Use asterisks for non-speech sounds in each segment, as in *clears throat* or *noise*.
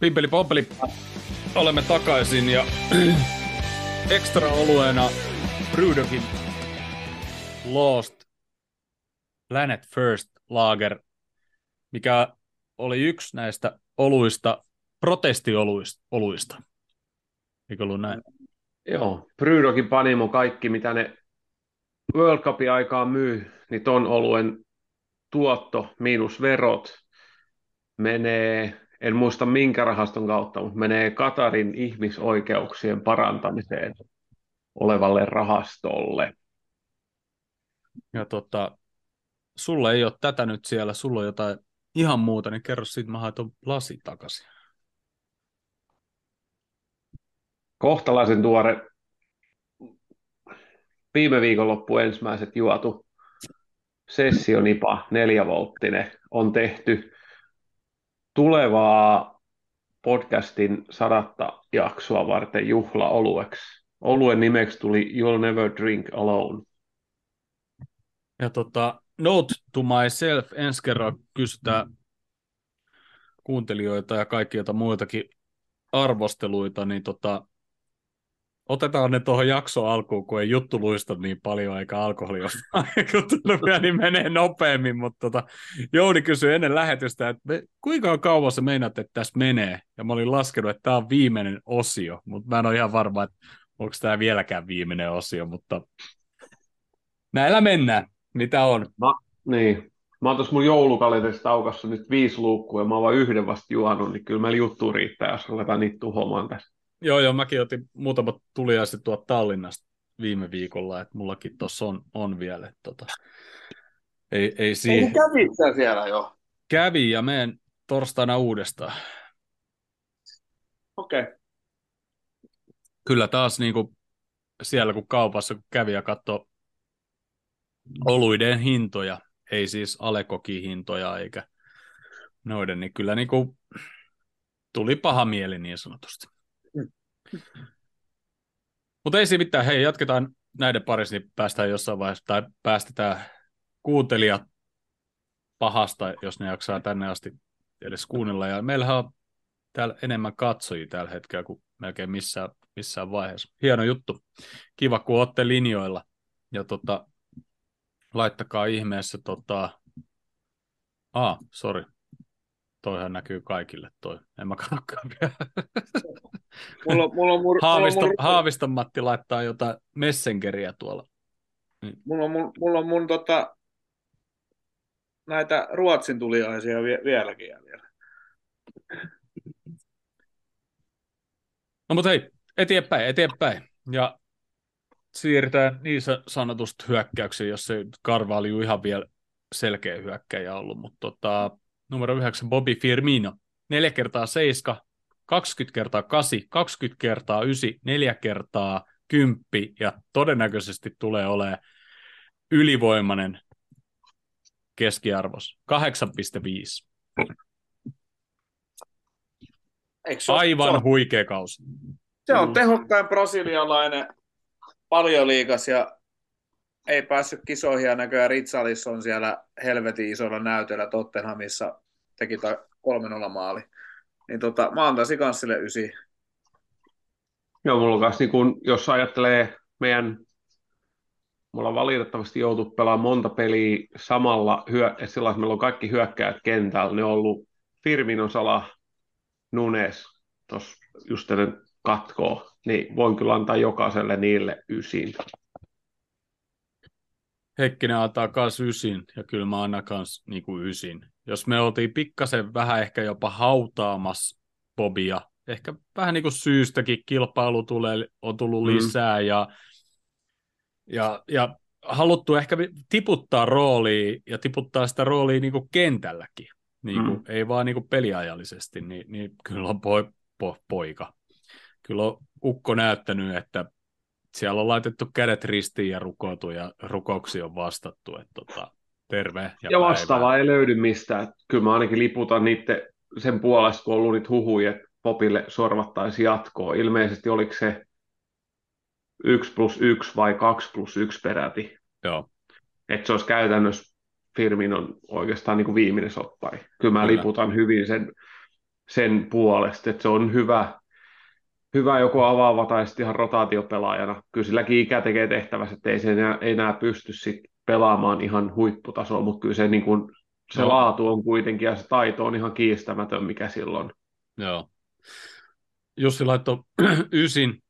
Pimpeli Pompeli, olemme takaisin ja *clears throat* ekstra olueena Brewdogin Lost Planet First Lager, mikä oli yksi näistä oluista, protestioluista. Eikö ollut näin? Joo, Brewdogin Panimo, kaikki mitä ne World Cupin aikaan myy, niin ton oluen tuotto miinus verot menee en muista minkä rahaston kautta, mutta menee Katarin ihmisoikeuksien parantamiseen olevalle rahastolle. Ja tota, sulle ei ole tätä nyt siellä, sulla on jotain ihan muuta, niin kerro siitä, mä haen lasi takaisin. Kohtalaisen tuore viime viikonloppu ensimmäiset juotu sessionipa neljävolttinen on tehty tulevaa podcastin sadatta jaksoa varten juhlaolueksi. Oluen nimeksi tuli You'll Never Drink Alone. Ja tota, note to myself, ensi kerran kysytään kuuntelijoita ja kaikkia muitakin arvosteluita, niin tota, otetaan ne tuohon jakso alkuun, kun ei juttu luista niin paljon eikä alkoholi ole niin menee nopeammin, mutta tota, Jouni kysyi ennen lähetystä, että me, kuinka kauan se meinaat, että tässä menee, ja mä olin laskenut, että tämä on viimeinen osio, mutta mä en ole ihan varma, että onko tämä vieläkään viimeinen osio, mutta näillä mennään, mitä on. Mä, niin, mä oon tuossa mun joulukalenterista aukassa nyt viisi luukkua, ja mä oon vain yhden vasta juonut, niin kyllä meillä juttu riittää, jos aletaan niitä tuhoamaan tässä. Joo, joo, mäkin otin muutamat tuliaiset tuolta Tallinnasta viime viikolla, että mullakin tuossa on, on vielä. Että tota, ei, ei siihen. Ei kävi siellä jo? Kävi ja menen torstaina uudestaan. Okei. Okay. Kyllä taas niin kuin siellä kun kaupassa kun kävi ja katsoi oluiden hintoja, ei siis alekoki-hintoja eikä noiden, niin kyllä niin kuin tuli paha mieli niin sanotusti. Mutta ei siinä mitään. Hei, jatketaan näiden parissa, niin päästään jossain vaiheessa, tai päästetään kuuntelijat pahasta, jos ne jaksaa tänne asti edes kuunnella. Ja meillähän on täällä enemmän katsojia tällä hetkellä kuin melkein missään, missään vaiheessa. Hieno juttu. Kiva, kun olette linjoilla. Ja tota, laittakaa ihmeessä tota... Ah, sorry. Toihan näkyy kaikille toi. En mä katsokaan vielä. *laughs* Mulla, mulla on mur, Haavisto, mulla on mur... Haaviston Matti laittaa jotain messengeriä tuolla. Niin. Mulla on, mulla, mulla on mun tota, näitä Ruotsin tuliaisia vie, vieläkin jäljellä. No mutta hei, eteenpäin, eteenpäin. Ja siirrytään niin sanotusta hyökkäyksiin, jos se Karvalju ihan vielä selkeä hyökkäjä ollut, mutta tota, numero 9 Bobby Firmino, 4 kertaa 7, 20 kertaa 8, 20 kertaa 9, 4 kertaa 10 ja todennäköisesti tulee olemaan ylivoimainen keskiarvos 8,5. Aivan on, huikea kausi. Se on tehokkain brasilialainen paljon liikas ja ei päässyt kisoihin ja näköjään Ritsalis on siellä helvetin isolla näytöllä Tottenhamissa, teki 3-0 maali. Niin tota, mä antaisin kans sille ysi. Joo, mulla on kanssa, niin kun, jos ajattelee meidän, mulla valitettavasti joutu pelaamaan monta peliä samalla, hyö, että sillä meillä on kaikki hyökkäät kentällä, ne on ollut Firmino Sala, Nunes, tuossa just ennen katkoa, niin voin kyllä antaa jokaiselle niille ysin. Heikkinen antaa kans ysin, ja kyllä mä annan kans niinku ysin. Jos me oltiin pikkasen vähän ehkä jopa hautaamassa Bobia, ehkä vähän niin kuin syystäkin kilpailu tulee, on tullut mm. lisää, ja, ja, ja haluttu ehkä tiputtaa roolia, ja tiputtaa sitä roolia niin kuin kentälläkin, niin kuin, mm. ei vaan niin kuin peliajallisesti, niin, niin kyllä on poi, po, poika. Kyllä on ukko näyttänyt, että siellä on laitettu kädet ristiin ja rukoiltu ja rukouksia on vastattu. Että tota, terve ja, ja vastaavaa ei löydy mistään. Kyllä mä ainakin liputan niiden sen puolesta, kun on ollut niitä huhuja, että Popille sorvattaisi jatkoa. Ilmeisesti oliko se 1 plus 1 vai 2 plus 1 peräti. Joo. Että se olisi käytännössä Firmin on oikeastaan niin kuin viimeinen soppari. Kyllä mä Kyllä. liputan hyvin sen, sen puolesta, että se on hyvä, hyvä joko avaava tai sitten ihan rotaatiopelaajana. Kyllä silläkin ikä tekee tehtävässä, että ei se enää, enää pysty sit pelaamaan ihan huipputasolla, mutta kyllä se, niin kun, se no. laatu on kuitenkin ja se taito on ihan kiistämätön, mikä silloin. Joo. Jussi laittoi *clears throat* ysin,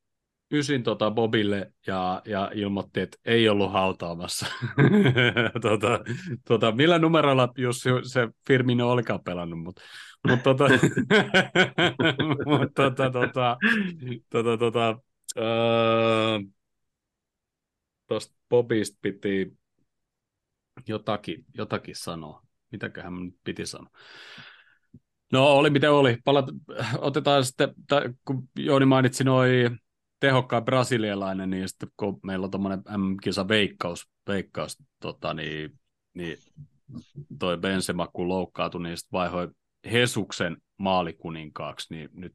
ysin tota Bobille ja, ja ilmoitti, että ei ollut hautaamassa. *laughs* tota, tota, millä numerolla Jussi se Firmino olikaan pelannut, mutta mutta tota, *laughs* mut, tota, tota, tota, tota, öö, tuosta Bobista piti jotakin, jotakin sanoa. Mitäköhän nyt piti sanoa? No oli miten oli. Palat, otetaan sitten, kun Jouni mainitsi noin tehokkaan brasilialainen, niin sitten kun meillä on tuommoinen M-kisa veikkaus, veikkaus tota, niin, niin toi Benzema kun loukkaantui, niin sitten vaihoi Hesuksen maalikuninkaaksi, niin nyt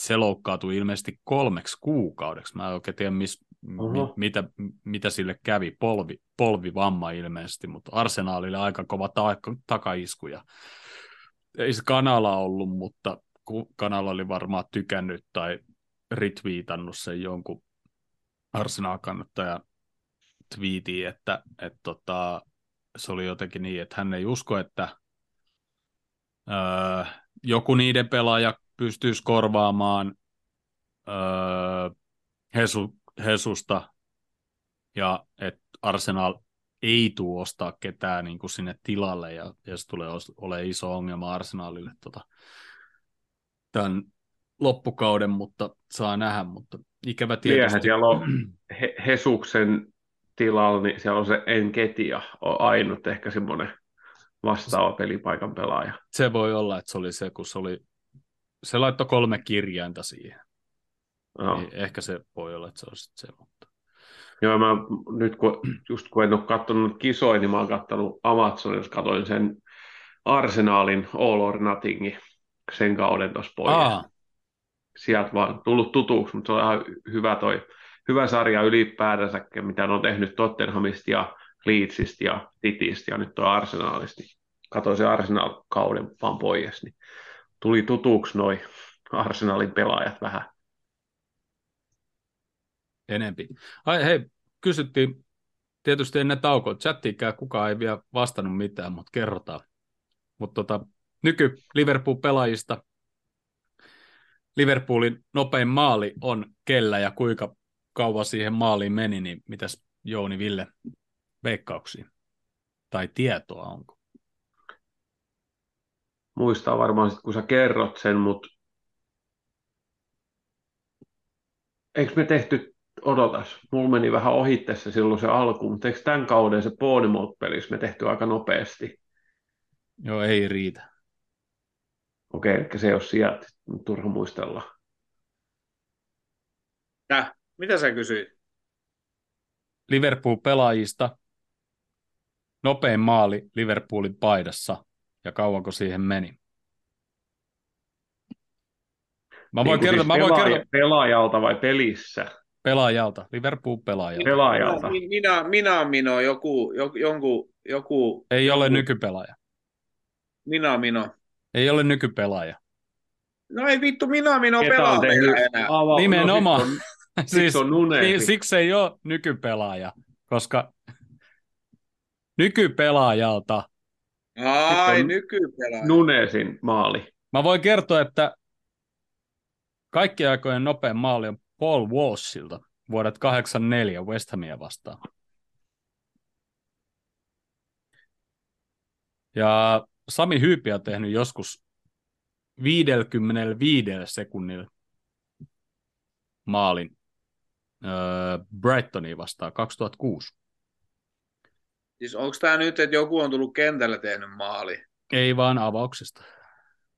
se loukkaantui ilmeisesti kolmeksi kuukaudeksi. Mä en oikein tiedä, mis, mi, mitä, mitä sille kävi. Polvi, polvivamma ilmeisesti, mutta arsenaalille aika kova ta- takaisku. Ja ei se kanala ollut, mutta kanala oli varmaan tykännyt tai retweetannut sen jonkun Arsenal-kannattajan twiitiin, että, että tota, se oli jotenkin niin, että hän ei usko, että öö, joku niiden pelaaja pystyisi korvaamaan öö, Hesu, Hesusta ja että Arsenal ei tule ostaa ketään niin kuin sinne tilalle ja, ja se tulee olemaan iso ongelma Arsenalille tota, tämän loppukauden, mutta saa nähdä, mutta ikävä tietysti. Miehet, siellä on *clears throat* he, Hesuksen tilalla, niin siellä on se Enketia, on ainut ehkä semmoinen vastaava pelipaikan pelaaja. Se voi olla, että se oli se, kun se oli, se laittoi kolme kirjainta siihen. No. Niin ehkä se voi olla, että se on se, mutta... Joo, mä nyt kun, just kun en ole katsonut kisoja, niin mä oon katsonut Amazonissa, katoin sen Arsenaalin All or Nothingin sen kauden tuossa pois. Sieltä vaan tullut tutuksi, mutta se on ihan hyvä toi, hyvä sarja ylipäätänsä, mitä ne on tehnyt Tottenhamista ja Leedsistä ja Titistä ja nyt tuo Arsenaalista. Katoin se Arsenal-kauden vaan pois, niin tuli tutuksi noin Arsenalin pelaajat vähän. Enempi. Ai hei, kysyttiin tietysti ennen taukoa, chattiinkään kukaan ei vielä vastannut mitään, mutta kerrotaan. Mutta tota, nyky Liverpool-pelaajista Liverpoolin nopein maali on kellä ja kuinka kauan siihen maaliin meni, niin mitäs Jouni Ville veikkauksia? Tai tietoa onko? Muistaa varmaan sitten, kun sä kerrot sen, mutta eikö me tehty, odotas, mulla meni vähän ohitteessa silloin se alku, mutta eikö tämän kauden se Bournemouth-pelissä me tehty aika nopeasti? Joo, ei riitä. Okei, eli se ei ole sieltä, turha muistella. Tää, mitä sä kysyit? Liverpool-pelaajista nopein maali Liverpoolin paidassa ja kauanko siihen meni? Mä voin niin kertoa, siis mä voin pelaaja, kertoa... Pelaajalta vai pelissä? Pelaajalta, Liverpool-pelaajalta. Pelaajalta. Minä, minä, minä, joku, joku, joku... Ei joku... ole nykypelaaja. Minä, minä. Ei ole nykypelaaja. No ei vittu, minä, minä pelaa enää. Ava... Nimenomaan. No, on, *laughs* siis, *laughs* on niin, siksi ei ole nykypelaaja, koska Nykypelaajalta. Ai, nykypelaaja. Nunesin maali. Mä voin kertoa, että kaikki aikojen nopein maali on Paul Walshilta vuodet 84 West Hamia vastaan. Ja Sami Hyypi on tehnyt joskus 55 sekunnilla maalin öö, Brightoniin vastaan 2006. Siis onko tämä nyt, että joku on tullut kentällä tehnyt maali? Ei vaan avauksesta.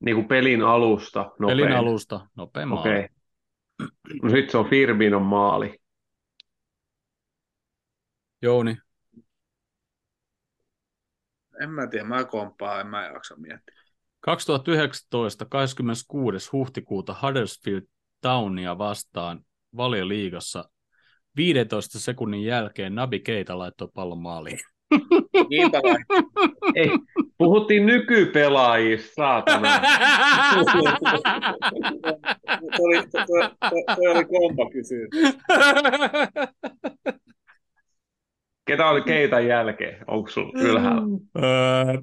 Niin kuin pelin alusta nopein. Pelin alusta nopein maali. Okei. Okay. No sitten se on Firminon maali. Jouni. En mä tiedä, mä komppaan, en mä jaksa miettiä. 2019, 26. huhtikuuta Huddersfield Townia vastaan valioliigassa 15 sekunnin jälkeen Nabi Keita laittoi pallon maaliin. Niinpä vai? *laughs* Ei, puhuttiin nykypelaajista, saatana. Tuo oli, oli kompa. Ketä oli Keitan jälkeen? Onko sulla ylhäällä? Öö,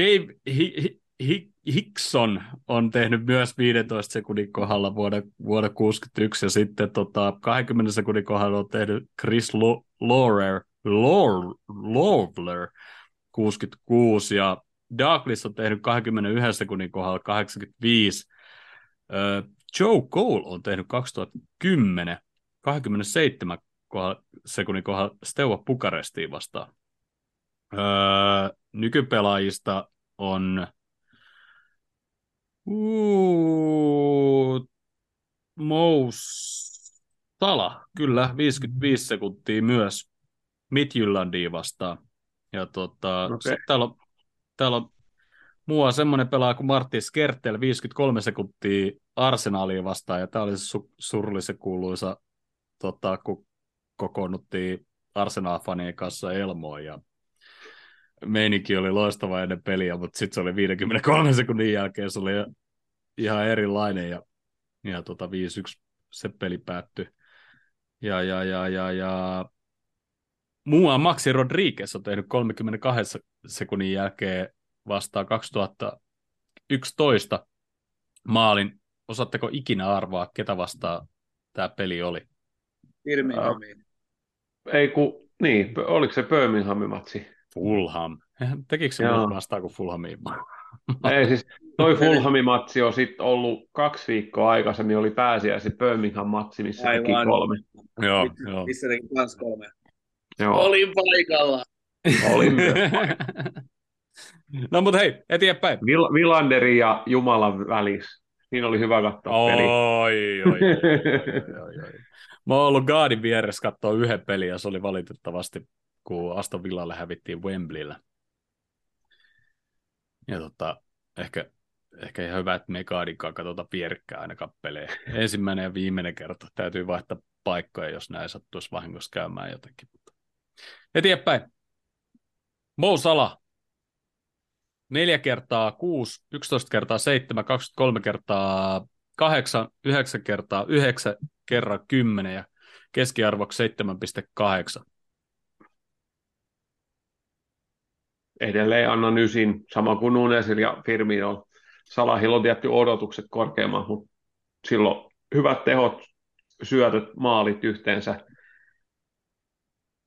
Dave Hi- Hi- Hi- Hickson on tehnyt myös 15 sekunnin kohdalla vuonna, vuonna 61 ja sitten tota, 20 sekunnin kohdalla on tehnyt Chris Lo- Law- Lawler 66 ja Douglas on tehnyt 21 sekunnin kohdalla 85. Öö, Joe Cole on tehnyt 2010 27 kohdalla, sekunnin kohdalla Steaua Bukarestiin vastaan. Nykypelaajista on Mous Sala, kyllä, 55 sekuntia myös Midjyllandia vastaan. Ja tota, okay. täällä on, täällä on mua semmoinen pelaaja kuin Martin Skertel, 53 sekuntia Arsenalia vastaan, ja tämä oli se su- surullisen kuuluisa, tota, kun kokoonnuttiin Arsenal-fanien kanssa Elmoon, ja meininki oli loistava ennen peliä, mutta sitten se oli 53 sekunnin jälkeen, se oli ihan erilainen, ja, ja tota 5-1 se peli päättyi. Ja, ja, ja, ja, ja Mua Maxi Rodriguez on tehnyt 32 sekunnin jälkeen vastaan 2011 maalin. Osaatteko ikinä arvaa, ketä vastaan tämä peli oli? Birminghamiin. Ei ku, niin, oliko se Birminghamin matsi? Fulham. Tekikö se muuta vastaan kuin Fulhamiin? *laughs* Ei siis, toi Fulhamin matsi on sitten ollut kaksi viikkoa aikaisemmin, oli pääsiäisen Birmingham matsi, missä Aivan. teki kolme. joo, joo. Missä teki kans kolme? Joo, Olin paikalla. oli myös. *laughs* no mutta hei, eteenpäin. Vil- Vilanderin ja Jumalan välissä. Siinä oli hyvä katsoa peli. Oi, oi, oi, oi, oi, oi. Mä oon ollut Gaadin vieressä katsoa yhden pelin ja se oli valitettavasti, kun Aston Villalle hävittiin Wembleyllä. Ja tota, ehkä, ehkä ihan hyvä, että me Gaadinkaan katsota vierekkäin ainakaan pelejä. Ensimmäinen ja viimeinen kerta täytyy vaihtaa paikkoja, jos näin sattuisi vahingossa käymään jotenkin. Eteenpäin. Mo Salah. 4 kertaa 6, 11 kertaa 7, 23 kertaa 8, 9 kertaa 9 kerran 10 ja keskiarvoksi 7,8. Edelleen annan ysin, sama kuin Nunesil ja Firmino. Salahilla on tietty odotukset korkeamman, mutta silloin hyvät tehot, syötöt, maalit yhteensä.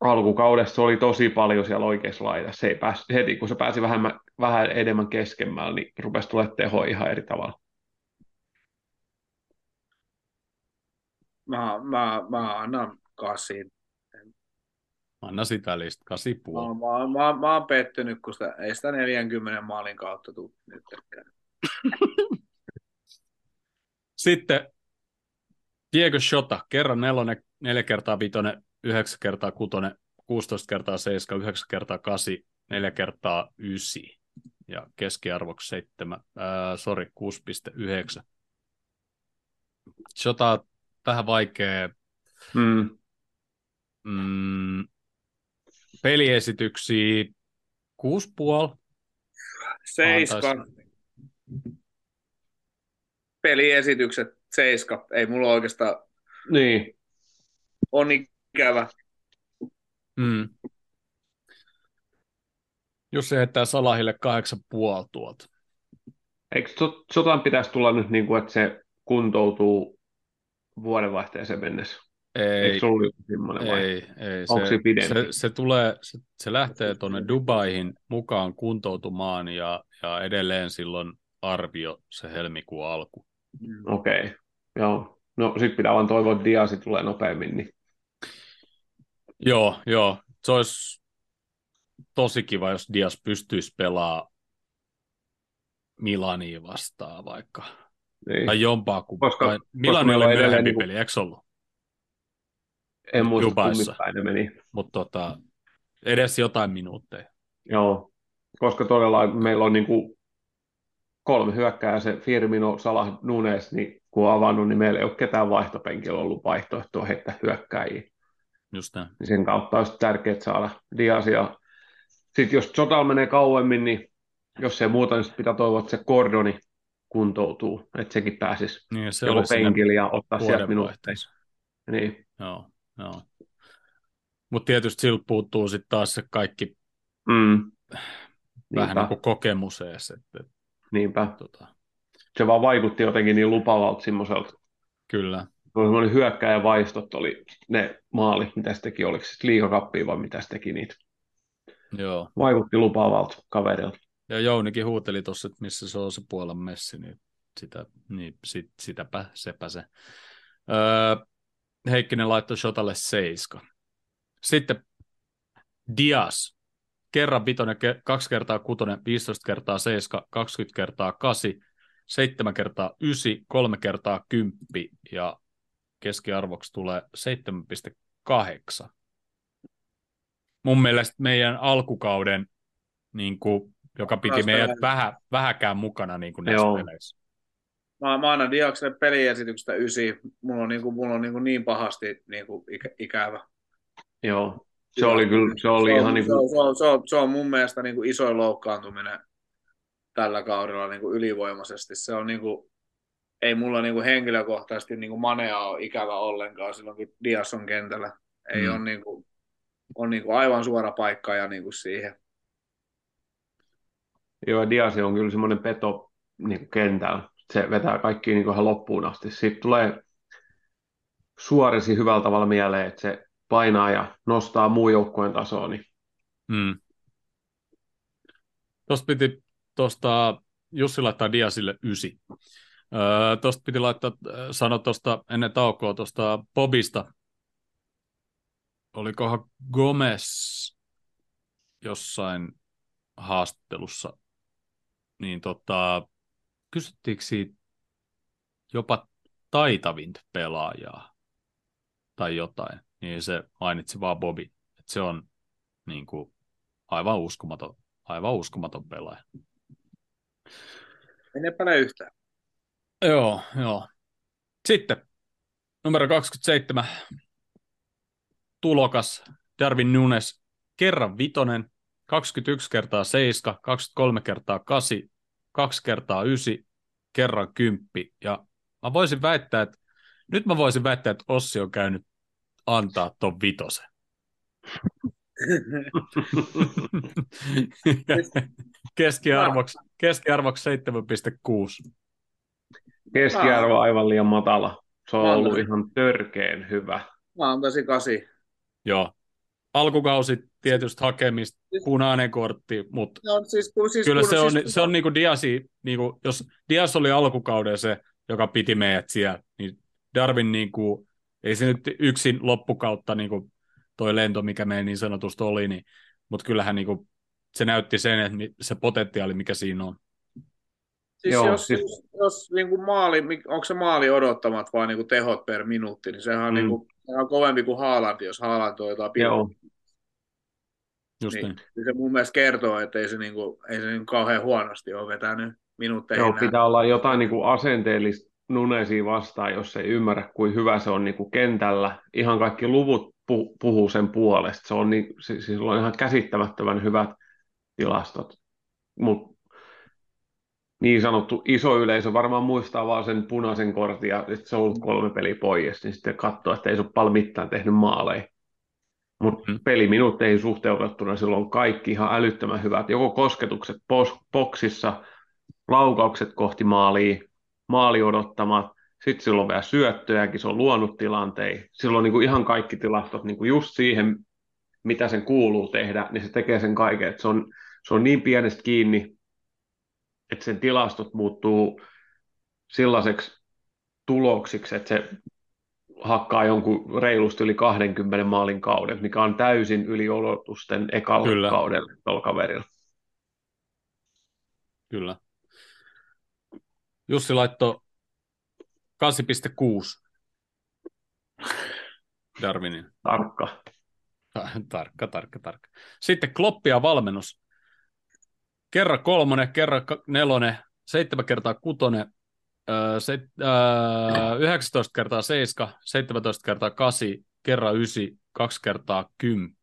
Alkukaudessa oli tosi paljon siellä oikeassa laidassa. Se ei pääs, heti kun se pääsi vähän, vähän enemmän keskemmällä, niin rupesi tulemaan tehoa ihan eri tavalla. Mä, mä, mä annan kasin. Anna sitä listä, 8,5. Mä, mä, mä, mä oon pettynyt, kun sitä, ei sitä 40 maalin kautta tule nytkään. Sitten Diego Shota, kerran nelonen, neljä kertaa vitonen, yhdeksän kertaa kutonen, 16 kertaa 7, 9 kertaa 8, 4 kertaa 9 ja keskiarvoksi 7, äh, sorry, 6,9. Shota vähän vaikea Mm. mm, peliesityksiä 6,5. Seiska. Peliesitykset seiska. Ei mulla oikeastaan Niin, on ikävä. Mm. Jos se heittää Salahille 8,5 tuolta. eikö Sot- Sotan pitäisi tulla nyt niin kuin, että se kuntoutuu vuodenvaihteeseen mennessä? Ei, Eikö se ollut semmoinen vai? ei, ei. Onko se pidempi? se, se, tulee, se, se lähtee tuonne Dubaihin mukaan kuntoutumaan ja, ja edelleen silloin arvio se helmikuun alku. Okei, okay. joo. No sit pitää vaan toivoa, että Diasi tulee nopeammin. Niin. Joo, joo. Se olisi tosi kiva, jos Dias pystyisi pelaamaan Milania vastaan vaikka. Niin. Tai jompaa kuin... Koska- tai koska Milani on oli myöhempi niinku- peli, eikö ollut? En muista, Dubaissa. päin ne meni. Mutta tota, edes jotain minuutteja. Joo, koska todella meillä on niin kuin kolme hyökkääjää, se Firmino, Salah, Nunes, niin kun on avannut, niin meillä ei ole ketään vaihtopenkillä ollut vaihtoehtoa heittää hyökkääjiä. Just näin. Niin sen kautta olisi tärkeää saada Diasia. Sitten jos Total menee kauemmin, niin jos se muuta, niin pitää toivoa, että se Kordoni kuntoutuu, että sekin pääsisi Niin, se siinä penkillä ja ottaa sieltä minuutteja. Niin, Joo, joo. Mutta tietysti siltä puuttuu sitten taas se kaikki mm. vähän niin kuin kokemus ees, että, että, niinpä. tota, Se vaan vaikutti jotenkin niin lupavalta semmoiselta. kyllä. Semmoinen hyökkäjä vaistot oli ne maalit, mitä se teki, oliko se liikakappia vai mitä se teki niitä. Joo. Vaikutti lupaavalta kaverilta. Ja Jounikin huuteli tuossa, että missä se on se Puolan messi, niin, sitä, niin sit, sitäpä, sepä se. Öö, Heikkinen laittoi Shotalle seiska. Sitten Dias. Kerran vitonen, kaksi kertaa kutonen, 15 kertaa seiska, 20 kertaa kasi, 7 kertaa ysi, kolme kertaa kymppi ja keskiarvoksi tulee 7,8. Mun mielestä meidän alkukauden, niin kuin, joka piti Parasta meidät vähän, vähäkään mukana niin kuin näissä Joo. peleissä. Mä, mä annan Diakselle peliesityksestä ysi. Mulla on, niinku, mulla on niinku niin pahasti niinku ikä, ikävä. Joo, se oli kyllä, se oli se, ihan on, niin se, on, kuin, se, on, se, on, se on mun mielestä niinku isoin loukkaantuminen tällä kaudella niinku ylivoimaisesti. Se on niinku, ei mulla niinku henkilökohtaisesti niinku Manea ole ikävä ollenkaan silloin, kun Dias on kentällä. Ei Mm. ole niinku, on niinku aivan suora paikka ja niinku siihen. joo, Diasi on kyllä semmoinen peto niin kuin kentällä. Se vetää kaikki niin kuin ihan loppuun asti. Siitä tulee suorisi hyvällä tavalla mieleen, että se painaa ja nostaa muun joukkueen tasoa. Niin Mm. Tuosta piti tuosta, Jussi laittaa Diasille ysi. Tuosta piti laittaa, sanoa tuosta ennen taukoa tuosta Bobista. Olikohan Gomez jossain haastattelussa, niin tota, kysyttiinkö siitä jopa taitavinta pelaajaa tai jotain, niin se mainitsi vaan Bobi, että se on niin kuin, aivan uskomaton, aivan uskomaton pelaaja. En epäile yhtään. Joo, joo. Sitten numero 27, tulokas Darwin Nunes, kerran vitonen, 21 kertaa 7, 23 kertaa 8, 2 kertaa 9, kerran 10. Ja mä voisin väittää, että nyt mä voisin väittää, että Ossi on käynyt antaa ton vitosen. *laughs* keskiarvoksi, keskiarvoksi 7,6. Keskiarvo aivan liian matala. Se on Mä ollut ihan törkeen hyvä. Mä antaisin kasi. Joo. Alkukausi tietysti hakemista, punainen kortti, mutta No, siis, kun, siis, kyllä kun, se on, siis, se on niinku Diasi, niinku, jos Dias oli alkukauden se, joka piti meidät siellä, niin Darwin niinku, ei se nyt yksin loppukautta niinku, toi lento, mikä meidän niin sanotusti oli, niin, mutta kyllähän niinku, se näytti sen, että se potentiaali, mikä siinä on. Siis Joo, jos, siis- jos, niin kuin maali, onko se maali odottamat vai niin kuin tehot per minuutti, niin sehän on, Mm. niin kuin, sehän on kovempi kuin Haaland, jos Haaland on jotain Joo. Just Niin, niin. niin se mun mielestä kertoo, että ei se, niin kuin, ei se niin kuin kauhean huonosti ole vetänyt minuutteihin. Joo, pitää olla jotain niin kuin asenteellista Nunesia vastaan, jos ei ymmärrä, kuin hyvä se on niin kuin kentällä. Ihan kaikki luvut pu- puhuu sen puolesta. Se on, niin, se, siis on ihan käsittämättömän hyvät tilastot. Mutta niin sanottu iso yleisö varmaan muistaa vaan sen punaisen kortin ja sitten se on ollut kolme peliä pois, niin sitten katsoo, että ei se ole paljon mitään tehnyt maaleja. Mutta Mm. peliminuutteihin suhteutettuna silloin on kaikki ihan älyttömän hyvät. Joko kosketukset pos- boksissa, laukaukset kohti maalia, maali odottamat, sitten silloin on vielä syöttöjäkin, se on luonut tilanteita. Silloin niin kuin ihan kaikki tilastot niin kuin just siihen, mitä sen kuuluu tehdä, niin se tekee sen kaiken. Et se, on, se on niin pienestä kiinni, että sen tilastot muuttuu sellaiseksi tuloksiksi, että se hakkaa jonkun reilusti yli 20 maalin kauden, mikä on täysin yli odotusten ekalla Kyllä. kaudella tuolla kaverilla. Kyllä. Jussi laittoi 8,6 Darwinin. Tarkka. *laughs* tarkka, tarkka, tarkka. Sitten Kloppia valmennus. Kerran kolmonen, kerran nelonen, seitsemän kertaa kutonen, öö, se, öö, 19 kertaa seiska, 17 kertaa kasi, kerran ysi, 2 kertaa 10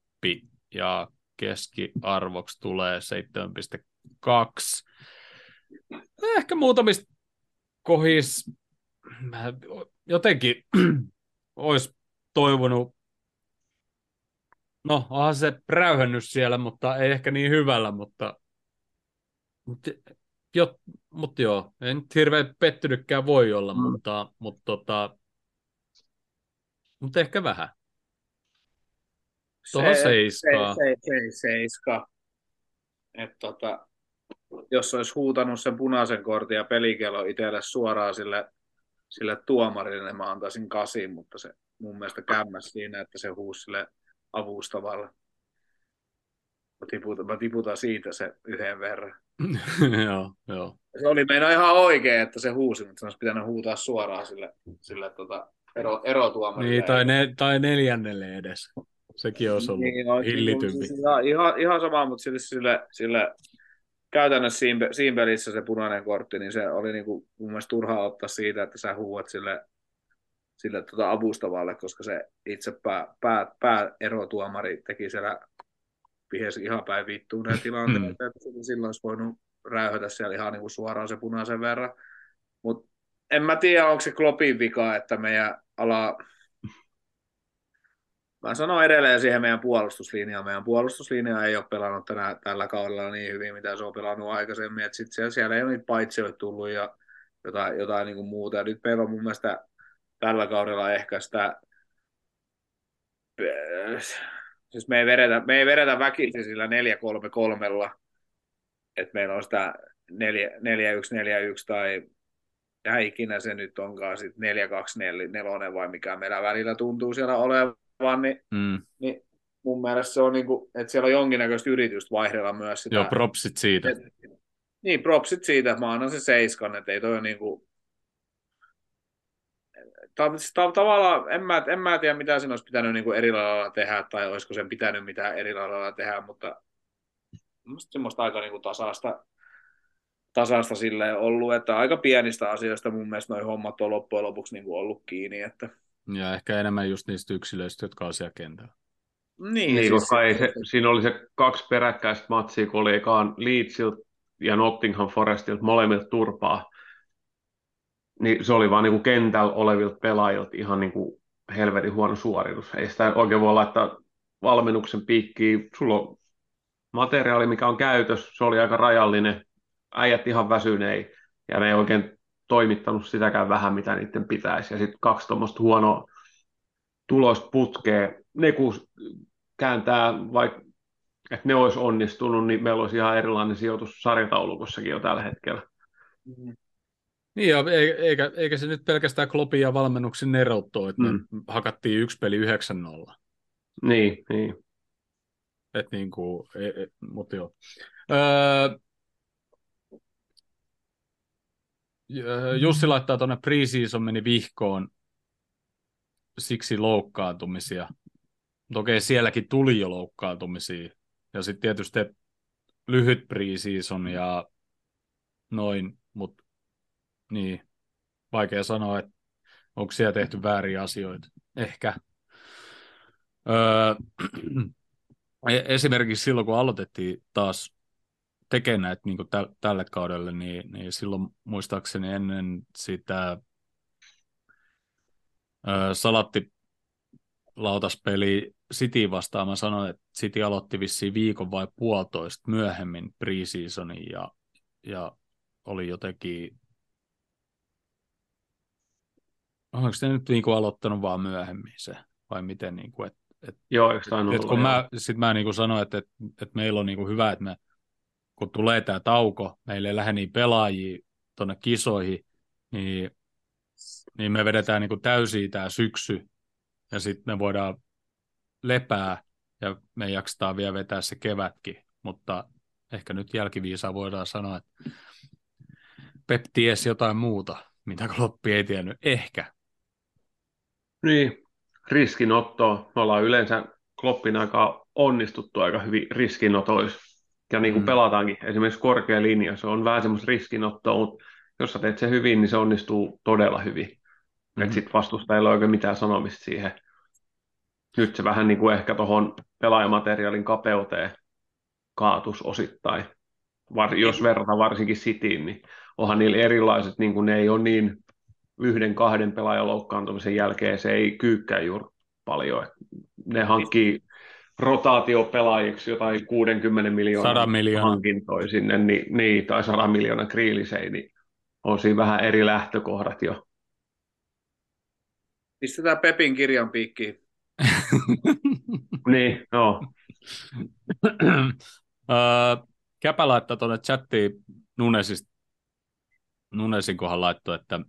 ja keskiarvoksi tulee 7,2. Ehkä muutamista kohis jotenkin *clears throat* olisi toivonut, no onhan se präyhännyt siellä, mutta ei ehkä niin hyvällä, mutta, mutta, jo, mutta joo, en nyt hirveän pettynytkään voi olla, mm. mutta, mutta, tota, mutta ehkä vähän. Tuohon se, seiskaa. Se, se, se, seiska. Et tota, jos olisi huutanut sen punaisen kortin ja pelikello itselle suoraan sille, sille tuomarille, niin mä antaisin kasin, mutta se mun mielestä kämmäs siinä, että se huusi sille avustavalle. Mä tiputan, mä tiputan siitä se yhden verran. *laughs* joo, joo. Se oli meina ihan oikein, että se huusi, mutta se olisi pitänyt huutaa suoraan sille, sille tota, ero, erotuomarille. Niin, tai, ne, tai neljännelle edes. Sekin olisi ollut niin, no, hillitympi. Siis ihan, ihan, ihan sama, mutta sille, sille, sille käytännössä siinä, siinä pelissä se punainen kortti, niin se oli niin kuin, mun mielestä turhaa ottaa siitä, että sä huuat sille, sille tota avustavalle, koska se itse pää, pää, pääerotuomari teki siellä pihesi ihan päin vittuun ne tilanteet, mm. että silloin olisi voinut räyhätä siellä ihan niin kuin suoraan se punaisen verran. Mutta en mä tiedä, onko se Kloppin vika, että meidän ala mä sanon edelleen siihen meidän puolustuslinjaan. Meidän puolustuslinja ei ole pelannut tänä, tällä kaudella niin hyvin, mitä se on pelannut aikaisemmin. Et sit siellä, siellä ei ole niitä paitsioita tullut ja jotain, jotain niin kuin muuta. Ja nyt meillä on mun mielestä tällä kaudella ehkä sitä... Siis me ei vedetä, me ei vedetä väkisin sillä 4-3-3, että meillä on sitä 4-1-4-1 tai ja ikinä se nyt onkaan sitten 4-2-4 vai mikä meillä välillä tuntuu siellä olevan niin, mm. niin mun mielestä se on, niin kuin, että siellä on jonkinnäköistä yritystä vaihdella myös sitä. Joo, propsit siitä. Et, niin, propsit siitä, että mä annan se seiskan, että ei toi ole niin kuin, tavallaan, en mä, en mä tiedä, mitä sen olisi pitänyt niin kuin eri lailla tehdä, tai olisiko sen pitänyt mitään eri lailla tehdä, mutta musta semmoista aika niin kuin tasaista, tasaista silleen ollut, että aika pienistä asioista mun mielestä noin hommat on loppujen lopuksi niin kuin ollut kiinni, että ja ehkä enemmän just niistä yksilöistä, jotka on siellä kentällä. Niin, niin siis ei se, siinä oli se kaksi peräkkäistä matsia, kun oli ekaan Leedsiltä ja Nottingham Forestilta molemmilta turpaa. Niin se oli vaan niin kuin kentällä olevilta pelaajilta ihan niin kuin helvetin huono suoritus. Ei sitä oikein voi laittaa valmennuksen piikkiin. Sulla on materiaali, mikä on käytössä, se oli aika rajallinen. Äijät ihan väsynei ja ne ei oikein toimittanut sitäkään vähän, mitä niiden pitäisi. Ja sitten kaksi tuommoista huonoa tulosta putkee. Ne kun kääntää, vaikka että ne olisi onnistunut, niin meillä olisi ihan erilainen sijoitus sarjataulukossakin jo tällä hetkellä. Mm. Niin, ja eikä, eikä se nyt pelkästään Klopin ja valmennuksen erottoo, että mm. hakattiin yksi peli 9-0. Niin, niin. Et niin kuin, e, e, mutta joo. Öö, Jussi laittaa tuonne preseason meni vihkoon siksi loukkaantumisia. Mutta okei, sielläkin tuli jo loukkaantumisia. Ja sitten tietysti lyhyt preseason ja noin, mutta niin, vaikea sanoa, että onko siellä tehty vääriä asioita. Ehkä. Öö, *clears throat* esimerkiksi silloin, kun aloitettiin taas tekee näitä niin täl, tälle kaudelle, niin, niin silloin muistaakseni ennen sitä ö, salatti lautaspeli City vastaan, mä sanoin, että City aloitti vissiin viikon vai puolitoista myöhemmin preseasonin ja, ja oli jotenkin onko se nyt niin kuin aloittanut vaan myöhemmin se, vai miten, niin kuin, et, et, Joo, eikö et, kun mä, sit mä niin kuin sanoin, että, että, että meillä on niin kuin hyvä, että me kun tulee tämä tauko, meille ei lähde niin pelaajia tuonne kisoihin, niin, niin me vedetään niin kuin täysiä tämä syksy, ja sitten me voidaan lepää, ja me jaksetaan vielä vetää se kevätkin, mutta ehkä nyt jälkiviisaa voidaan sanoa, että Pep tiesi jotain muuta, mitä Kloppi ei tiennyt. Ehkä. Niin, riskinotto. Me ollaan yleensä Kloppin aika onnistuttu aika hyvin riskinotoissa ja niin kuin mm. pelataankin esimerkiksi korkea linja, se on vähän semmoista riskinottoa, mutta jos sä teet sen hyvin, niin se onnistuu todella hyvin. Mm. Että sitten vastustajilla ei ole oikein mitään sanomista siihen. nyt se vähän niin kuin ehkä tuohon pelaajamateriaalin kapeuteen kaatus osittain. Var, jos verrataan varsinkin Cityin, niin onhan niillä erilaiset, niin kuin ne ei ole niin yhden, kahden pelaajan loukkaantumisen jälkeen, se ei kyykkää juuri paljon. Ne hankkii rotaatiopelaajiksi jotain 60 miljoonaa hankintoja sinne, niin, niin, tai 100 miljoonaa kriilisei, niin on siinä vähän eri lähtökohdat jo. Pistetään Pepin kirjan piikkiin. *laughs* niin, joo. *clears throat* Käpä laittaa tuonne chattiin Nunesista, Nunesin kohan laittoi, että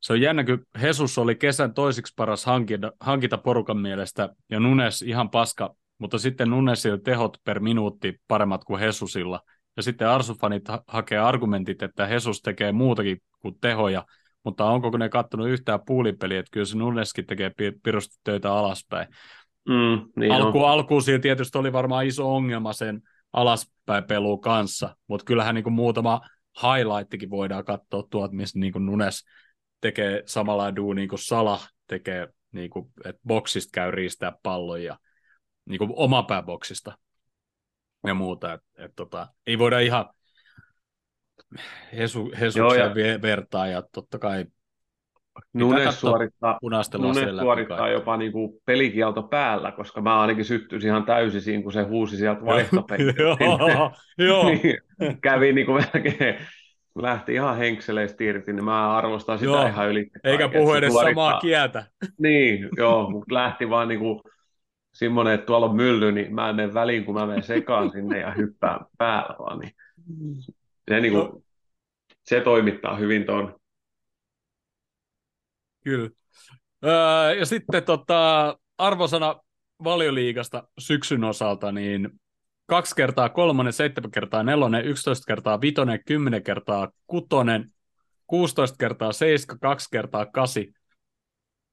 se on jännä, kun Jesus oli kesän toisiksi paras hankita, hankita porukan mielestä ja Nunes ihan paska, mutta sitten Nunesilla tehot per minuutti paremmat kuin Hesusilla. Ja sitten Arsufanit ha- hakee argumentit, että Jesus tekee muutakin kuin tehoja, mutta onko ne kattonut yhtään puulipeliä, että kyllä se Nuneskin tekee pirusti töitä alaspäin. Mm, niin Alku, alkuun siinä tietysti oli varmaan iso ongelma sen alaspäin pelu kanssa, mutta kyllähän niin kuin muutama highlighttikin voidaan katsoa tuolta, missä niin kuin Nunes tekee samalla duunia kuin Sala tekee, niin kuin, että boksista käy riistää pallon ja niin kuin omapääboksista ja muuta. Et, et, tota, ei voida ihan Hesu, Hesukseen ja... vertaa ja totta kai Nunes suorittaa, Nunes suorittaa jopa niin kuin pelikielto päällä, koska mä ainakin syttyisin ihan täysin siinä, kun se huusi sieltä vaihtopenkiltä. *laughs* joo, joo. *laughs* niin, kävi niin kuin melkein, lähti ihan henkseleistä irti, niin mä arvostan sitä joo. ihan yli. Eikä puhu edes suorittaa. samaa kieltä. *laughs* niin, joo, mutta lähti vaan niin kuin semmoinen, että tuolla on mylly, niin mä en mene väliin, kun mä menen sekaan sinne ja hyppään päällä vaan. Niin se, niin kuin, no. se toimittaa hyvin tuon Kyllä. Öö, ja sitten tota, arvosana valioliigasta syksyn osalta, niin kaksi kertaa kolmonen, seitsemän kertaa nelonen, yksitoista kertaa vitonen, kymmenen kertaa kutonen, 16 kertaa seiska, kaksi kertaa kasi.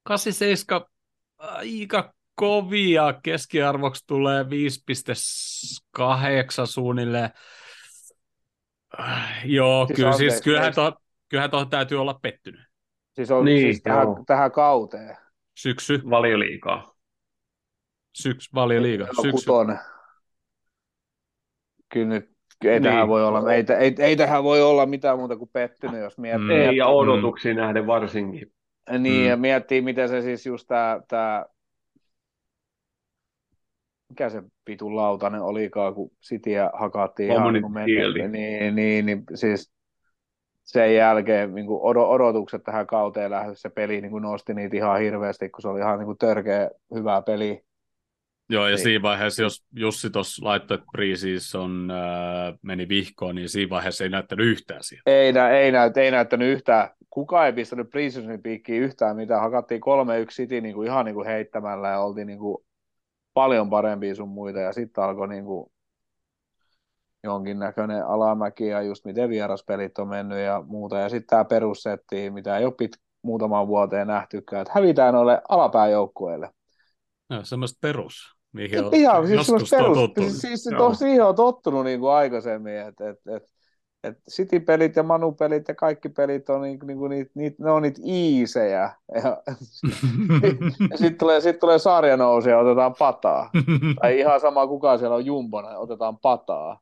Kasi seiska aika kovia, keskiarvoksi tulee 5,8 suunnilleen. Äh, joo, siis kyllä, siis, kyllähän, tuohon, kyllähän tuohon täytyy olla pettynyt. Siis, on, niin, siis tähän, tähän kauteen. Syksy. Valioliikaa. Syksy, valioliiga. Syksy. Kutonen. Kyllä nyt ei, niin. tähän voi olla, ei, ei, ei, tähän voi olla mitään muuta kuin pettynyt, jos miettii. Mm. Ei, ja odotuksiin mm. nähden varsinkin. Niin, mm. ja miettii, miten se siis just tämä, tämä mikä se pitun lautanen olikaan, kun Cityä hakattiin ihan niin, niin, niin, niin, siis sen jälkeen niin kuin odotukset tähän kauteen lähdössä se peli niin kuin nosti niitä ihan hirveästi, kun se oli ihan niin kuin törkeä hyvä peli. Joo, ja niin. siinä vaiheessa, jos Jussi tuossa laittoi, että on, äh, meni vihkoon, niin siinä vaiheessa ei näyttänyt yhtään siitä. Ei, nä, ei, näyt, ei näyttänyt yhtään. Kuka ei pistänyt preseasonin piikkiin yhtään mitään. Hakattiin 3-1 City niin kuin ihan niin kuin heittämällä ja oltiin niin kuin paljon parempia sun muita. Ja sitten alkoi niin kuin jonkinnäköinen alamäki ja just miten vieraspelit on mennyt ja muuta. Ja sitten tämä perussetti, mitä ei ole pit, muutamaan vuoteen nähtykään, että hävitään noille alapääjoukkueille. No, semmoista perus, mihin on Ihan, siis joskus perus, tottunut. Siis, siis to, siihen on tottunut niin kuin aikaisemmin, että et, et, et City-pelit ja Manu-pelit ja kaikki pelit on niin, niin kuin niitä, niitä, ne on niitä iisejä. Ja, *laughs* ja sitten tulee, sit tulee sarjanousi ja otetaan pataa. *laughs* tai ihan sama kuka siellä on jumbona, otetaan pataa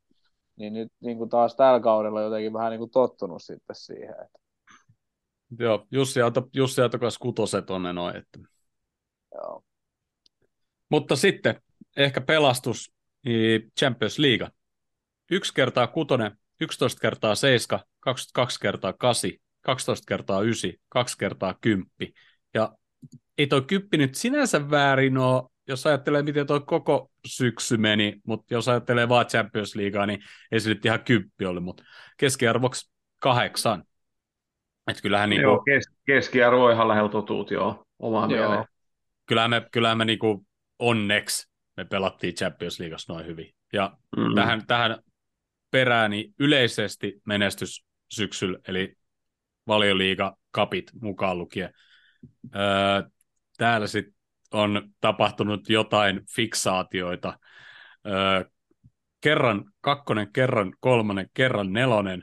niin nyt niin kuin taas tällä kaudella jotenkin vähän niin kuin tottunut sitten siihen. Että... Joo, Jussi Aalto, Jussi Aalto kanssa kutoset on noin. Että... Joo. Mutta sitten ehkä pelastus niin Champions League. Yksi kertaa kutonen, 11 kertaa seiska, 22 kertaa kasi, 12 kertaa ysi, kaksi kertaa kymppi. Ja ei toi kymppi nyt sinänsä väärin ole, jos ajattelee, miten tuo koko syksy meni, mutta jos ajattelee vaan Champions Leaguea, niin ei se nyt ihan kymppi ollut, mutta keskiarvoksi kahdeksan. Että kyllähän niin joo, kes- keskiarvo on ihan lähellä totuut, joo, omaan joo. mieleen. Kyllähän me, kyllähän me niin kuin onneksi me pelattiin Champions Leagueassa noin hyvin. Ja mm. tähän, tähän perään niin yleisesti menestys syksyllä, eli valioliiga kapit mukaan lukien. Öö, täällä sitten on tapahtunut jotain fiksaatioita. Öö, kerran kakkonen, kerran kolmonen, kerran nelonen.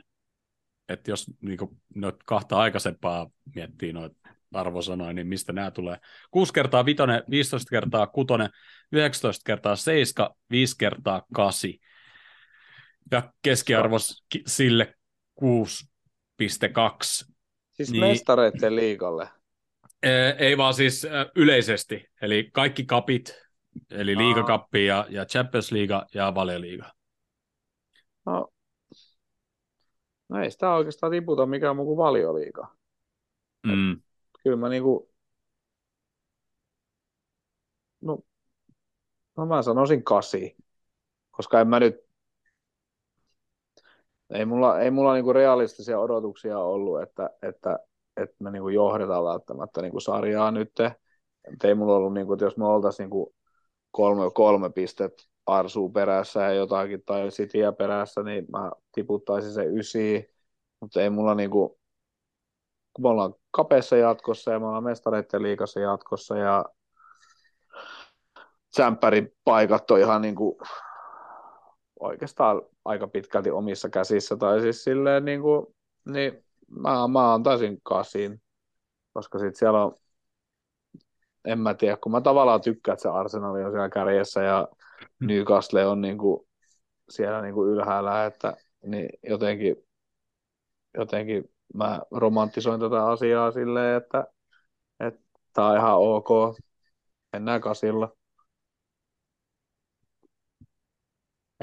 Että jos niin kuin, noit kahta aikaisempaa miettii noita arvosanoja, niin mistä nämä tulee. 6 kertaa 5, 15 kertaa 6, 19 kertaa 7, 5 kertaa 8. Ja keskiarvo sille 6,2. Siis niin, mestareiden liikalle? Ei vaan siis yleisesti, eli kaikki kapit, eli liigakappi ja, ja Champions League ja Valioliiga. No, no ei sitä oikeastaan tiputa mikään muu kuin Valioliiga. Mm. Kyllä mä niinku, no, no mä sanoisin kasi, koska en mä nyt, ei mulla, ei mulla niinku realistisia odotuksia ollut, että, että, että me niinku johdetaan välttämättä niinku sarjaa nyt. Et ei mulla ollut, niinku, että jos me oltaisiin niinku kolme, kolme pistet Arsuu perässä ja jotakin, tai Cityä perässä, niin mä tiputtaisin se ysi, mutta ei mulla niinku, kun me ollaan kapeessa jatkossa ja me ollaan mestareiden liikassa jatkossa ja sämpärin paikat on ihan niin kuin oikeastaan aika pitkälti omissa käsissä, tai siis silleen niin kuin, niin mä, mä antaisin kasin, koska sitten siellä on, en mä tiedä, kun mä tavallaan tykkään, että se Arsenal on siellä kärjessä ja mm. Newcastle on niin kuin siellä niin kuin ylhäällä, että niin jotenkin, jotenkin mä romantisoin tätä asiaa silleen, että, että tämä on ihan ok, mennään kasilla.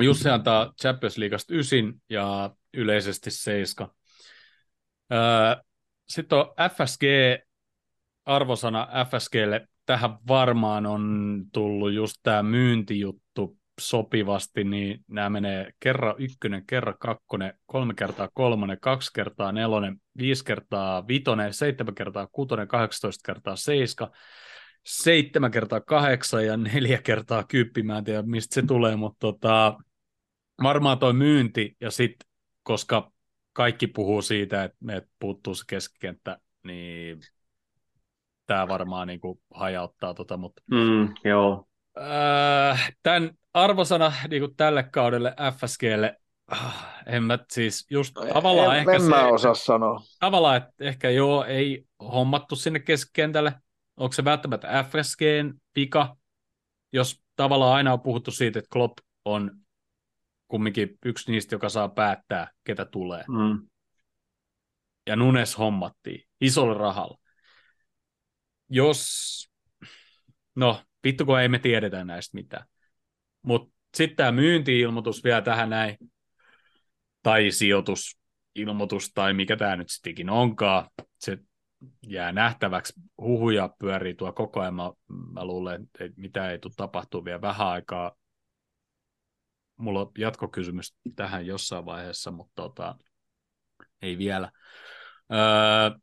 Jussi antaa Champions Leagueasta ysin ja yleisesti seiska. Sitten on FSG, arvosana FSGlle. Tähän varmaan on tullut just tämä myyntijuttu sopivasti, niin nämä menee kerran ykkönen, kerran kakkonen, kolme kertaa kolmonen, kaksi kertaa nelonen, viisi kertaa vitonen, seitsemän kertaa kutonen, 18 kertaa seiska, seitsemän kertaa kahdeksan ja neljä kertaa kyppi. Mä en tiedä, mistä se tulee, mutta tota, varmaan toi myynti ja sitten, koska kaikki puhuu siitä, että me puuttuu se keskikenttä, niin tämä varmaan niin kuin hajauttaa tota, mutta mm, joo. Äh, tämän arvosana niin kuin tälle kaudelle FSGlle, äh, en mä siis just no, tavallaan en, ehkä en se, mä osaa sanoa. Tavallaan, että ehkä joo, ei hommattu sinne keskikentälle. Onko se välttämättä FSGn pika, jos tavallaan aina on puhuttu siitä, että Klopp on kumminkin yksi niistä, joka saa päättää, ketä tulee. Mm. Ja Nunes hommattiin isolla rahalla. Jos, no vittu kun ei me tiedetä näistä mitään. Mutta sitten tämä myynti-ilmoitus vielä tähän näin, tai sijoitusilmoitus, tai mikä tämä nyt sittenkin onkaan, se jää nähtäväksi. Huhuja pyörii tuo koko ajan. Mä, mä luulen, että mitä ei tule tapahtua vielä vähän aikaa. Mulla on jatkokysymys tähän jossain vaiheessa, mutta tota, ei vielä. Öö,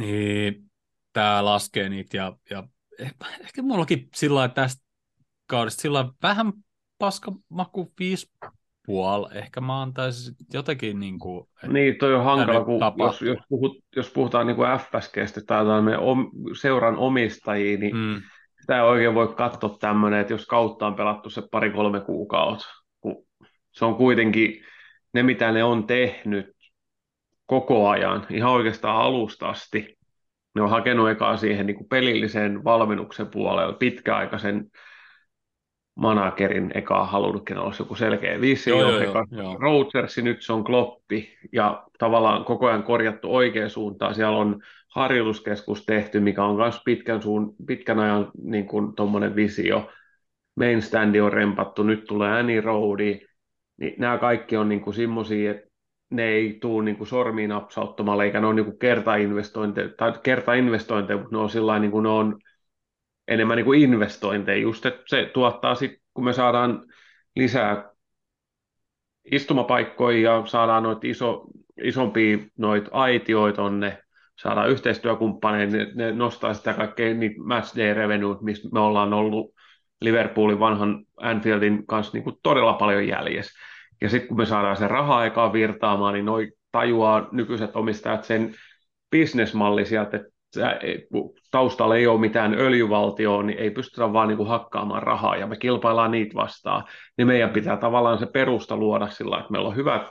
niin, tämä laskee niitä ja, ja ehkä, ehkä mullakin sillä tästä kaudesta sillä vähän paska maku viisi puoli. Ehkä mä antaisin jotenkin niin kuin, Niin, toi on hankala, kun jos, jos, puhut, jos puhutaan niin kuin FSGstä tai me om, seuran omistajia, niin mm. sitä ei oikein voi katsoa tämmöinen, että jos kautta on pelattu se pari-kolme kuukautta, se on kuitenkin ne, mitä ne on tehnyt koko ajan, ihan oikeastaan alusta asti, ne on hakenut ekaa siihen niin kuin pelillisen valmennuksen puolella pitkäaikaisen managerin eka halunnutkin olla joku selkeä visio. Joo, joo, joo, Rogersi, nyt se on Kloppi ja tavallaan koko ajan korjattu oikeaan suuntaan. Siellä on harjoituskeskus tehty, mikä on myös pitkän, suun, pitkän ajan niin kuin visio. Main standi on rempattu, nyt tulee Annie Roadi. Niin nämä kaikki on niin kuin semmoisia, että ne ei tule niin kuin sormiin napsauttamalla, eikä ne ole niin kuin kertainvestointeja, tai kertainvestointeja, mutta ne on sillä niin kuin ne on enemmän niin kuin investointeja, just että se tuottaa sitten, kun me saadaan lisää istumapaikkoja ja saadaan noita iso, isompia noita aitioita tonne, saadaan yhteistyökumppaneita, ne, ne nostaa sitä kaikkea niitä match day revenue, mistä me ollaan ollut Liverpoolin vanhan Anfieldin kanssa niin kuin todella paljon jäljessä. Ja sitten kun me saadaan se raha-aikaa virtaamaan, niin noi tajuaa nykyiset omistajat sen bisnesmalli sieltä, että taustalla ei ole mitään öljyvaltioa, niin ei pystytä vaan niin kuin hakkaamaan rahaa ja me kilpaillaan niitä vastaan, niin meidän pitää tavallaan se perusta luoda sillä että meillä on hyvät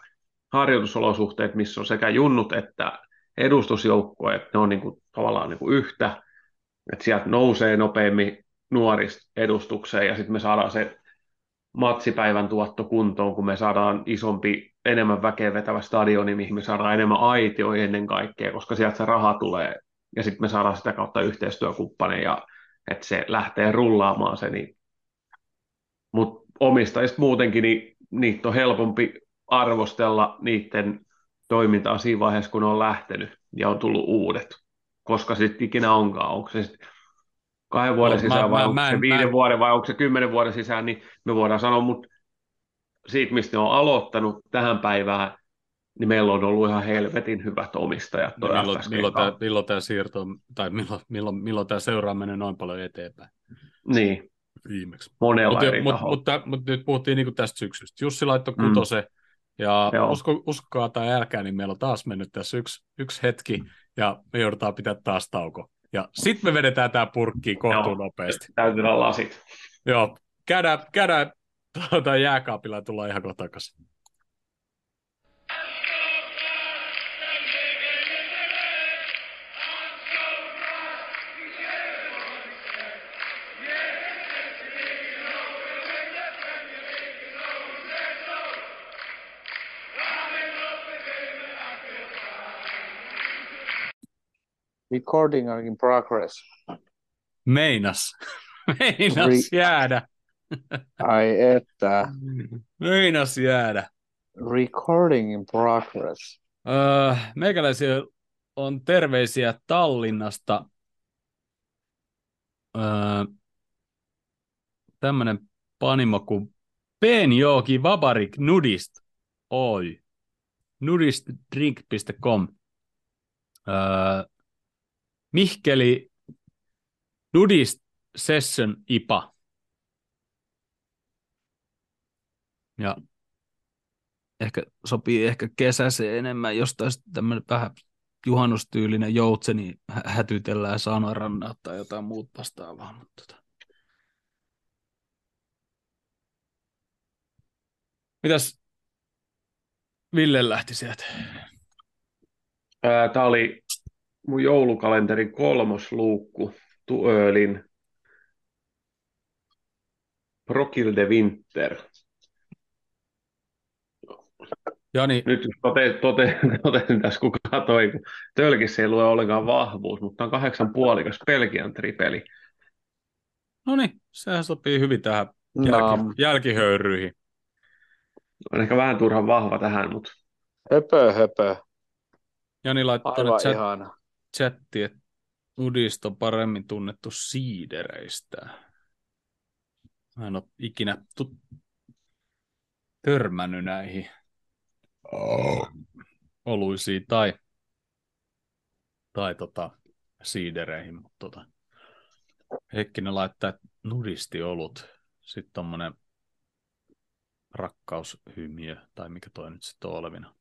harjoitusolosuhteet, missä on sekä junnut että edustusjoukkue, että ne on niin kuin, tavallaan niin kuin yhtä, että sieltä nousee nopeammin nuorista edustukseen ja sitten me saadaan se matsipäivän tuotto kuntoon, kun me saadaan isompi, enemmän väkeä vetävä stadioni, mihin me saadaan enemmän aitioja ennen kaikkea, koska sieltä se raha tulee ja sitten me saadaan sitä kautta yhteistyökumppaneja, että se lähtee rullaamaan se, niin mutta omistajista muutenkin, niin niitä on helpompi arvostella niiden toimintaa siinä vaiheessa, kun on lähtenyt ja on tullut uudet, koska sitten ikinä onkaan, onko se sitten kahden vuoden no, sisään mä, vai mä, onko mä, se viiden mä... vuoden vai onko se kymmenen vuoden sisään, niin me voidaan sanoa, mutta siitä, mistä ne on aloittanut tähän päivään, niin meillä on ollut ihan helvetin hyvät omistajat. No, milloin, milloin, tämä, milloin tämä siirto, tai milloin, milloin, milloin tämä seuraaminen noin paljon eteenpäin? Niin. Viimeksi. Monella mutta, eri mutta, mutta, mutta, nyt puhuttiin niin tästä syksystä. Jussi laittoi mm. kutose, mm. ja usko, uskokaa tai älkää, niin meillä on taas mennyt tässä yksi, yksi hetki, ja me joudutaan pitää taas tauko. Ja sitten me vedetään tämä purkki kohtuun nopeasti. Täytyy olla lasit. Joo, käydään, käydään tuota jääkaapilla ja tullaan ihan kohta takaisin. Recording are in progress. Meinas. *laughs* Meinas Re- jäädä. Ai että. Meinas jäädä. Recording in progress. Öö, meikäläisiä on terveisiä Tallinnasta. Öö, tämmönen panimo kuin Penjoki Vabarik Nudist Oi. Nudistdrink.com. Öö, Mihkeli Nudist Session IPA. Ja ehkä sopii ehkä kesäseen enemmän, jos taas tämmöinen vähän juhannustyylinen joutseni hätytellään saunarannaa tai jotain muut vastaavaa. Mutta tota. Mitäs Ville lähti sieltä? Tämä oli mun joulukalenterin kolmos luukku Tuölin Prokil de Winter. Jani. Nyt tote, tote, totesin tässä, kun katsoin, kun tölkissä ei lue ollenkaan vahvuus, mutta on kahdeksan puolikas Pelkian tripeli. No niin, sehän sopii hyvin tähän jälki, no. jälkihöyryihin. On ehkä vähän turhan vahva tähän, mutta... Höpö, höpö. Jani laittaa Aivan chat, ihana chatti, että Udist on paremmin tunnettu siidereistä. Mä en ole ikinä tu- törmännyt näihin oh. oluisiin tai, tai tota, siidereihin, mutta tota, Heikkinen laittaa, että nudisti olut, sitten tommonen rakkaushymiö, tai mikä toi nyt sitten on olevina.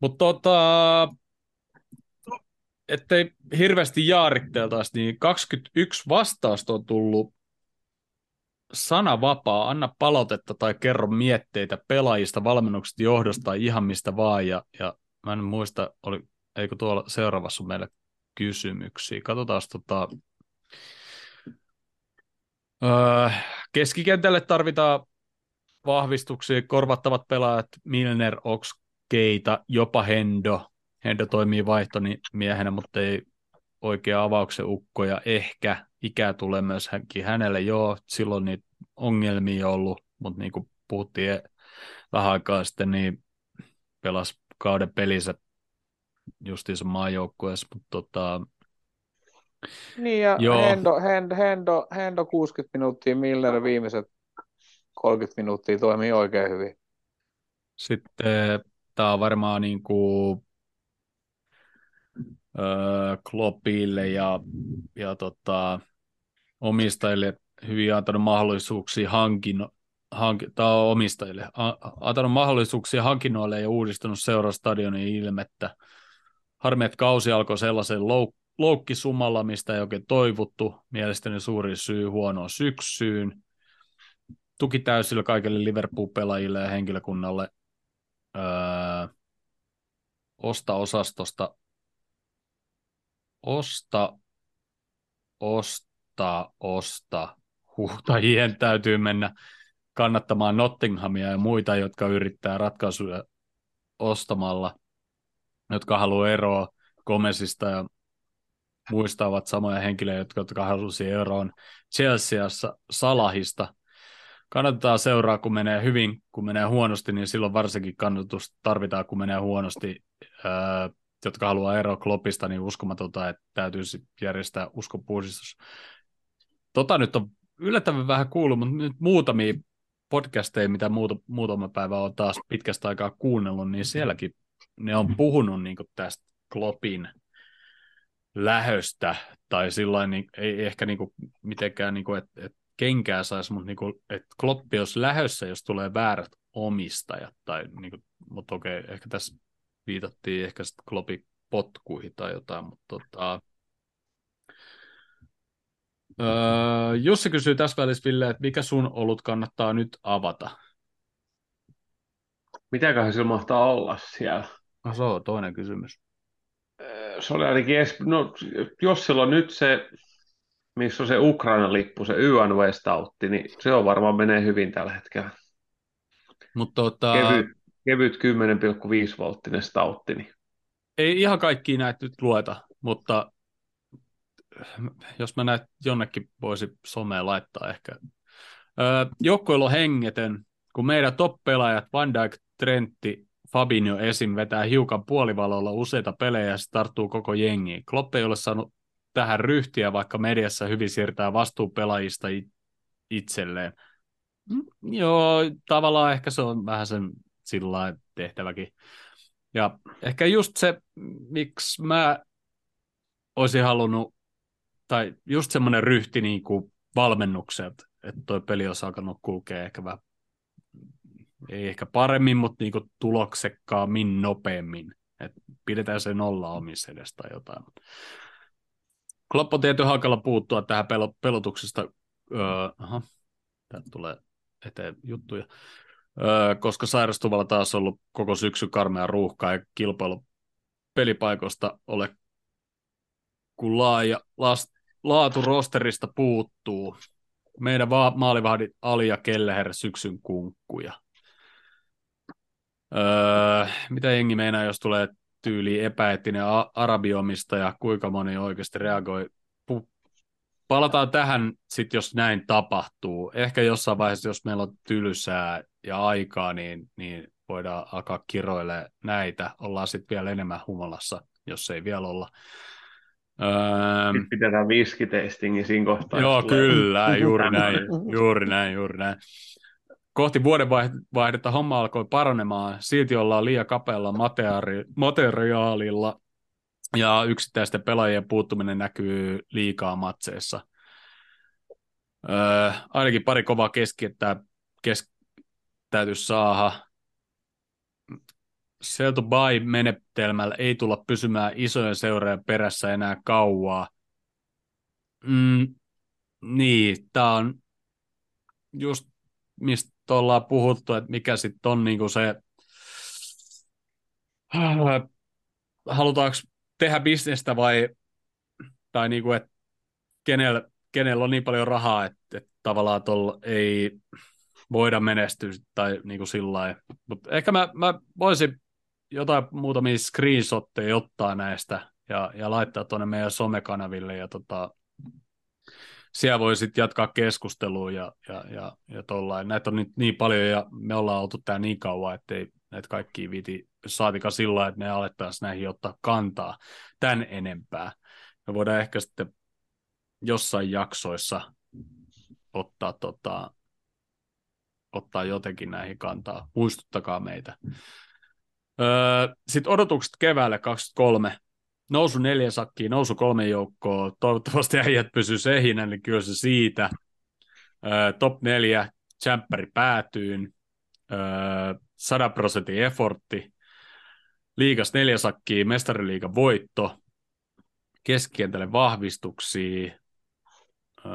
Mutta tota, ettei hirveästi jaaritteltaisi, niin 21 vastausta on tullut sana vapaa, anna palautetta tai kerro mietteitä pelaajista, valmennuksesta, johdosta tai ihan mistä vaan. Ja, ja mä en muista, oli, eikö tuolla seuraavassa meille kysymyksiä. Katsotaan tota, öö, keskikentälle tarvitaan vahvistuksia, korvattavat pelaajat, Milner, Ox, Keita, jopa Hendo, Hendo toimii vaihtoni-miehenä, mutta ei oikea avauksen ukko ja ehkä ikää tulee myös hänelle. Joo, silloin niitä ongelmia ollut, mutta niin kuin puhuttiin vähän aikaa sitten, niin pelasi kauden pelissä justiinsa maajoukkueessa, mutta tota, niin ja Joo. Hendo, Hendo, Hendo, Hendo 60 minuuttia, Miller viimeiset 30 minuuttia toimii oikein hyvin. Sitten tämä on varmaan niin kuin öö, Kloppille ja, ja tota, omistajille hyvin antanut mahdollisuuksia hankin, hanki, tai omistajille, antanut mahdollisuuksia hankinnoille ja uudistanut seurastadionin ilmettä. Harmi, että kausi alkoi sellaisen louk- loukkisumalla, mistä ei oikein toivottu. Mielestäni suuri syy huonoon syksyyn. Tuki täysillä kaikille Liverpool-pelaajille ja henkilökunnalle. Öö, osta-osastosta. Osta, osta, osta. Huhtajien täytyy mennä kannattamaan Nottinghamia ja muita, jotka yrittää ratkaisuja ostamalla, jotka haluaa eroa Gomezista ja muista ovat samoja henkilöitä, jotka, jotka halusivat eroon Chelseassa Salahista. Kannattaa seuraa, kun menee hyvin, kun menee huonosti, niin silloin varsinkin kannatus tarvitaan, kun menee huonosti. Öö, jotka haluaa eroa Kloppista, niin uskomatonta, että täytyy järjestää uskopuhdistus. Tota nyt on yllättävän vähän kuullut, mutta nyt muutamia podcasteja, mitä muuta, muutama päivä on taas pitkästä aikaa kuunnellut, niin sielläkin ne on puhunut niin tästä Kloppin lähöstä, tai sillä niin, ei ehkä niin kuin, mitenkään, niin kuin, että, että kenkää saisi, mutta niin kuin, että Kloppi olisi lähössä, jos tulee väärät omistajat, tai niin kuin, mutta okei, ehkä tässä viitattiin ehkä sitten Kloppin potkuihin tai jotain, mutta tota, Öö, Jussi kysyy tässä välissä, Ville, että mikä sun olut kannattaa nyt avata? Mitäköhän sillä mahtaa olla siellä? No, se on toinen kysymys. Se oli ainakin, no, jos sillä on nyt se, missä on se Ukraina-lippu, se YN Westautti, niin se on varmaan menee hyvin tällä hetkellä. Mutta tota... kevyt, kevyt 10,5 volttinen stautti. Niin. Ei ihan kaikki näitä nyt lueta, mutta jos mä näet jonnekin voisi somea laittaa ehkä. Öö, joukkoilu hengetön, kun meidän top-pelaajat Van Dijk, Trentti, Fabinho esim. vetää hiukan puolivalolla useita pelejä ja tarttuu koko jengiin. Klopp ei ole saanut tähän ryhtiä, vaikka mediassa hyvin siirtää vastuu pelaajista itselleen. Mm, joo, tavallaan ehkä se on vähän sen sillä tehtäväkin. Ja ehkä just se, miksi mä olisin halunnut tai just semmoinen ryhti niin kuin valmennukset, että toi peli on alkanut kulkea ehkä vähän, ei ehkä paremmin, mutta niin kuin tuloksekkaammin nopeammin. Et pidetään se nolla omissa edestä tai jotain. Klopp on tietysti hankala puuttua tähän pel- pelotuksesta. Öö, aha, tulee eteen juttuja. Koska sairastuvalla taas on ollut koko syksy karmea ruuhkaa ja kilpailu pelipaikoista ole kun laaja last, laatu rosterista puuttuu. Meidän va- maalivahdit Ali ja Kelleher syksyn kunkkuja. Öö, mitä jengi meinaa, jos tulee tyyli arabiomista ja kuinka moni oikeasti reagoi? Palataan tähän sitten, jos näin tapahtuu. Ehkä jossain vaiheessa, jos meillä on tylsää ja aikaa, niin, niin voidaan alkaa kiroille näitä. Ollaan sitten vielä enemmän humalassa, jos ei vielä olla. Öö, Pidetään viskitestingi siinä kohtaa. Joo, kyllä, juuri näin, juuri näin, juuri näin. Kohti vuodenvaihdetta homma alkoi paranemaan, silti ollaan liian kapealla materiaali- materiaalilla ja yksittäisten pelaajien puuttuminen näkyy liikaa matseissa. Öö, ainakin pari kovaa keskittää kes- täytyisi saada. Sell to buy-menetelmällä ei tulla pysymään isojen seurojen perässä enää kauaa. Mm, niin, tämä on just mistä ollaan puhuttu, että mikä sitten on niinku se, halutaanko tehdä bisnestä vai, tai niinku, että kenellä, kenellä on niin paljon rahaa, että, että tavallaan tuolla ei voida menestyä tai niinku sillä Mutta ehkä mä, mä voisin jotain muutamia screenshotteja ottaa näistä ja, ja laittaa tuonne meidän somekanaville ja tota, siellä voi sitten jatkaa keskustelua ja, ja, ja, ja tollain. Näitä on nyt niin paljon ja me ollaan oltu tää niin kauan, ettei näitä kaikki viti saatika sillä että me alettaisiin näihin ottaa kantaa tämän enempää. Me voidaan ehkä sitten jossain jaksoissa ottaa, tota, ottaa jotenkin näihin kantaa. Muistuttakaa meitä. Öö, Sitten odotukset keväälle 23. Nousu neljä sakkiin, nousu kolme joukkoa. Toivottavasti äijät pysyy sehinä, niin kyllä se siitä. Öö, top neljä, tsemppäri päätyyn. Öö, 100 prosentin effortti. Liigas neljä sakkiin, mestariliigan voitto. Keskikentälle vahvistuksia. Öö,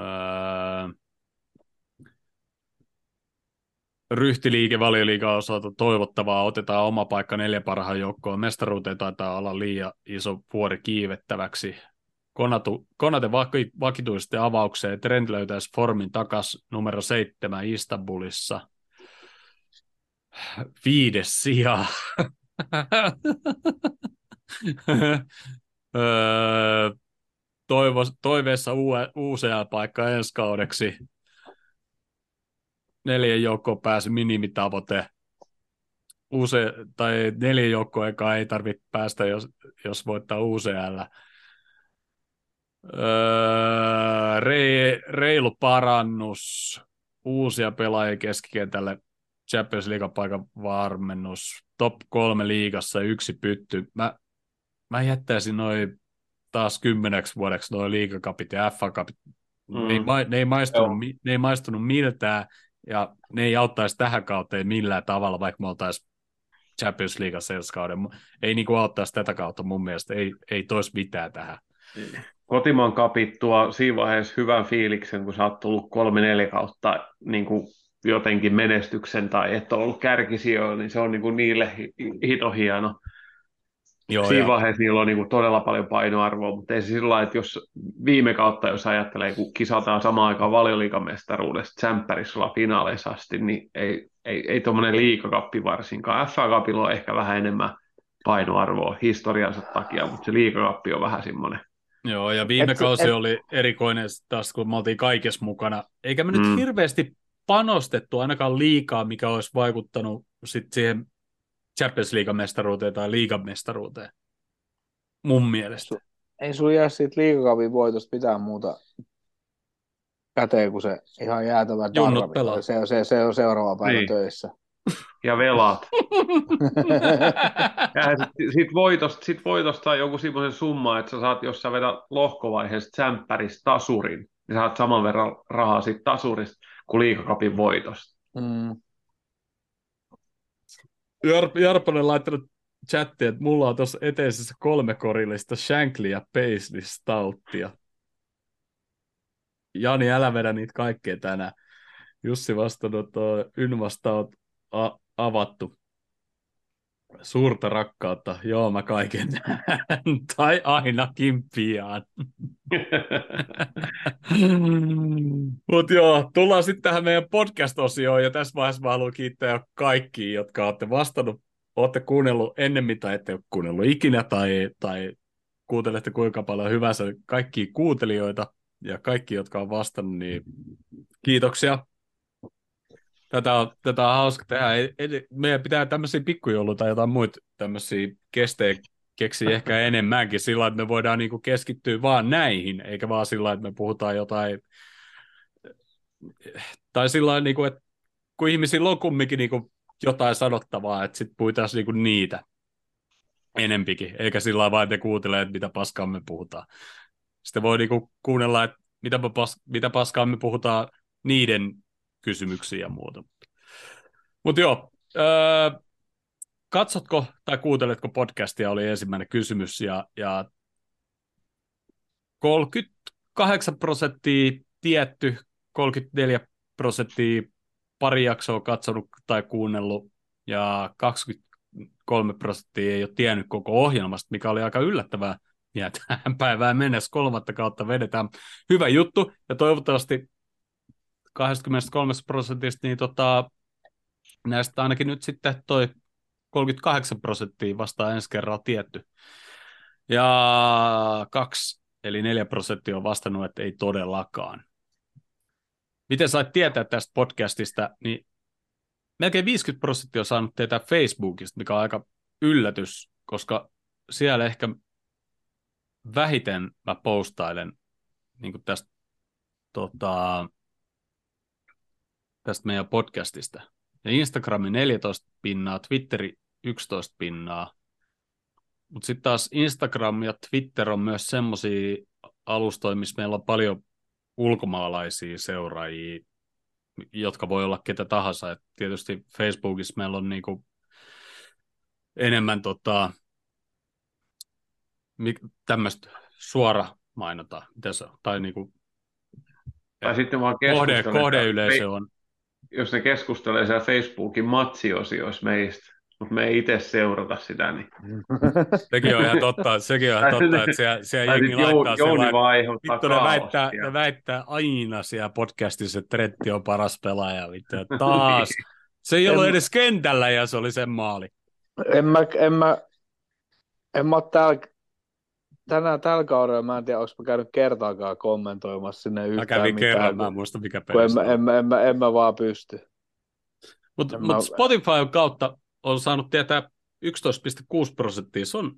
ryhtiliike valioliigan osalta toivottavaa. Otetaan oma paikka neljä parhaan joukkoon. Mestaruuteen taitaa olla liian iso vuori kiivettäväksi. Konatu, Konate vaki, vakitui sitten avaukseen. Trent löytäisi formin takas numero seitsemän Istanbulissa. Viides sija. *laughs* toivo, toiveessa uusia paikka ensi kaudeksi. Neljän joukkoon pääsi minimitavoite. Use, tai neljä joukkoa eka ei tarvitse päästä, jos, jos voittaa UCL. Öö, re, reilu parannus, uusia pelaajia keskikentälle, Champions League-paikan varmennus, top kolme liigassa yksi pytty. Mä, mä jättäisin noin taas kymmeneksi vuodeksi noin liigakapit ja FA-kapit. Mm. Ne, ei, ne, ei maistunut, ne ei maistunut miltään, ja ne ei auttaisi tähän kauteen millään tavalla, vaikka me oltaisiin Champions League kauden. Ei niinku auttaisi tätä kautta mun mielestä, ei, ei toisi mitään tähän. Kotimaan kapit tuo siinä vaiheessa hyvän fiiliksen, kun sä oot tullut kolme-neljä kautta niin kuin jotenkin menestyksen tai et ole ollut kärkisijoilla, niin se on niin kuin niille hito hieno. Joo, Siinä ja... vaiheessa niillä on niin kuin todella paljon painoarvoa, mutta ei se sillä että jos viime kautta, jos ajattelee, kun kisataan samaan aikaan valioliikamestaruudesta tsemppärissä olla finaaleissa asti, niin ei, ei, ei tuommoinen liikakappi varsinkaan. FA-kapilla on ehkä vähän enemmän painoarvoa historiansa takia, mutta se liikakappi on vähän semmoinen. Joo, ja viime et, kausi et... oli erikoinen taas, kun me oltiin kaikessa mukana. Eikä me mm. nyt hirveästi panostettu ainakaan liikaa, mikä olisi vaikuttanut sit siihen Champions League-mestaruuteen tai liigamestaruuteen. Mun mielestä. Ei sulla jää siitä liigakavin voitosta mitään muuta käteen kuin se ihan jäätävä darra, se, se, se on seuraava päivä niin. töissä. Ja velat. *laughs* ja sit, sit, voitosta, sit voitosta joku semmoisen summa, että sä saat, jos sä vedät lohkovaiheessa tsemppäris tasurin, niin saat saman verran rahaa siitä tasurista kuin liikakapin voitosta. Mm. Jarp, Jarppanen laittanut chattiin, että mulla on tuossa eteisessä kolme korillista Shankly ja Paisley Stouttia. Jani, älä vedä niitä kaikkea tänään. Jussi vastannut, että Ynvasta on a- avattu. Suurta rakkautta, joo mä kaiken *laughs* tai ainakin pian. *laughs* Mutta joo, tullaan sitten tähän meidän podcast-osioon, ja tässä vaiheessa mä haluan kiittää jo kaikki, jotka olette vastannut, olette kuunnellut ennemmin tai ette ole kuunnellut ikinä, tai, tai kuuntelette kuinka paljon hyvänsä. Kaikki kuuntelijoita, ja kaikki, jotka on vastannut, niin kiitoksia tätä on, tätä on hauska tehdä. Ei, ei, meidän pitää tämmöisiä pikkujouluja tai jotain muita tämmöisiä kestejä keksiä ehkä *laughs* enemmänkin sillä että me voidaan niinku keskittyä vaan näihin, eikä vaan sillä että me puhutaan jotain, tai sillä niinku, että kun ihmisillä on kumminkin niinku jotain sanottavaa, että sitten puhutaan niinku niitä enempikin, eikä sillä vaan, että kuuntelee, että mitä paskaa me puhutaan. Sitten voi niinku kuunnella, että mitä, pas, mitä paskaa me puhutaan niiden kysymyksiä ja muuta. Mutta joo, öö, katsotko tai kuunteletko podcastia, oli ensimmäinen kysymys, ja, ja 38 prosenttia tietty, 34 prosenttia pari jaksoa katsonut tai kuunnellut, ja 23 prosenttia ei ole tiennyt koko ohjelmasta, mikä oli aika yllättävää. Ja tähän päivään mennessä kolmatta kautta vedetään. Hyvä juttu, ja toivottavasti 23 prosentista, niin tota, näistä ainakin nyt sitten toi 38 prosenttia vasta ensi kerralla tietty. Ja kaksi, eli 4 prosenttia on vastannut, että ei todellakaan. Miten sait tietää tästä podcastista, niin melkein 50 prosenttia on saanut tietää Facebookista, mikä on aika yllätys, koska siellä ehkä vähiten mä postailen niin tästä tota, tästä meidän podcastista. Ja Instagrami 14 pinnaa, Twitteri 11 pinnaa. Mutta sitten taas Instagram ja Twitter on myös semmoisia alustoja, missä meillä on paljon ulkomaalaisia seuraajia, jotka voi olla ketä tahansa. Et tietysti Facebookissa meillä on niinku enemmän tota, tämmöistä suora mainota, mitä se, tai niinku, tai sitten vaan kohde, kohdeyleisö on jos ne keskustelee siellä Facebookin matsiosioissa meistä, mutta me ei itse seurata sitä, niin... *laughs* Sekin on ihan totta, sekin on ihan totta että siellä, siellä jengi laittaa sellainen, vittu ne väittää, ne väittää aina siellä podcastissa, että Tretti on paras pelaaja, vittu, taas. *laughs* Se ei ollut edes kentällä ja se oli sen maali. En mä, en mä, en mä täällä, tänään tällä kaudella, mä en tiedä, onko mä käynyt kertaakaan kommentoimassa sinne yhtään Mä kävin mitään, kerran, kun, mä en muista mikä en, peli mä, en, mä, en, mä, en mä vaan pysty. Mutta En mut mä- Spotify kautta on saanut tietää 11,6 prosenttia, se on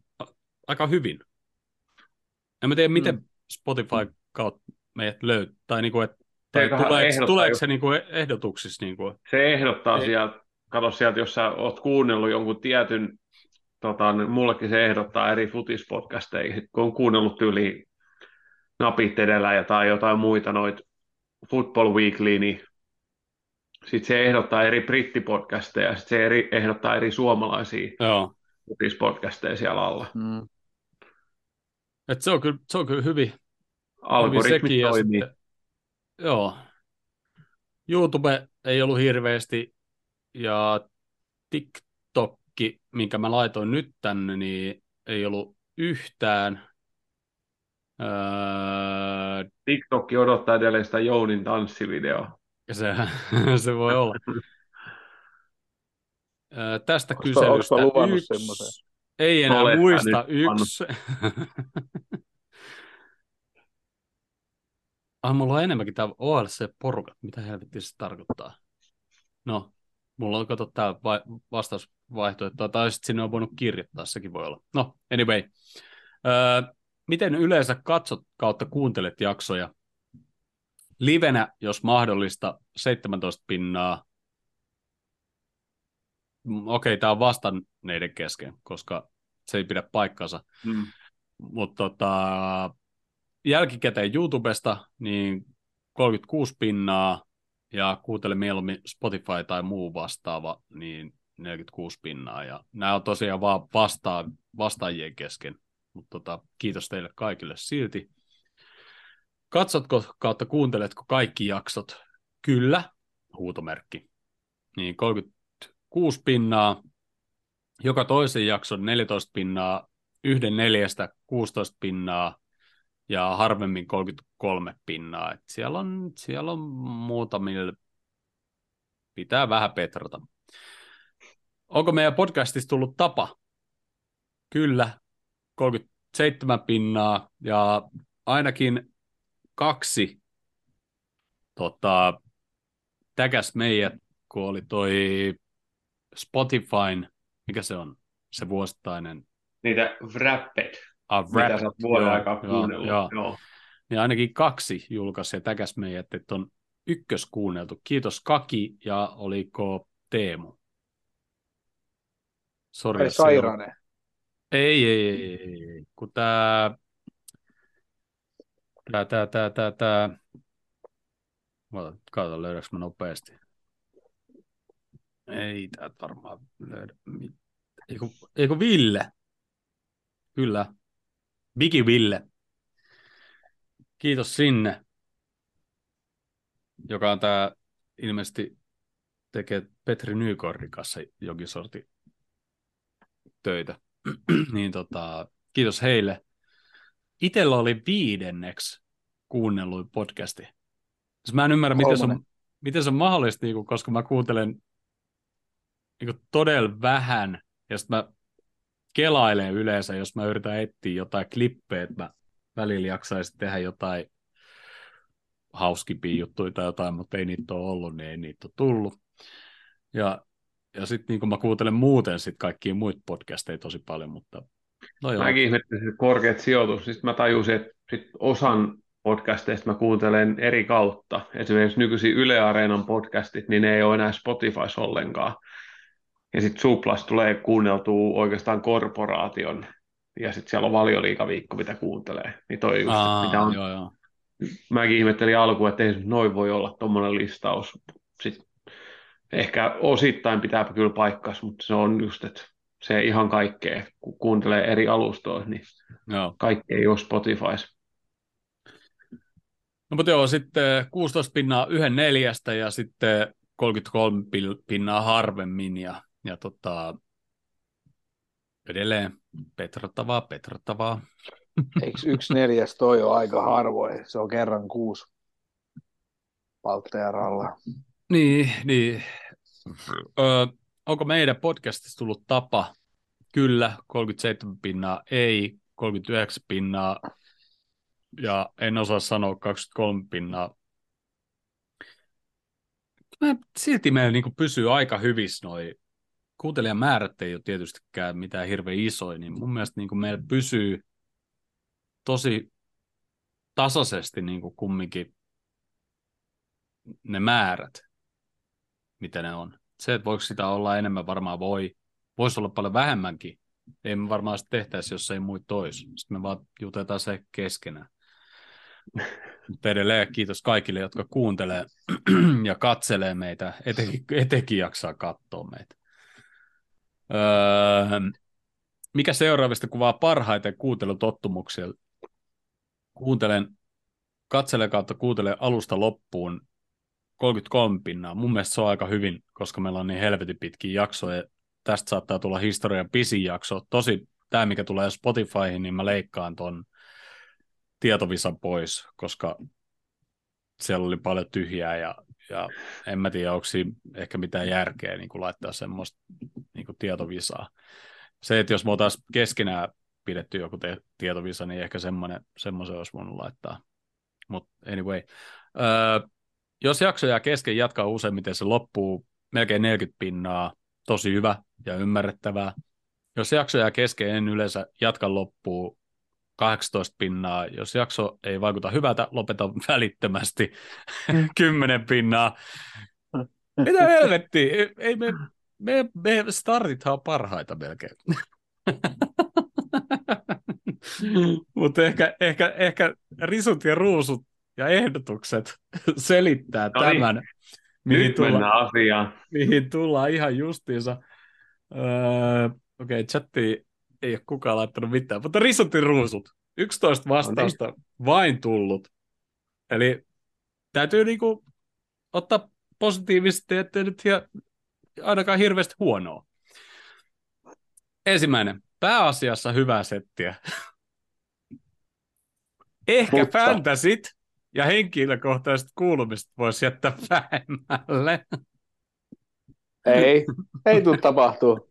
aika hyvin. En mä tiedä, miten Mm. Spotify kautta meidät löytää, tai niinku, et, tai tuleeko, tuleeko se niinku ehdotuksissa? Niinku, Se ehdottaa Ei. sieltä, kato sieltä, jos sä oot kuunnellut jonkun tietyn, tota, niin mullekin se ehdottaa eri futispodcasteja, Sit kun on kuunnellut tyyli napit edellä ja tai jotain muita noit Football Weekly, niin sitten se ehdottaa eri brittipodcasteja ja sitten se eri, ehdottaa eri suomalaisia joo. futispodcasteja siellä alla. Mm. Et se, on kyllä, se on kyllä hyvin, Algoritmi toimii. sitten, joo. YouTube ei ollut hirveästi, ja TikTokki, minkä mä laitoin nyt tänne, niin ei ollut yhtään. Öö, TikTok odottaa edelleen sitä Jounin tanssivideoa. se, *laughs* se voi olla. Öö, tästä mä- kyselystä luvannut yksi, semmoisen? ei enää Olethan muista, yksi. *laughs* ah, mulla on enemmänkin tämä OLC-porukat, mitä helvettiä se tarkoittaa. No, mulla on, kato, tää va- vastausvaihtoehto, tai sitten sinne on voinut kirjoittaa, sekin voi olla. No, anyway. Öö, miten yleensä katsot kautta kuuntelet jaksoja? Livenä, jos mahdollista, 17 pinnaa. Mm, Okei, tämä on vastanneiden kesken, koska se ei pidä paikkansa. Mm. Mutta tota, jälkikäteen YouTubesta niin 36 pinnaa ja kuuntele mieluummin Spotify tai muu vastaava, niin 46 pinnaa. Ja nämä on tosiaan vaan vastaa, vastaajien kesken. Mutta tota, kiitos teille kaikille silti. Katsotko kautta kuunteletko kaikki jaksot? Kyllä, huutomerkki. Niin 36 pinnaa, joka toisen jakson 14 pinnaa, yhden neljästä 16 pinnaa ja harvemmin 33 pinnaa. Et siellä, on, siellä on muutamille, pitää vähän petrata. Onko meidän podcastista tullut tapa? Kyllä, 37 pinnaa ja ainakin kaksi tota, täkäs meidät, kun oli toi Spotifyn, mikä se on, se vuosittainen Niitä wrapped, ah, mitä Wrapped, sä oot vuoden joo, aikaa joo, kuunnellut. joo. Joo. niin ainakin kaksi julkaisi ja täkäs meidät, että on ykkös kuunneltu. Kiitos Kaki ja oliko Teemu? Sori, Ai ei. Ei, ei, ei, kun tää, tää, tää, tää, tää, tää, Oota, katsotaan löydäks mä nopeasti. Ei täältä varmaan löydä. mit- Eiku, eiku Ville. Kyllä. Bigi Ville. Kiitos sinne. Joka on tää ilmeisesti tekee Petri Nykordin kanssa jokin sorti töitä. *clears throat* niin tota, kiitos heille. Itellä oli viidenneksi kuunnelluin podcasti. Siis mä en ymmärrä, miten se on, miten se on mahdollista, niin kuin, koska mä kuuntelen niin kuin todella vähän, ja sitten mä kelailen yleensä, jos mä yritän etsiä jotain klippejä, että mä välillä jaksaisin tehdä jotain hauskimpia juttuja tai jotain, mutta ei niitä ole ollut, niin ei niitä ole tullut. Ja, ja sitten niin mä kuuntelen muuten sit kaikkia muita podcasteja tosi paljon, mutta no joo. Mäkin ihmettelin korkeat sijoitus. Sitten mä tajusin, että sit osan podcasteista mä kuuntelen eri kautta. Esimerkiksi nykyisin Yle Areenan podcastit, niin ne ei ole enää Spotifys ollenkaan. Ja sitten Suplas tulee kuunneltua oikeastaan korporaation. Ja sitten siellä on valioliikaviikko, mitä kuuntelee. Niin toi just, Aa, mitä on joo, joo. mäkin ihmettelin alkuun, että ei noin voi olla tuommoinen listaus. Sitten ehkä osittain pitää kyllä paikkas, mutta se on just, että se ihan kaikkea, kun kuuntelee eri alustoja, niin joo. kaikki ei ole Spotifys. No mutta joo, sitten 16 pinnaa yhden neljästä ja sitten 33 pinnaa harvemmin ja, ja tota, edelleen petrattavaa, petrattavaa. Eikö yksi neljäs toi ole aika harvoin? Se on kerran kuusi Paltteeralla. Niin, niin. Ö, onko meidän podcastissa tullut tapa? Kyllä, 37 pinnaa ei, 39 pinnaa ja en osaa sanoa 23 pinnaa. Mä, silti meillä niin pysyy aika hyvissä noi kuuntelijamäärät ei ole tietystikään mitään hirveän isoja, niin mun mielestä niin meillä pysyy tosi tasaisesti niin kumminkin ne määrät, mitä ne on. Se, että voiko sitä olla enemmän, varmaan voi. Voisi olla paljon vähemmänkin. Ei me varmaan sitä tehtäisi, jos ei muut tois. Sitten me vaan jutetaan se keskenään. Mutta edelleen kiitos kaikille, jotka kuuntelee *clears throat* ja katselee meitä, etenkin, etenkin jaksaa katsoa meitä. Öö, mikä seuraavista kuvaa parhaiten kuuntelutottumuksia? Kuuntelen, katselen kautta kuuntelen alusta loppuun 33 pinnaa. Mun mielestä se on aika hyvin, koska meillä on niin helvetin pitkiä jaksoja. Tästä saattaa tulla historian pisin jakso. Tosi tämä, mikä tulee Spotifyhin, niin mä leikkaan ton tietovisan pois, koska siellä oli paljon tyhjää ja, ja en mä tiedä, onko ehkä mitään järkeä niin kuin laittaa semmoista niin kuin tietovisaa. Se, että jos me oltaisiin keskenään pidetty joku te- tietovisa, niin ehkä semmoinen, semmoisen olisi voinut laittaa. Mutta anyway, öö, jos jakso jää kesken, jatkaa useimmiten se loppuu melkein 40 pinnaa, tosi hyvä ja ymmärrettävää. Jos jakso jää kesken, en yleensä jatka loppuun 18 pinnaa. Jos jakso ei vaikuta hyvältä, lopeta välittömästi *laughs* 10 pinnaa. Mitä helvettiä? Ei me, me, me startithan on parhaita melkein. *laughs* Mutta ehkä, ehkä, ehkä risut ja ruusut ja ehdotukset *laughs* selittää no niin. tämän, mihin, Nyt tulla, asiaan. mihin tullaan ihan justiinsa. Öö, Okei, okay, chatti ei ole kukaan laittanut mitään, mutta risut ja ruusut. 11 vastausta no niin. vain tullut. Eli täytyy niinku ottaa positiivisesti, ettei nyt ja ainakaan hirveästi huonoa. Ensimmäinen. Pääasiassa hyvää settiä. *laughs* Ehkä Mutta. fantasit ja henkilökohtaiset kuulumista voisi jättää vähemmälle. Ei, ei tule tapahtuu.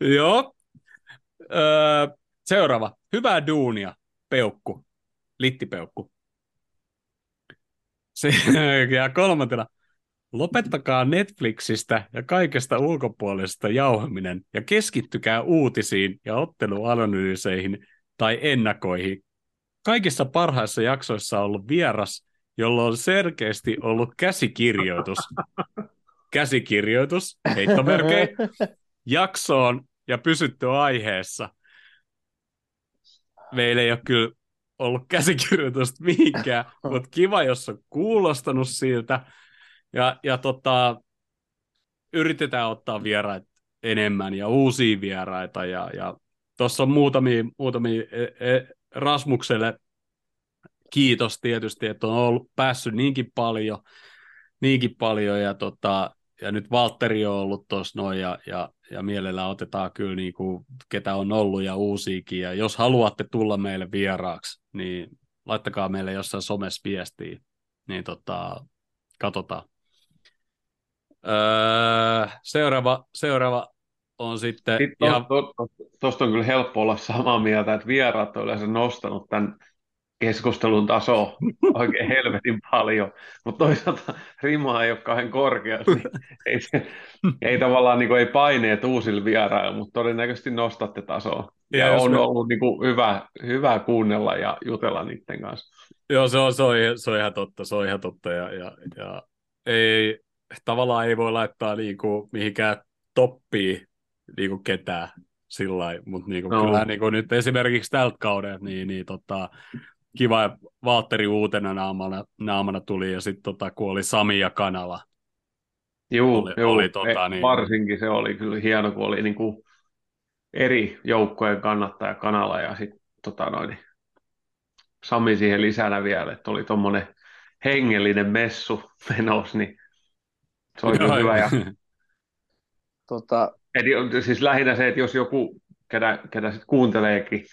Joo. Öö, seuraava. Hyvää duunia. Peukku. Littipeukku. Se, ja kolmantena. Lopettakaa Netflixistä ja kaikesta ulkopuolisesta jauhaminen ja keskittykää uutisiin ja otteluanalyyseihin tai ennakoihin. Kaikissa parhaissa jaksoissa ollut vieras, jolla on selkeästi ollut käsikirjoitus. *laughs* Käsikirjoitus, heittomerkei, *laughs* jaksoon ja pysytty aiheessa. Meillä ei ole kyllä ollut käsikirjoitusta mihinkään, mutta kiva, jos on kuulostanut siltä. Ja, ja tota, yritetään ottaa vieraita enemmän ja uusia vieraita. Ja, ja tuossa on muutamia, muutamia e, e, Rasmukselle kiitos tietysti, että on ollut päässyt niinkin paljon, niinkin paljon ja, tota, ja nyt Valtteri on ollut tuossa noin ja, ja, ja mielellään otetaan kyllä niin kuin, ketä on ollut ja uusiikin ja jos haluatte tulla meille vieraaksi, niin laittakaa meille jossain somessa viestiä, niin tota, katsotaan. Öö, seuraava, seuraava on sitten... sitten ihan... Tuosta to, to, on kyllä helppo olla samaa mieltä, että vieraat on yleensä nostanut tämän keskustelun taso oikein helvetin paljon, mutta toisaalta rima ei ole kauhean korkea, niin ei, se, ei tavallaan niin kuin, ei paineet uusille vieraille, mutta todennäköisesti nostatte tasoa. Ja, ja on me... ollut niin kuin, hyvä, hyvä kuunnella ja jutella niiden kanssa. Joo, se on, se on, se on ihan totta, se on ihan totta, ja, ja, ja ei, tavallaan ei voi laittaa niin kuin, mihinkään toppiin niin kuin ketään sillä mutta niin no. kyllä niin nyt esimerkiksi tältä kaudelta, niin, niin tota, kiva, Valtteri uutena naamana, naamana tuli, ja sitten tota, kun oli Sami ja Kanala. Joo, oli, juu, oli, tota, niin... varsinkin se oli kyllä hieno, kun oli niin kuin eri joukkojen kannattaja Kanala, ja sitten tota, noin, Sami siihen lisänä vielä, että oli tuommoinen hengellinen messu *laughs* menossa, niin se on Joo, kyllä hyvä. Ja, *laughs* Tota, eli, siis lähinnä se, että jos joku, ketä, ketä sit kuunteleekin,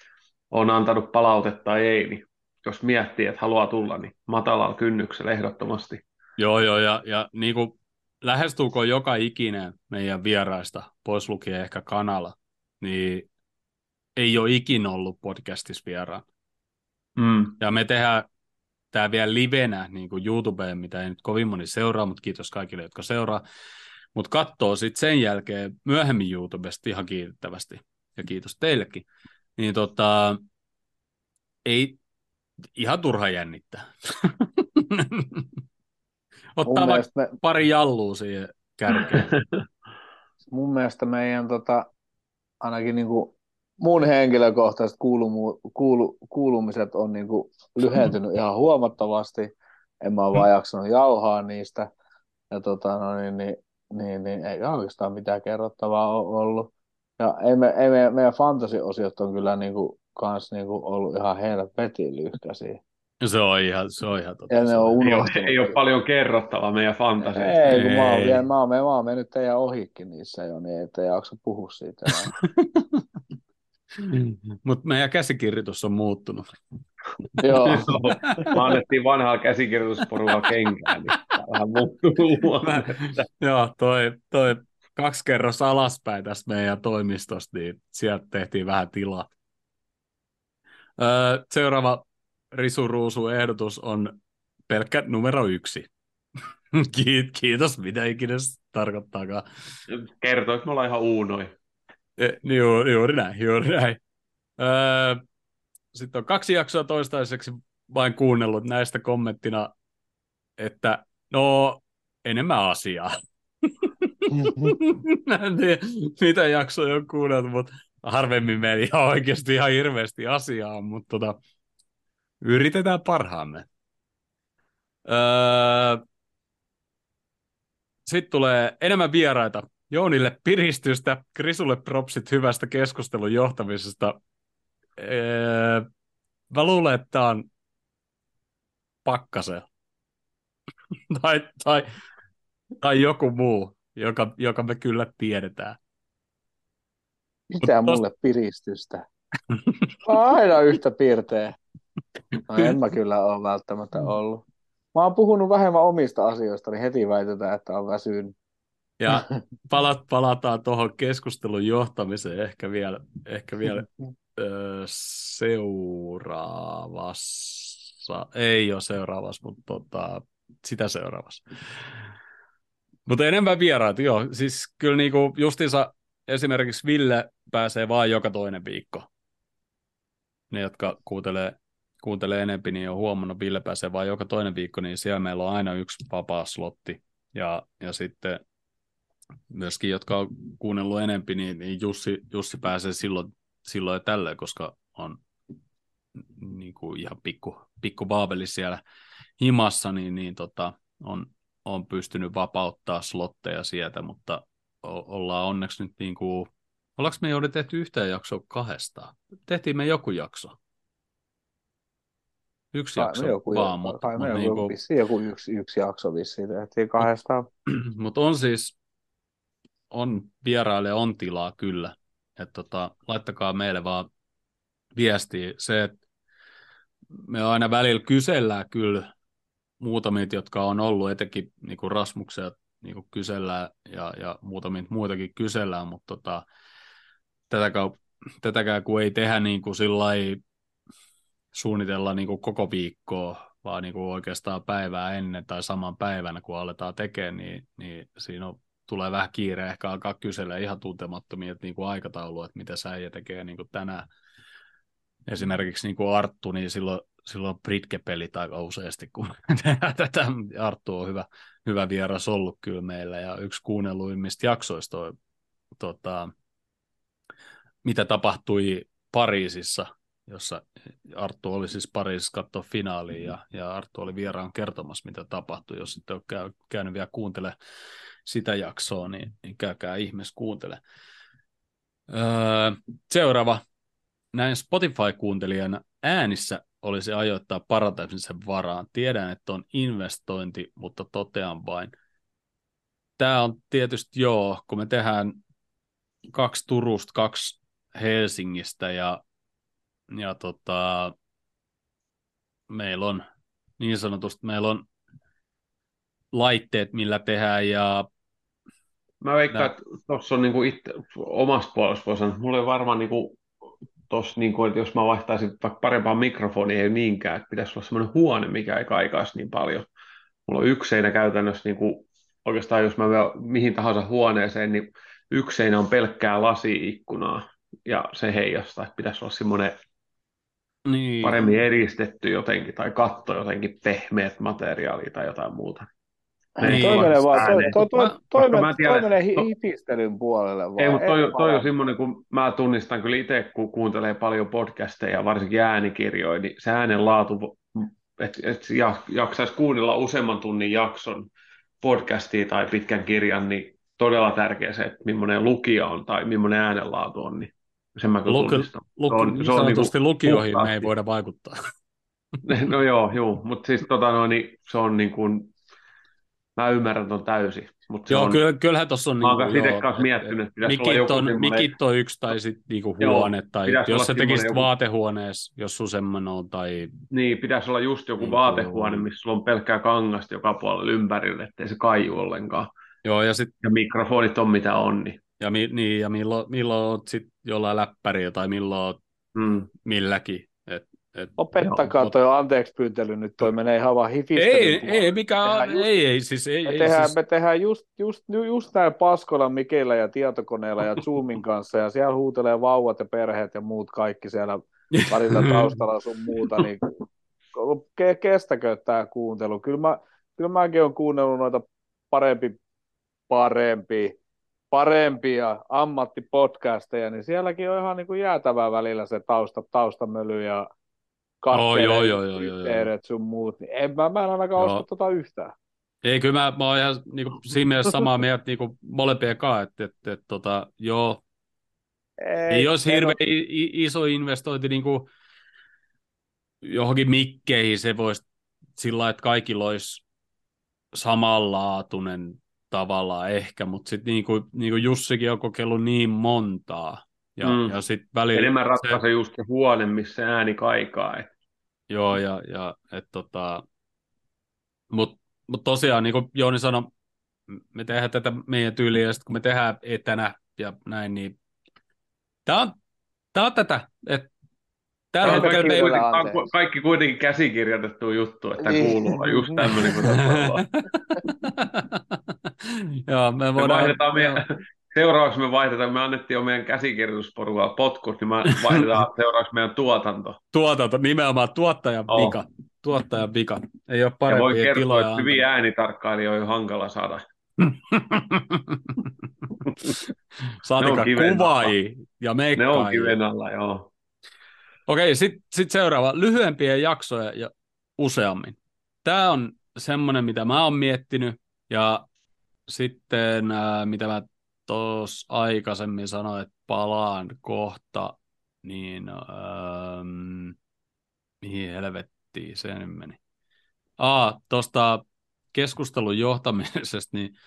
on antanut palautetta tai ei, niin jos miettii, että haluaa tulla, niin matalalla kynnyksellä ehdottomasti. Joo, joo, ja, ja niin kuin lähestyykö joka ikinen meidän vieraista, pois lukien ehkä kanala, niin ei ole ikinä ollut podcastissa vieraan. Mm. Ja me tehdään tämä vielä livenä niin kuin YouTubeen, mitä ei nyt kovin moni seuraa, mutta kiitos kaikille, jotka seuraa. Mutta katsoo sitten sen jälkeen myöhemmin YouTubesta ihan kiitettävästi. Ja kiitos teillekin. Niin tota, ei ihan turha jännittää. *laughs* Ottaa vaikka me, pari jallua siihen kärkeen. *laughs* mun mielestä meidän tota, ainakin niin kuin mun henkilökohtaiset kuulumu, kuulu, kuulumiset on niin kuin lyhentynyt ihan huomattavasti. En mä ole vaan jaksanut jauhaa niistä. Ja tota, no niin, niin, niin, niin, ei oikeastaan mitään kerrottavaa ole ollut. Ja ei me, ei me, meidän fantasy-osiot on kyllä niin kuin, kans niin kuin ollut ihan helvetin lyhkäisiä. Se on ihan, se on ihan totta. Ja ne on Ei ole, ei ole paljon kerrottavaa meidän fantasiasta. Ei, kun mä oon, Ei. vielä, mä, oon, mä oon mennyt teidän ohikin niissä jo, niin ettei jaksa puhua siitä. *laughs* Mutta meidän käsikirjoitus on muuttunut. Joo, *laughs* Me annettiin vanhaa käsikirjoitusporulla kenkään, niin vähän muuttuu. Mä, joo, toi, toi kaksi kerros alaspäin tästä meidän toimistosta, niin sieltä tehtiin vähän tilaa. Öö, seuraava risuruusu ehdotus on pelkkä numero yksi. *laughs* Kiit- Kiitos, mitä ikinä se tarkoittaakaan. Kertoo, että me ollaan ihan uunoja. E, Juuri, juuri näin, juuri näin. Öö, sitten on kaksi jaksoa toistaiseksi vain kuunnellut näistä kommenttina, että no enemmän asiaa. *laughs* Mä en tiedä, mitä jaksoja on kuunneltu, mutta harvemmin meillä ihan oikeasti ihan hirveästi asiaa, mutta tota, yritetään parhaamme. Öö, sitten tulee enemmän vieraita. Jounille piristystä, Krisulle propsit hyvästä keskustelun johtamisesta. Öö, mä luulen, että tämä on pakkasella. *laughs* tai, tai, tai joku muu, joka, joka me kyllä tiedetään. mitä Mut mulle piristystä? Aina yhtä piirteä. No en mä kyllä ole välttämättä ollut. Mä oon puhunut vähemmän omista asioista, niin heti väitetään, että on väsynyt. Ja *laughs* palat, palataan tuohon keskustelun johtamiseen ehkä vielä, ehkä vielä öö, seuraavassa. Ei ole seuraavassa, mutta tota, sitä seuraavassa. Mutta enemmän vieraita, joo. Siis kyllä niinku justiinsa esimerkiksi Ville pääsee vain joka toinen viikko. Ne, jotka kuuntelee, kuuntelee enempi, niin on huomannut, Ville pääsee vain joka toinen viikko, niin siellä meillä on aina yksi vapaa slotti. Ja, ja sitten myöskin, jotka on kuunnellut enempi, niin, niin Jussi, Jussi pääsee silloin, silloin ja tällöin, koska on niin kuin ihan pikku, pikku baabeli siellä himassa, niin, niin tota, on, on pystynyt vapauttaa slotteja sieltä, mutta o- ollaan onneksi nyt niin kuin, ollaanko me joudut tehty yhtään jaksoa kahdestaan? Tehtiin me joku jakso. Yksi Kai jakso joku, vaan, mutta, kai mutta, joku, niin vissiin joku yksi, yksi jakso vissiin tehtiin kahdestaan. *clears throat* mutta on siis, on vieraille on tilaa kyllä. että tota, laittakaa meille vaan viestiä. Se, että me aina välillä kysellään kyllä muutamia, jotka on ollut, etenkin niin kuin Rasmuksia niin kuin kysellään ja, ja muutamia muitakin kysellään, mutta tota, tätäkään, tätäkään kun ei tehdä niin kuin sillai, suunnitella niin kuin koko viikkoa, vaan niin kuin oikeastaan päivää ennen tai saman päivänä, kun aletaan tekemään, niin, niin siinä on, tulee vähän kiire ehkä alkaa kysellä ihan tuntemattomia niin kuin aikataulua, että mitä sä tekee niin kuin tänään. Esimerkiksi niin kuin Arttu, niin silloin, silloin Britke-pelit aika useasti, kun *laughs* tätä. Arttu on hyvä, hyvä vieras ollut kyllä meillä ja yksi kuunnelluimmista jaksoista on, tota, mitä tapahtui Pariisissa, jossa Arttu oli siis Pariisissa katsoa finaaliin ja, ja Arttu oli vieraan kertomassa, mitä tapahtui. Jos sitten on käy, käynyt vielä kuuntele sitä jaksoa, niin, niin käykää ihmeessä kuuntele. Öö, seuraava. Näin Spotify-kuuntelijana äänissä olisi ajoittaa parantamisen varaan. Tiedän, että on investointi, mutta totean vain. Tämä on tietysti joo, kun me tehdään kaksi Turusta, kaksi Helsingistä ja, ja tota, meillä on niin sanotusti, meillä on laitteet, millä tehdään ja Mä veikkaan, että tuossa on niinku itse, omasta puolesta voi sanoa, että mulla ei varmaan niinku tossa, niinku, että jos mä vaihtaisin vaikka parempaa mikrofonia, ei niinkään, että pitäisi olla semmoinen huone, mikä ei kaikaisi niin paljon. Mulla on yksi seinä käytännössä, niinku, oikeastaan jos mä vien mihin tahansa huoneeseen, niin yksi seinä on pelkkää lasiikkunaa ja se heijastaa, että pitäisi olla semmoinen niin. paremmin eristetty jotenkin, tai katto jotenkin pehmeät materiaalia tai jotain muuta. Niin. Toi menee vaan, toi, toi, toi, Koska toi, mä toi, tiedän, toi menee hi- to- hifistelyn puolelle vaan. Ei, mutta toi, toi on semmoinen, kun mä tunnistan kyllä itse, kun kuuntelee paljon podcasteja, varsinkin äänikirjoja, niin se äänen laatu, että et jaksaisi kuunnella useamman tunnin jakson podcastia tai pitkän kirjan, niin todella tärkeä se, että millainen lukija on tai millainen äänenlaatu on, niin sen mä kyllä Luki, tunnistan. luki, Se on- niin se on sanotusti niinku lukioihin me ei puhtaasti. voida vaikuttaa. *laughs* No joo, joo, mutta siis tota noin, niin se on niin kuin, mä ymmärrän ton täysin, mutta Joo, on, kyllä, kyllähän tuossa on... mä oon kanssa itse joo, kanssa et- miettinyt, että pitäisi olla Mikit joku on, semmoinen, mikit on yksi tai sitten niinku Joo, huone, tai pitäisi jos sä tekisit joku- vaatehuoneessa, jos sun semmoinen on, tai niin, pitäisi olla just joku Niin vaatehuone, missä sulla on pelkkää kangasta joka puolella ympärillä, ettei se kaiju ollenkaan. joo, ja, sit, Ja mikrofonit on mitä on, niin, ja, mi, niin, ja milloin, milloin oot sit jollain läppärillä, tai milloin oot mm. milläkin. Et, et, Lopettakaa Joo, toi anteeksi pyytely nyt, toi menee ihan vaan hifistelyn ei, puolelle. ei, mikä, Tehdään just- ei, ei, siis ei, Me ei tehdään, siis, me tehdään just, just, just näin paskoilla Mikillä ja tietokoneella ja Zoomin kanssa ja siellä huutelee vauvat ja perheet ja muut kaikki siellä välillä *laughs* taustalla sun muuta, niin ke- kestäkö tämä kuuntelu? Kyllä, mä, kyllä mäkin olen kuunnellut noita parempi, parempi, parempia ammattipodcasteja, niin sielläkin on ihan niin kuin jäätävää välillä se tausta, taustamöly ja joo, joo, joo. yhteydet sun muut, niin en mä, mä en ainakaan Joo. osta tota yhtään. Ei, kyllä mä, mä oon ihan niin kuin, siinä mielessä samaa mieltä niin kuin molempien kanssa, että, että, että tota, joo, ei, ei olisi hirveän i- iso investointi niin kuin johonkin mikkeihin, se voisi sillä että kaikilla olisi samanlaatuinen tavallaan ehkä, mutta sitten niin kuin, niin kuin Jussikin on kokeillut niin montaa, ja, Mm. ja sitten välillä... enemmän se- ratkaisee just se huone, missä se ääni kaikaa. Et, Joo, ja, ja et tota, mutta mut tosiaan, niin kuin Jouni sanoi, me tehdään tätä meidän tyyliä, ja sitten kun me tehdään etänä ja näin, niin tämä on, tää on tätä, että tällä on hetkellä kaikki, me kuitenkin, tää on kaikki kuitenkin käsikirjoitettu juttu, että Niin. kuuluu olla just tämmöinen kuin. *laughs* Joo, me Me voidaan... vaihdetaan meidän, seuraavaksi me vaihdetaan, me annettiin jo meidän käsikirjoitusporukalla potkut, niin me vaihdetaan *laughs* seuraavaksi meidän tuotanto. Tuotanto, nimenomaan tuottajan Oh. vika. Tuottajan vika. Ei ole Ja voi parempia kertoa, tiloja että hyviä äänitarkkailijoita on hankala saada. *laughs* Saatika kuvaajia ja Ne on kiven alla, joo. Okei, sitten sit seuraava. Lyhyempiä jaksoja ja useammin. Tämä on semmoinen, mitä mä oon miettinyt. Ja sitten, äh, mitä mä tuossa aikaisemmin sanoin, että palaan kohta, niin ähm, mihin helvettiin se nyt meni. Aa, tuosta keskustelun johtamisesta, niin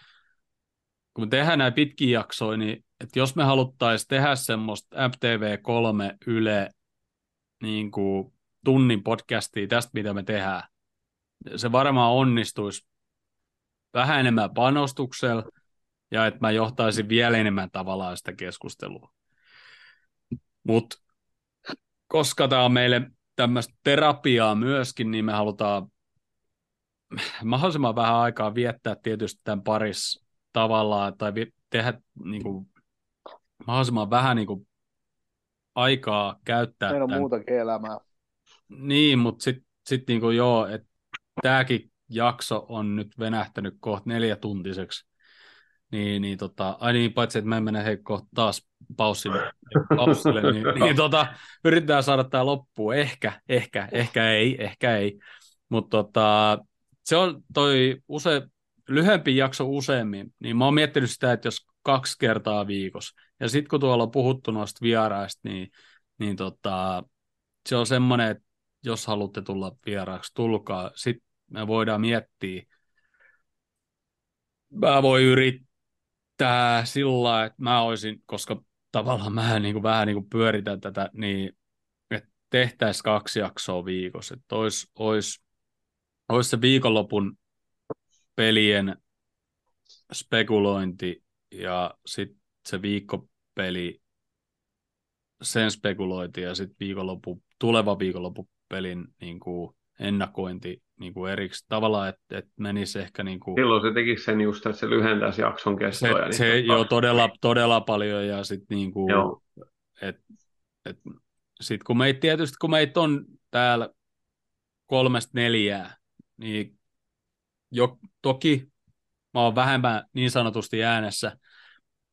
kun me tehdään näin pitkiä jaksoja, niin että jos me haluttaisiin tehdä semmoista MTV3 Yle niin kuin tunnin podcastia tästä, mitä me tehdään, se varmaan onnistuisi vähän enemmän panostuksella ja että mä johtaisin vielä enemmän tavallaan sitä keskustelua. Mutta koska tämä on meille tämmöistä terapiaa myöskin, niin me halutaan mahdollisimman vähän aikaa viettää tietysti tämän parissa tavallaan, tai vi- tehdä niin kuin, mahdollisimman vähän niin kuin, aikaa käyttää Meillä on tämän muutakin elämää. niin, mutta sitten sit niinku joo, että tämäkin jakso on nyt venähtänyt kohta neljätuntiseksi. Niin, niin tota, ai niin, paitsi että mä en mene hei kohta taas paussille, paussille niin, *laughs* niin tota, yritetään saada tämä loppuun. Ehkä, ehkä, ehkä ei, ehkä ei. Mutta tota, se on toi use, lyhempi jakso useammin, niin mä oon miettinyt sitä, että jos kaksi kertaa viikossa. Ja sitten kun tuolla on puhuttu noista vieraista, niin, niin tota, se on semmoinen, että jos haluatte tulla vieraaksi, tulkaa. Sitten me voidaan miettiä. Mä voin yrittää sillä että mä olisin, koska tavallaan mä niin kuin, vähän niin kuin pyöritän tätä, niin että tehtäisiin kaksi jaksoa viikossa. Että olisi, olisi, olisi se viikonlopun pelien spekulointi ja sitten se viikkopeli, sen spekulointi ja sitten viikonloppu, tuleva viikonloppu pelin niin kuin ennakointi niin kuin eriksi tavalla, että, että menisi ehkä... Niin kuin, Silloin se tekisi sen just, että se lyhentäisi jakson kestoa. Se, niin se joo, todella, todella paljon ja sitten niin kuin, et, et, sit kun meitä tietysti, kun meitä on täällä kolmesta neljää, niin jo, toki mä oon vähemmän niin sanotusti äänessä,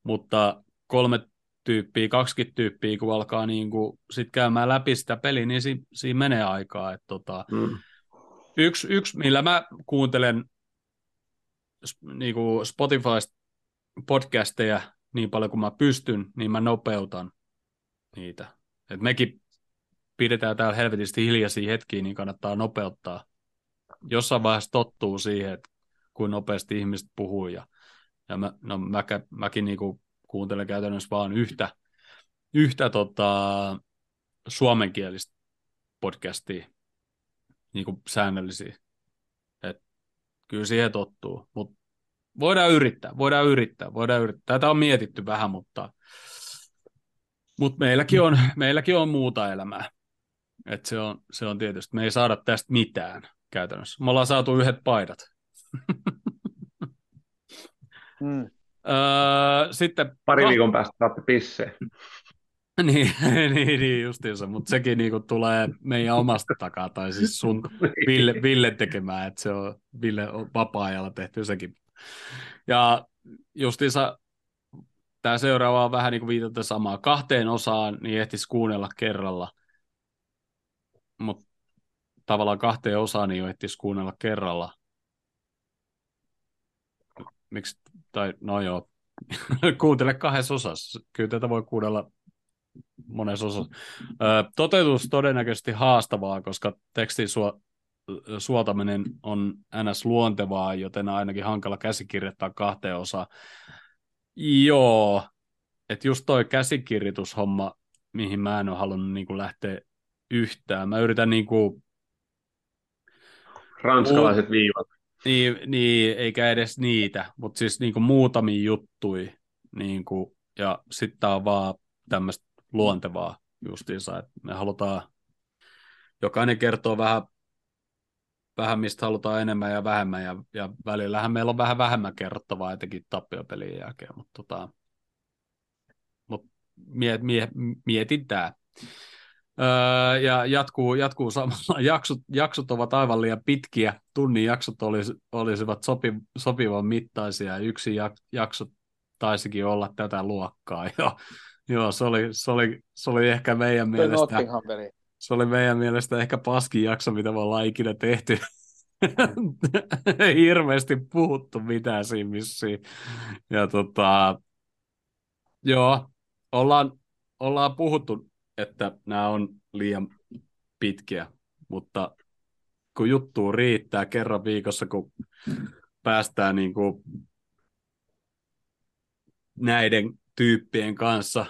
mutta kolme tyyppiä, 20 tyyppiä, kun alkaa niin kuin sit käymään läpi sitä peliä, niin si, siinä menee aikaa. Et tota, mm. yksi, yksi, millä mä kuuntelen niin kuin Spotifysta podcasteja niin paljon kuin mä pystyn, niin mä nopeutan niitä. Et mekin pidetään täällä helvetisti hiljaisia hetkiä, niin kannattaa nopeuttaa. Jossain vaiheessa tottuu siihen, että kuin nopeasti ihmiset puhuu. Ja, ja mä, no, mä, mäkin niin kuin kuuntelen käytännössä vaan yhtä, yhtä tota, suomenkielistä podcastia niin kuin säännöllisiä. Et kyllä siihen tottuu, mutta voidaan yrittää, voidaan yrittää, voidaan yrittää. Tätä on mietitty vähän, mutta, mutta meilläkin, on, meilläkin on muuta elämää. Et se, on, se on tietysti, me ei saada tästä mitään käytännössä. Me ollaan saatu yhdet paidat. *laughs* mm. Öö, sitten... Pari viikon päästä saatte pisseen. *laughs* niin, niin, niin justiinsa, mutta sekin niinku tulee meidän omasta takaa, tai siis sun *laughs* Ville, Ville tekemään, että se on Ville on vapaa-ajalla tehty sekin. Ja justiinsa tämä seuraava on vähän niin kuin viitata samaa. Kahteen osaan niin ehtisi kuunnella kerralla, mutta tavallaan kahteen osaan niin ehtisi kuunnella kerralla. Miksi, tai no joo, *laughs* kuuntele kahdessa osassa. Kyllä tätä voi kuunnella monessa osassa. toteutus todennäköisesti haastavaa, koska tekstin su- suotaminen on ns. luontevaa, joten ainakin hankala käsikirjoittaa kahteen osaan. Joo, että just toi käsikirjoitushomma, mihin mä en ole halunnut niin lähteä yhtään. Mä yritän niin kuin... Ranskalaiset viivat. Niin, niin, eikä edes niitä, mutta siis niin kuin muutamia juttui. Niin kuin, ja sitten on vaan tämmöistä luontevaa justiinsa, että me halutaan, jokainen kertoo vähän, vähän mistä halutaan enemmän ja vähemmän, ja, ja välillähän meillä on vähän vähemmän kerrottavaa, etenkin tappiopelien jälkeen, mutta tota, mut miet, miet, tämä. Öö, ja jatkuu, jatkuu samalla. *laughs* Jaksot, jaksot ovat aivan liian pitkiä. Tunnin jaksot olis, olisivat sopi, sopivan mittaisia. Yksi jak, jakso taisikin olla tätä luokkaa *laughs* jo. Joo, se oli, se oli, se oli ehkä meidän mielestä... Se oli meidän mielestä ehkä paskin jakso, mitä me ollaan ikinä tehty. *laughs* Ei hirveästi puhuttu mitään siinä missiin. Ja tota, joo, ollaan, ollaan puhuttu, että nämä on liian pitkiä, mutta kun juttu riittää kerran viikossa, kun päästään niin kuin näiden tyyppien kanssa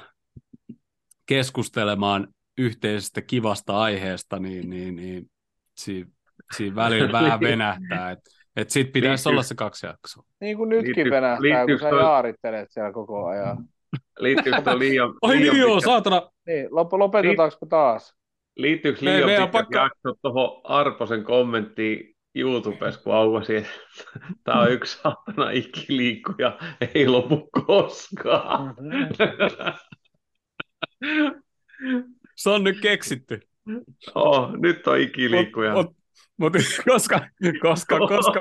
keskustelemaan yhteisestä kivasta aiheesta, niin, niin, niin siinä, siinä välillä vähän *laughs* venähtää. Että et sit pitäisi Liittyy... olla se kaksi jaksoa. Niin kuin nytkin Liittyy... venähtää, Liittyy... kun sä toi... jaarittelet siellä koko ajan. Liittyykö se liian... Oi liian niin joo, saatana! Niin, lop- lopetetaanko Liit... taas? Liittyykö liian me, pitkät pakka... jaksot tuohon Arposen kommenttiin YouTubessa, kun auvasi, että *laughs* tämä on yksi saatana ikiliikkuja, ei lopu koskaan. Se on nyt keksitty. *laughs* Oh, nyt on ikiliikkuja. Mut, mut, mut, *laughs* koska, koska, koska,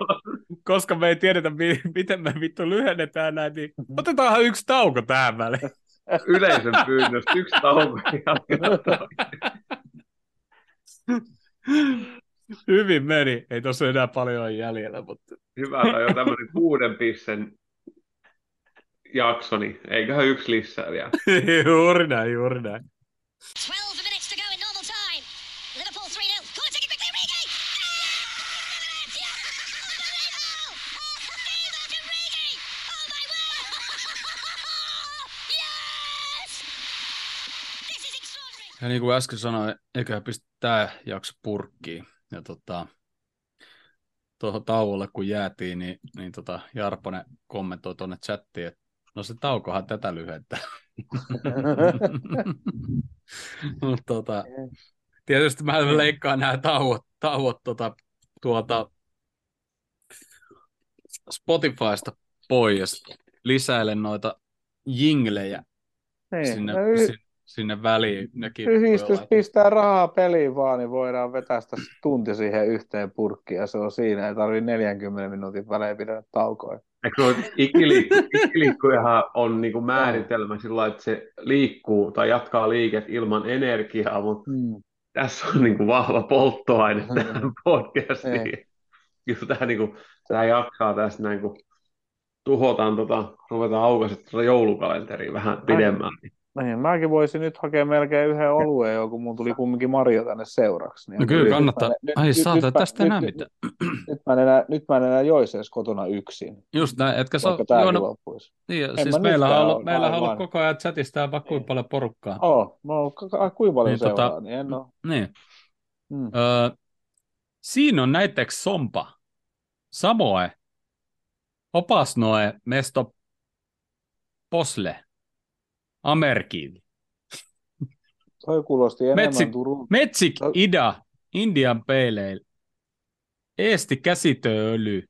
koska me ei tiedetä, miten me vittu lyhennetään näitä, niin otetaanhan yksi tauko tähän väliin. *laughs* Yleisön pyynnöstä yksi tauko. Hyvin meni. Ei tuossa enää paljon jäljellä. Mutta... Hyvä, tai jo tämmöinen kuuden pissen jaksoni. Eiköhän yksi lisää vielä. *laughs* juuri näin, juuri näin. 12 minutes to go in normal time. Liverpool 3-0. Ja niin kuin äsken sanoin, eikä pistä tämä jakso purkkiin. Ja tota, tuohon tauolle kun jäätiin, niin, niin tota Jarponen kommentoi tuonne chattiin, että no se taukohan tätä lyhentää. *laughs* Mutta tota, tietysti mä leikkaan nämä tauot, tauot tota, tuolta Spotifysta pois. Lisäilen noita jinglejä Niin, sinne, no y- sinne, sinne väliin. Nekin Yhdistys pistää rahaa peliin vaan, niin voidaan vetää sitä tunti siihen yhteen purkkiin ja se on siinä. Ei tarvitse 40 minuutin välein pidä taukoja. Eikö ikiliikku, *laughs* ikiliikkujahan on niin kuin määritelmä sillä lailla, että se liikkuu tai jatkaa liiket ilman energiaa, mutta Mm. tässä on niin kuin vahva polttoaine Mm. tähän podcastiin. Ei. Tämä, niin kuin, tämä jaksaa tästä näin, kun tuhotaan, tota, ruvetaan aukaisemaan joulukalenteria vähän pidemmään. Niin, mäkin voisin nyt hakea melkein yhden oluen jo, kun mun tuli kumminkin Mario tänne seuraksi. Niin No kyllä nyt kannattaa. mä- nyt- Ai nyt- saata, nyt tästä enää nyt- mitään. Nyt mä en enää, nyt mä en enää joisi edes kotona yksin, Just näin, etkä sä tämäkin juonut, loppuisi. niin, mä siis meillähän on ollut, ole, meillähän on ollut koko ajan chatista vaikka kuinka paljon porukkaa. Oh, mä oon ka- kuinka paljon Niin, tota- seuraa, niin en oo. Niin. Mm. Öö, siinä on näiteks Sompa, Samoe, Opasnoe, Mesto Posle, Amerkiin, Toi kuulosti enemmän Metsi- Turun... Metsik Toi- Ida, Indian Pale Ale, Eesti käsitöööljy,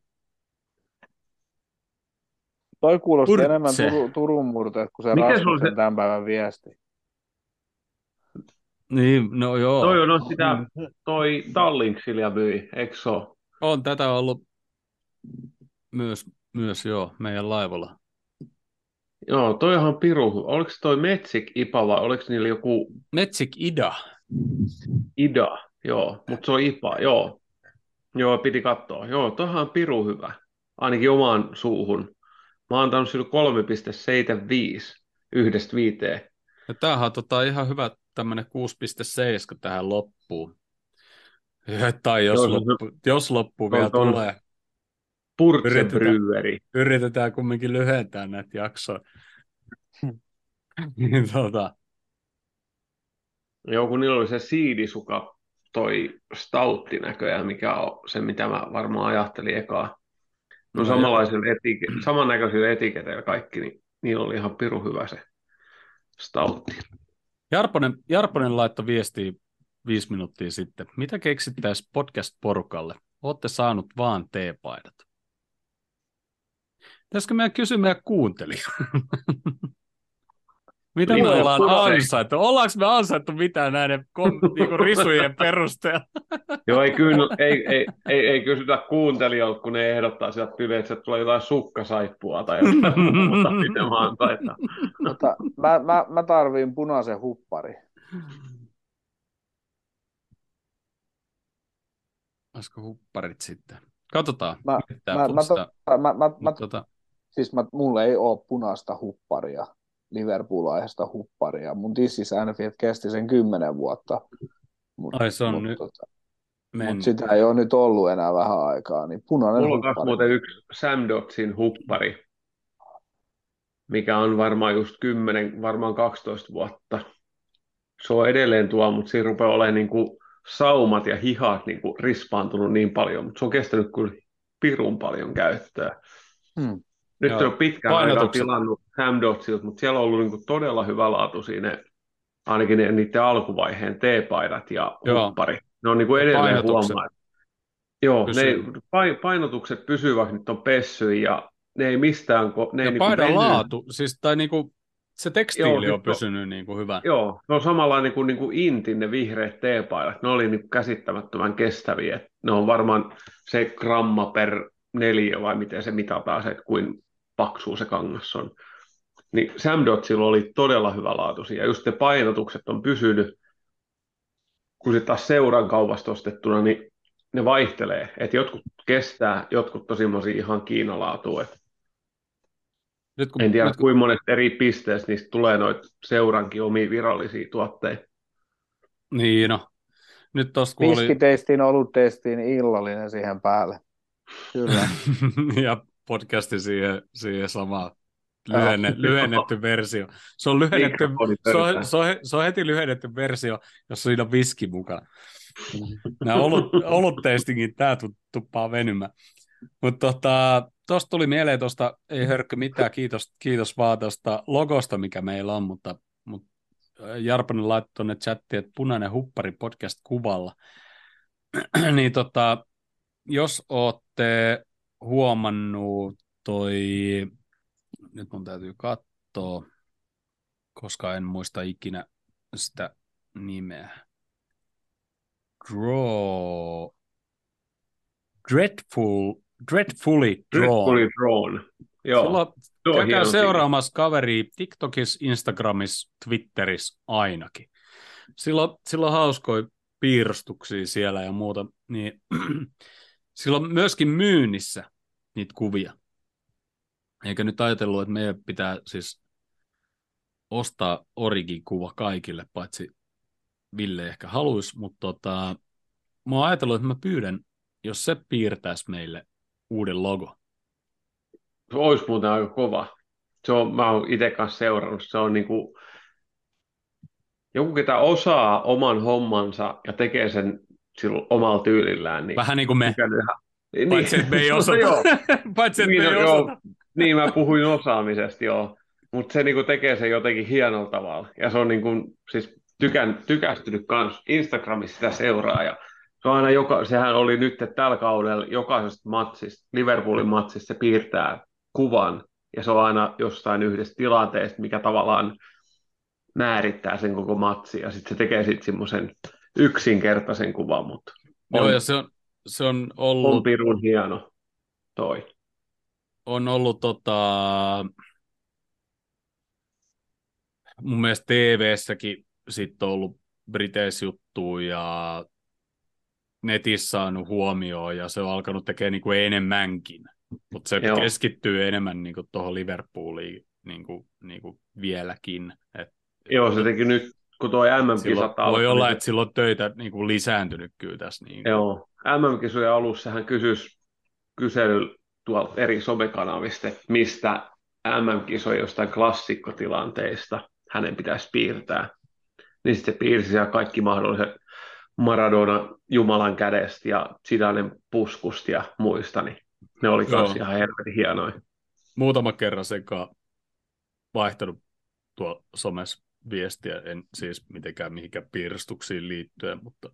Toi kuulosti Urtse. enemmän Turu, Turun murteet kuin se Mikä Rasmussen se- tämän päivän viesti. Niin, no joo. Toi on sitä, toi Tallinksilja myi, eikö? On tätä ollut myös, myös joo, meidän laivalla. Joo, toi on piru. Oliko toi Metsik IPA vai oliko niillä joku Metsik Ida. IDA? Joo, mutta se on IPA, joo. Joo, piti katsoa. Joo, toihan on piru hyvä. Ainakin omaan suuhun. Mä oon antanut sille 3,75 yhdestä viiteen. Ja tämähän on tota ihan hyvä tämmöinen 6.7 tähän loppuun. *laughs* Tai jos, Joo, se on loppu, jos loppu se on vielä ton- tulee, Purtse Yritetään. Breweri. yritetään kumminkin lyhentää näitä jaksoja. *laughs* niin tota, Joo, kun niillä oli se siidisuka, toi stoutti näköjään, mikä on se, mitä mä varmaan ajattelin ekaa. No No samanlaisella etike- samannäköisillä etiketeillä kaikki, niin niillä oli ihan piru hyvä se stoutti. Jarponen, Jarponen laittoi viestiä viisi minuuttia sitten. Mitä keksittäisiin podcast-porukalle? Olette saanut vaan teepaidat. Pitäisikö meidän kysyä meidän kuuntelijoille? *laughs* Mitä me ollaan ansaittu? Ollaanko me ansaittu mitään näiden kom- *laughs* niinku risujen perusteella? *laughs* Joo, ei, kyllä, ei, ei, ei, ei kysytä kuuntelijoilta, kun ne ehdottaa sieltä tyyliin, että tulee jotain sukkasaippua tai jotain muuta, mitä mä ansaitaan. Mutta mä, mä, mä tarviin punaisen huppari. Olisiko hupparit sitten? Katsotaan. Mä- Mietitään Mä, mä, mä, mä, mä, mä, tota, siis mä, mulla ei ole punaista hupparia, Liverpoolaista hupparia. Mun tissis Anfield kesti sen kymmenen vuotta. Mut, Ai, se on mut, nyt tota, mut sitä ei ole nyt ollut enää vähän aikaa, niin punainen Mulla on huppari. muuten yksi Sam Dotsin huppari, mikä on varmaan just 10, varmaan 12 vuotta. Se on edelleen tuo, mutta siinä rupeaa olemaan niin kuin saumat ja hihat niin kuin rispaantunut niin paljon, mutta se on kestänyt kyllä pirun paljon käyttöä. Hmm. Nyt Joo. on pitkään aikaa tilannut Sam Dotsilta, mutta siellä on ollut niin kuin todella hyvä laatu siinä, ainakin ne, niiden alkuvaiheen teepaidat ja huppari. Ne on niin kuin edelleen huomaa. Joo, ne, pysyy. painotukset pysyvät, nyt on pessy ja ne ei mistään... ko- Ne ei Ja niinku paidan veny. laatu, siis tai niinku, se tekstiili Joo, on pysynyt niinku hyvä. Joo, on samanlainen kuin, niin kuin Intin ne vihreät teepaidat. Ne oli niin kuin käsittämättömän kestäviä. Ne on varmaan se gramma per neljä vai miten se mitataan se, kuin paksu se kangas on. Niin Sam Dotsilla oli todella hyvä laatuisia. Ja just ne painotukset on pysynyt, kun sitten taas seuran kaupasta ostettuna, niin ne vaihtelee. Että jotkut kestää, jotkut on semmoisia ihan kiinalaatuja. Et Nyt kun, En tiedä, nyt, kun, kuinka monesta eri pisteestä niistä tulee noita seurankin omia virallisia tuotteita. niin no, nyt tosta kun oli, Viskitestiin, oluttestiin, illallinen siihen päälle. Kyllä. *laughs* ja podcasti siihen, siihen samaan. lyhenne, lyhennetty versio. Se on, lyhennetty, se, on, se, on, se on heti lyhennetty versio, jossa siinä on viski mukana. Nämä olut, olutteistingin, tämä tuppaa venymään. Mutta tota, tuosta tuli mieleen tuosta, ei hörkkö mitään, kiitos, kiitos vaan tuosta logosta, mikä meillä on, mutta, mutta Jarpanen laittoi tuonne chattiin, että punainen huppari podcast kuvalla. *clears throat* niin tota, jos olette huomannut toi, nyt mun täytyy katsoa, koska en muista ikinä sitä nimeä. Draw. Dreadful, dreadfully drawn. Dreadfully drawn. Joo. Silloin käykää seuraamassa kaveri TikTokissa, Instagramissa, Twitterissä ainakin. Silloin, silloin hauskoja piirustuksia siellä ja muuta. Niin, *clears throat* silloin myöskin myynnissä niitä kuvia. Eikä nyt ajatellut, että meidän pitää siis ostaa origin kuva kaikille, paitsi Ville ehkä haluaisi, mutta tota, mä oon ajatellut, että mä pyydän, jos se piirtäisi meille uuden logo. Se olisi muuten aika kova. Se on, mä oon itse kanssa seurannut, se on niinku, joku, ketä osaa oman hommansa ja tekee sen sillä omalla tyylillään. Niin Vähän niin kuin me. Niin, Paitsi, että me ei *laughs* osata. joo. *laughs* Paitsi, että niin, me ei joo, osata. niin, mä puhuin osaamisesta, joo. Mutta se niinku tekee sen jotenkin hienolla tavalla. Ja se on niinku, siis tykän, tykästynyt kans Instagramissa sitä seuraa. Ja se on aina joka, sehän oli nyt tällä kaudella jokaisesta matsista, Liverpoolin matsista se piirtää kuvan. Ja se on aina jostain yhdestä tilanteesta, mikä tavallaan määrittää sen koko matsi. Ja sitten se tekee sitten semmoisen yksinkertaisen kuvan, mutta Joo, ja se on, se on ollut... on pirun hieno toi. on ollut tota, mun mielestä TV-säkin sitten on ollut Briteissä juttuja ja netissä saanut huomioon ja se on alkanut tekemään niinku enemmänkin. Mutta se Joo. keskittyy enemmän niinku tuohon Liverpooliin niinku, niinku vieläkin. Et Joo, se teki nyt, kun silloin, MM-kisat voi alkoi, olla, niin että silloin töitä niinku lisääntynyt kyllä tässä. Niin Joo, MM-kisojen alussa hän kysyisi kysely tuolta eri somekanavista, että mistä MM-kisojen jostain klassikkotilanteista hänen pitäisi piirtää. Niin sitten se piirsi siellä kaikki mahdolliset Maradona Jumalan kädestä ja Zidanen puskusta ja muista, niin ne oli myös ihan helvetin hienoja. muutama kerran sekaan vaihtanut tuo somessa viestiä, en siis mitenkään mihinkään piirustuksiin liittyen, mutta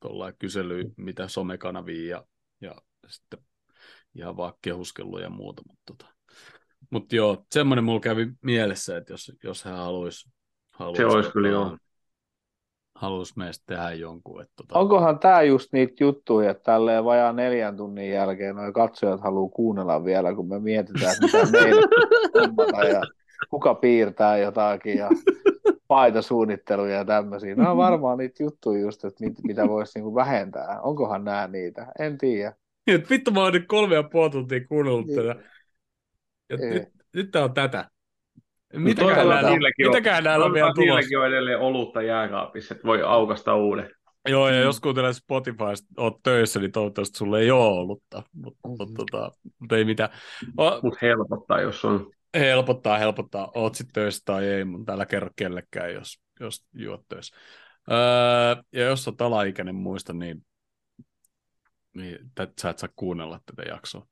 tuollain kysely, mitä somekanavia ja, ja sitten ihan vaan kehuskellut ja muuta. Mutta tota. Mut joo, semmoinen mulla kävi mielessä, että jos, jos hän haluaisi haluais, Se olisi kyllä joo. haluaisi meistä tehdä jonkun. Että tota, Onkohan tämä just niitä juttuja, että tälleen vajaan neljän tunnin jälkeen noin katsojat haluaa kuunnella vielä, kun me mietitään, että mitä meille *laughs* ja kuka piirtää jotakin ja paitasuunnitteluja ja tämmöisiä. Nämä on varmaan niitä juttuja just, että mit, mitä voisi niinku vähentää. Onkohan nämä niitä? En tiedä. Et vittu mä oon nyt kolme ja puoli tuntia kuunnellut Niin. tätä. Ja nyt, nyt tää on tätä. No Mitäkään toivotaan näillä, mitäkään näillä on vielä tulossa? niilläkin on edelleen olutta jääkaapissa, että voi aukasta uuden. Joo, ja jos kuuntelet Spotifysta, oot töissä, niin toivottavasti sulle ei ole ollutta, mutta mut, tota, mut ei mitään. O, Mutta helpottaa, jos on. Helpottaa, helpottaa, oot sit töissä tai ei, mun täällä kerro kellekään, jos, jos juot töissä. Öö, ja jos oot alaikäinen muista, niin, niin tät, sä et saa kuunnella tätä jaksoa.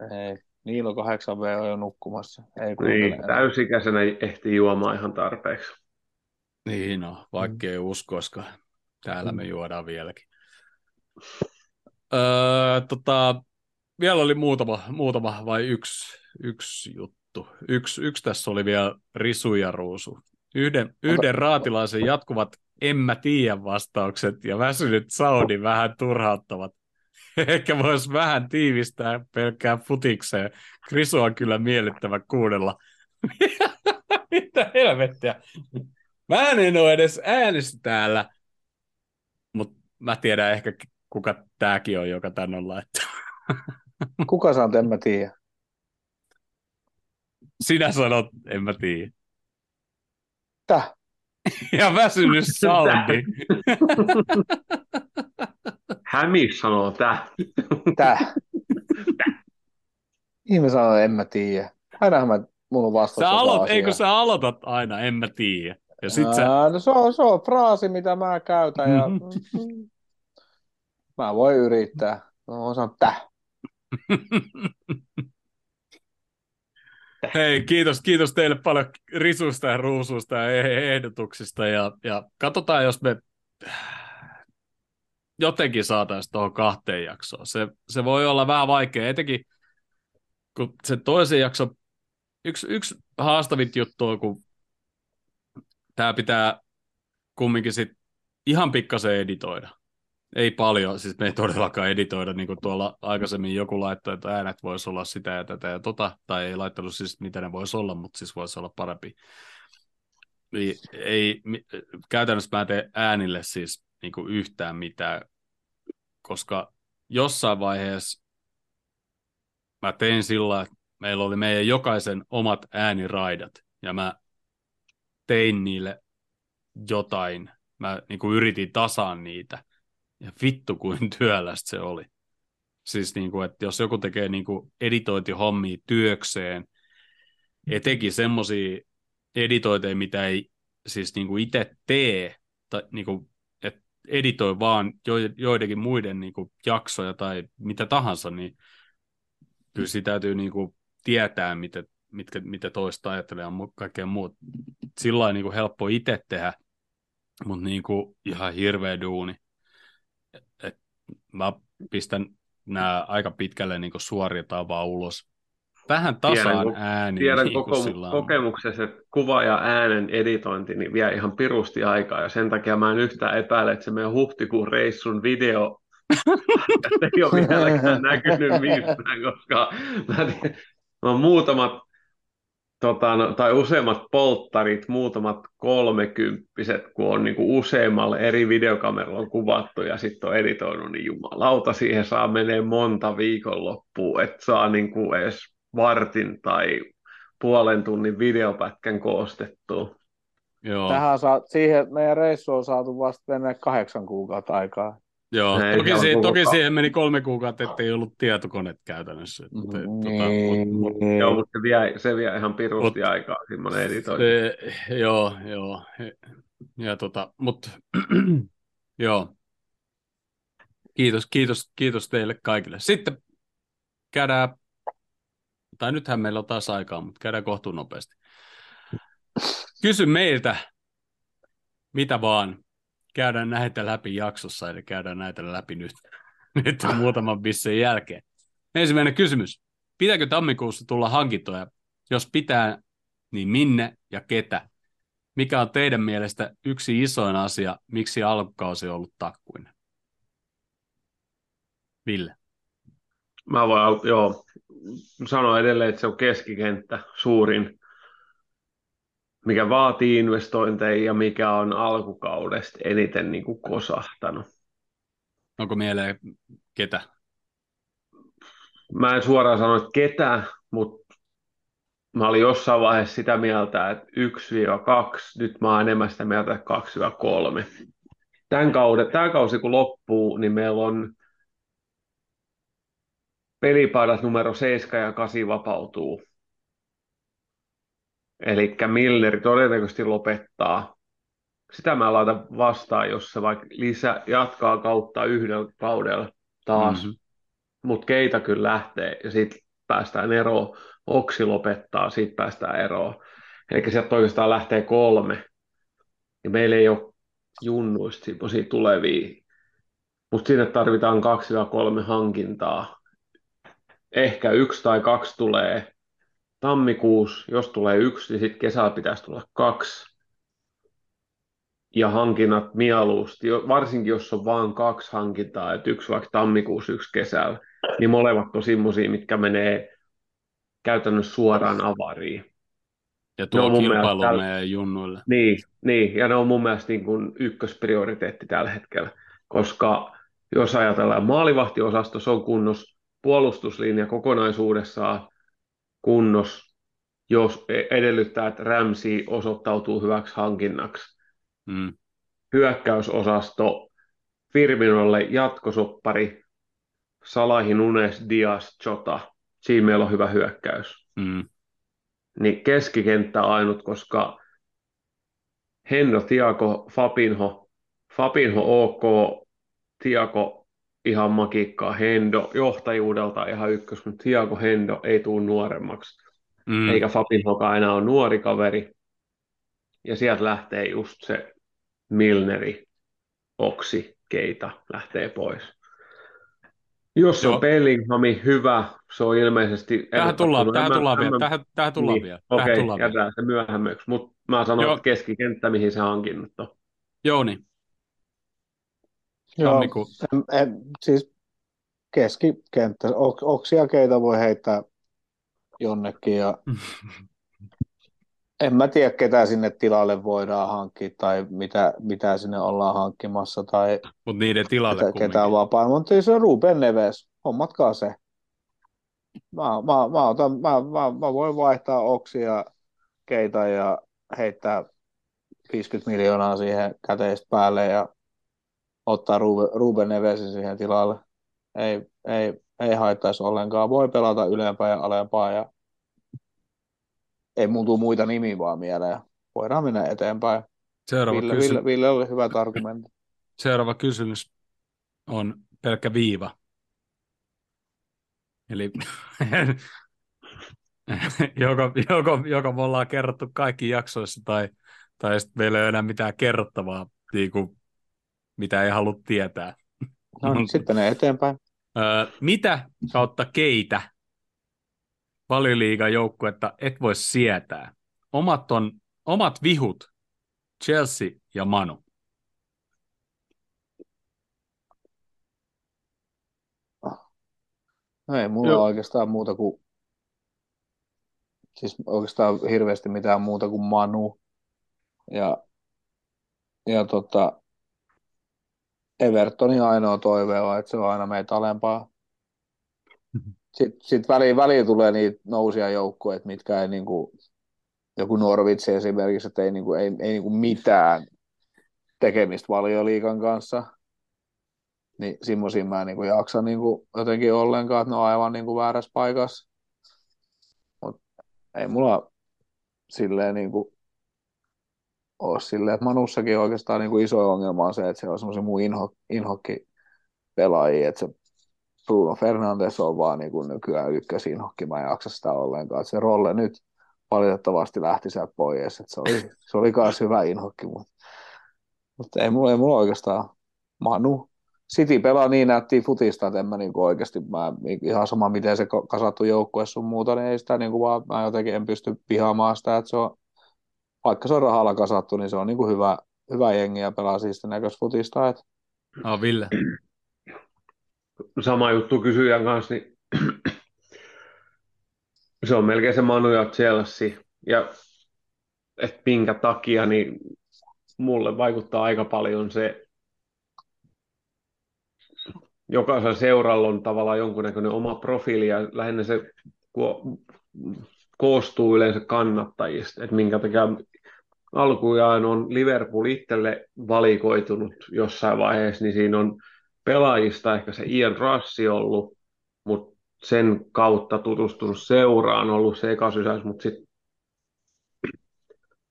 Ei. Niilo 8V on jo nukkumassa. Ei kuuntele Niin, täysikäisenä ehtii juomaan ihan tarpeeksi. Niin no, vaikka ei uskoiskaan. Täällä me juodaan vieläkin. Öö, tota, vielä oli muutama, muutama vai yksi, yksi juttu. Yksi, yksi tässä oli vielä Risu ja Ruusu. Yhden, yhden raatilaisen jatkuvat en mä tiedä vastaukset ja väsynyt Saudi vähän turhauttavat. *laughs* Ehkä voisi vähän tiivistää pelkkää futikseen. Krisu on kyllä miellyttävä kuunnella. *laughs* Mitä helvettiä? Mä en ole edes äänestä täällä, mutta mä tiedän ehkä kuka tääkin on, joka tän on laittanut. *laughs* Kuka sanoo, että en mä tiedä. Sinä sanot, en mä tiedä. Täh? *laughs* Ja väsynyt soundi. *laughs* Hämis sanoo tää. Täh? Ihme sanoo, en mä tiedä. Ainahan mä mulla on vastaus Sä aloit, eikö sä aloitat aina, en mä tiedä. Ja sit sä, Ää, no se, on, se on fraasi, mitä mä käytän ja Mhm. *laughs* mä voin yrittää. Mä voin sanoa täh. Hei, kiitos, kiitos teille paljon risusta ja ruususta ja eh- ehdotuksista. Ja, ja katsotaan, jos me jotenkin saataisiin tuohon kahteen jaksoon. Se, se voi olla vähän vaikea, etenkin kun se toisen jakso, yksi, yksi haastavit juttu on, kun tämä pitää kumminkin sit ihan pikkasen editoida. Ei paljon, siis me ei todellakaan editoida, niin kuin tuolla aikaisemmin joku laittoi, että äänet voisi olla sitä ja tätä ja tota, tai ei laittanut siis mitä ne voisi olla, mutta siis voisi olla parempi. Ei, mi- käytännössä mä en tee äänille siis niin kuin yhtään mitään, koska jossain vaiheessa mä tein sillä, että meillä oli meidän jokaisen omat ääniraidat, ja mä tein niille jotain. Mä niin kuin yritin tasaan niitä, ja vittu kuin *laughs* työlästä se oli. Siis niin kuin, että jos joku tekee niin kuin editointihommia työkseen, etenkin semmoisia editointeja, mitä ei siis niin kuin itse tee, tai niin kuin, että editoi vaan jo, joidenkin muiden niin kuin jaksoja tai mitä tahansa, niin kyllä siitä täytyy niin kuin tietää, mitä, mitkä, mitä toista ajattelee ja kaikkea muuta. Sillä lailla niin helppo itse tehdä, mutta niin kuin ihan hirveä duuni. Mä pistän nämä aika pitkälle niin kuin suoritetaan vaan ulos. Vähän tasaan Tiedän, ääni. Tiedän niin koko, sillä kokemuksessa, että kuva ja äänen editointi niin vie ihan pirusti aikaa, ja sen takia mä en yhtään epäile, että se meidän huhtikuun reissun video *laughs* ei ole vieläkään näkynyt missään, koska mä, tiedän, mä muutamat tota, no, tai useammat polttarit, muutamat kolmekymppiset, kun on niin kuin useammalle eri videokameralla on kuvattu ja sitten on editoinut, niin jumalauta, siihen saa menee monta viikonloppua, että saa niin kuin edes vartin tai puolen tunnin videopätkän koostettua. Joo, Tähän saa, siihen meidän reissu on saatu vasta mennä kahdeksan kuukautta aikaa. Joo. Toki, se on siihen, toki siihen meni kolme kuukautta, ettei ollut tietokoneet käytännössä. Että, tota, Niin. mut- Joo, mutta se vie, se vie ihan pirusti Mut- aikaa, semmoinen editointi. Se, joo, joo. Ja tota, mut, *clears throat* joo. Kiitos, kiitos, kiitos teille kaikille. Sitten käydään, tai nythän meillä on taas aikaa, mutta käydään kohtuun nopeasti. Kysy meiltä, mitä vaan. Käydään näitä läpi jaksossa, eli käydään näitä läpi nyt, *laughs* nyt muutaman bissen jälkeen. Ensimmäinen kysymys. Pitääkö tammikuussa tulla hankintoja? Jos pitää, niin minne ja ketä? Mikä on teidän mielestä yksi isoin asia, miksi alkukausi on ollut takkuinen? Ville. Mä voin joo, sanoa edelleen, että se on keskikenttä suurin, mikä vaatii investointeja ja mikä on alkukaudesta eniten niin kuin kosahtanut. Onko mieleen ketä? Mä en suoraan sano, että ketä, mutta mä olin jossain vaiheessa sitä mieltä, että 1-2, nyt mä oon enemmän sitä mieltä, että 2-3. Tämän, kauden, tämä kausi kun loppuu, niin meillä on pelipaidat numero 7 ja 8 vapautuu. Eli Milneri todennäköisesti lopettaa. Sitä mä laitan vastaan, jos se vaikka lisä, jatkaa kautta yhdellä kaudella taas. Mhm. Mm-hmm. Mutta keitä kyllä lähtee ja sitten päästään eroon. Oksi lopettaa, siitä päästään eroon. Eli sieltä oikeastaan lähtee kolme. Ja meillä ei ole junnuista semmoisia tulevia. Mutta sinne tarvitaan kaksi ja kolme hankintaa. Ehkä yksi tai kaksi tulee tammikuussa. Jos tulee yksi, niin sitten kesällä pitäisi tulla kaksi. Ja hankinnat mieluusti, varsinkin jos on vain kaksi hankintaa, että yksi vaikka tammikuussa, yksi kesällä, niin molemmat on semmoisia, mitkä menee käytännössä suoraan avariin. Ja on tuo mun kilpailu tällä- meidän junnuille. Niin, niin, ja ne on mun mielestä niin kuin ykkösprioriteetti tällä hetkellä, koska jos ajatellaan maalivahtiosasto, se on kunnos, puolustuslinja kokonaisuudessaan kunnos, jos e- edellyttää, että Ramsey osoittautuu hyväksi hankinnaksi. Mm. Hyökkäysosasto Firminolle jatkosoppari, Salahi, Nunes, Dias, Jota. Siinä meillä on hyvä hyökkäys. Mm. niin keskikenttä ainut, koska Hendo, Tiago, Fabinho, Fabinho OK, Tiago ihan makikkaa, Hendo johtajuudelta ihan ykkös, mutta Tiago Hendo ei tule nuoremmaksi, mm. eikä Fabinhokaan enää ole nuori kaveri, ja sieltä lähtee just se Milneri, Oksi, Keita lähtee pois. Jos Joo. on Bellinghami hyvä, se on ilmeisesti... Tähän tullaan, tähän tullaan vielä. Tähän, tähän tullaan niin, vielä. Okei, okay, jätetään se myöhemmäksi. Mutta mä sanon, Joo. että keskikenttä, mihin se hankinnut on. Joo, niin. Joo, niin kuin... en, en, siis keskikenttä. Oksia keitä voi heittää jonnekin ja *laughs* en mä tiedä, ketä sinne tilalle voidaan hankkia tai mitä, mitä sinne ollaan hankkimassa. Tai Mutta niiden tilalle ketä, ketä vapaa. Mutta se on Ruben Neves, hommatkaa se. Mä, mä, mä, otan, mä, mä, mä voin vaihtaa oksia keitä ja heittää 50 miljoonaa siihen käteistä päälle ja ottaa Ruben, Ruben Nevesin siihen tilalle. Ei, ei, ei haittaisi ollenkaan. Voi pelata ylempää ja alempaa ja ei muutu muita nimiä vaan mieleen. Voidaan mennä eteenpäin. Seuraava Ville, kysy... Ville, Ville oli hyvät argumentit. Seuraava kysymys on pelkkä viiva. Eli joka, joka, joka me ollaan kerrottu kaikki jaksoissa, tai, tai sitten meillä ei ole enää mitään kerrottavaa, niin kuin, mitä ei halua tietää. No niin, sitten ne eteenpäin. Öö, mitä kautta keitä valioliigan joukkuetta et voi sietää? Omat, on, omat vihut, Chelsea ja Manu. No ei mulla Joo. ole oikeastaan muuta kuin siis oikeastaan hirveästi mitään muuta kuin Manu. Ja, ja tota, Evertonin ainoa toive on, että se on aina meitä alempaa. Sitten sit väliin, väliin tulee niitä nousia joukkoja, mitkä ei niinku, joku Norvitsi esimerkiksi, että ei, niinku, ei, ei niinku mitään tekemistä valioliikan kanssa. Niin semmoisia mä en niinku jaksa niinku jotenkin ollenkaan, että ne on aivan niinku väärässä paikassa. Mut ei mulla silleen niinku ole silleen, että Manussakin oikeastaan niinku iso ongelma on se, että se on semmoisia muu inho, inhokki pelaajia, että se Bruno Fernandes on vaan niin kuin nykyään ykkösinhokki, mä en jaksa sitä ollenkaan. Se rolle nyt valitettavasti lähti sieltä pois, että se oli, se oli myös hyvä inhokki, mutta, mutta ei, mulla, ei mulla oikeastaan Manu. City pelaa niin näyttiin futista, että en mä niin oikeasti, mä, ihan sama miten se kasattu joukkue sun muuta, niin ei sitä niin kuin vaan, mä jotenkin en pysty pihaamaan sitä, että se on, vaikka se on rahalla kasattu, niin se on niin kuin hyvä, hyvä jengi ja pelaa siitä näköistä futista. Että... Oh, Ville sama juttu kysyjän kanssa, niin se on melkein se Manu ja Chelsea. Ja että minkä takia, niin mulle vaikuttaa aika paljon se, jokaisella seuralla on tavallaan jonkunnäköinen oma profiili ja lähinnä se koostuu yleensä kannattajista, että minkä takia alkujaan on Liverpool itselle valikoitunut jossain vaiheessa, niin siinä on pelaajista ehkä se Ian Rassi ollut, mutta sen kautta tutustunut seuraan, ollut se ekasysäys, mutta sitten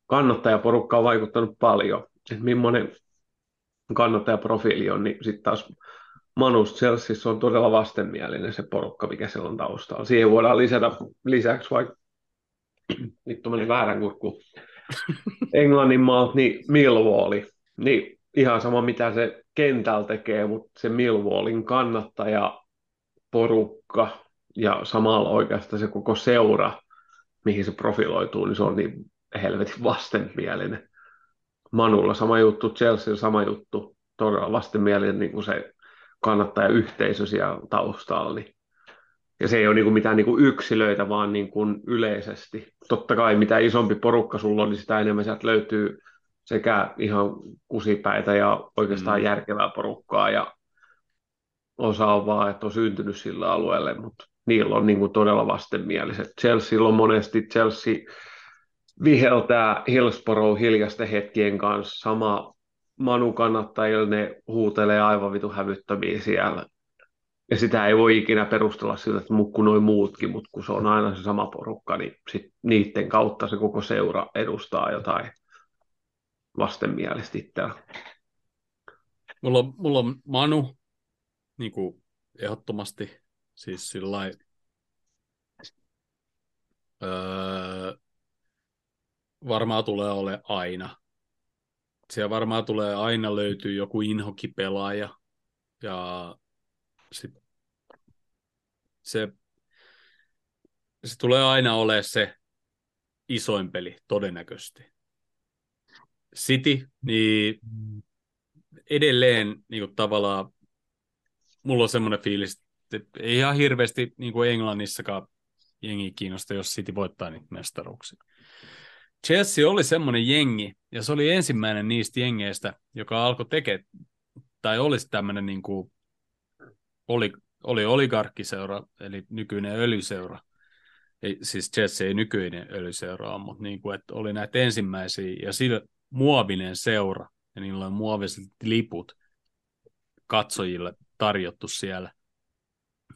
kannattajaporukka on vaikuttanut paljon. Että millainen kannattajaprofiili on, niin sitten taas Manus Chelsea on todella vastenmielinen se porukka, mikä siellä on taustalla. Siihen voidaan lisätä lisäksi vaikka nyt meni väärän kurkku Englannin maalt, niin Millwall. Niin ihan sama mitä se kentällä tekee, mutta se Millwallin kannattaja porukka ja samalla oikeastaan se koko seura, mihin se profiloituu, niin se on niin helvetin vastenmielinen. Manulla sama juttu, Chelsea sama juttu, todella vastenmielinen niin kuin se kannattajayhteisö siellä taustalla. Niin. Ja se ei ole niin kuin mitään niin kuin yksilöitä, vaan niin kuin yleisesti. Totta kai mitä isompi porukka sulla on, niin sitä enemmän sieltä löytyy sekä ihan kusipäitä ja oikeastaan mm. järkevää porukkaa ja osa on vaan, että on syntynyt sillä alueelle, mutta niillä on niin kuin todella vastenmieliset. Chelsea on monesti, Chelsea viheltää Hillsborough hiljaisten hetkien kanssa, sama Manu kannattajille ne huutelee aivan vitu hävyttömiä siellä. Ja sitä ei voi ikinä perustella sillä, että mukku noin muutkin, mutta kun se on aina se sama porukka, niin sit niiden kautta se koko seura edustaa jotain vastenmielistä itseään. Mulla mulla on Manu niin kuin ehdottomasti, siis sillä öö, varmaan tulee ole aina. Siellä varmaan tulee aina löytyy joku inhokipelaaja ja sit se, se tulee aina olemaan se isoin peli todennäköisesti. City, niin edelleen niin kuin tavallaan mulla on semmoinen fiilis, että ei ihan hirveästi niin kuin Englannissakaan jengi kiinnosta, jos City voittaa niitä mestaruuksia. Chelsea oli semmoinen jengi, ja se oli ensimmäinen niistä jengeistä, joka alkoi tekemään, tai olisi tämmöinen niin kuin, oli, oli oligarkkiseura, eli nykyinen öljyseura. Ei, siis Chelsea ei nykyinen öljyseura on, mutta niin kuin, että oli näitä ensimmäisiä, ja sillä muovinen seura, ja niillä on muoviset liput katsojille tarjottu siellä.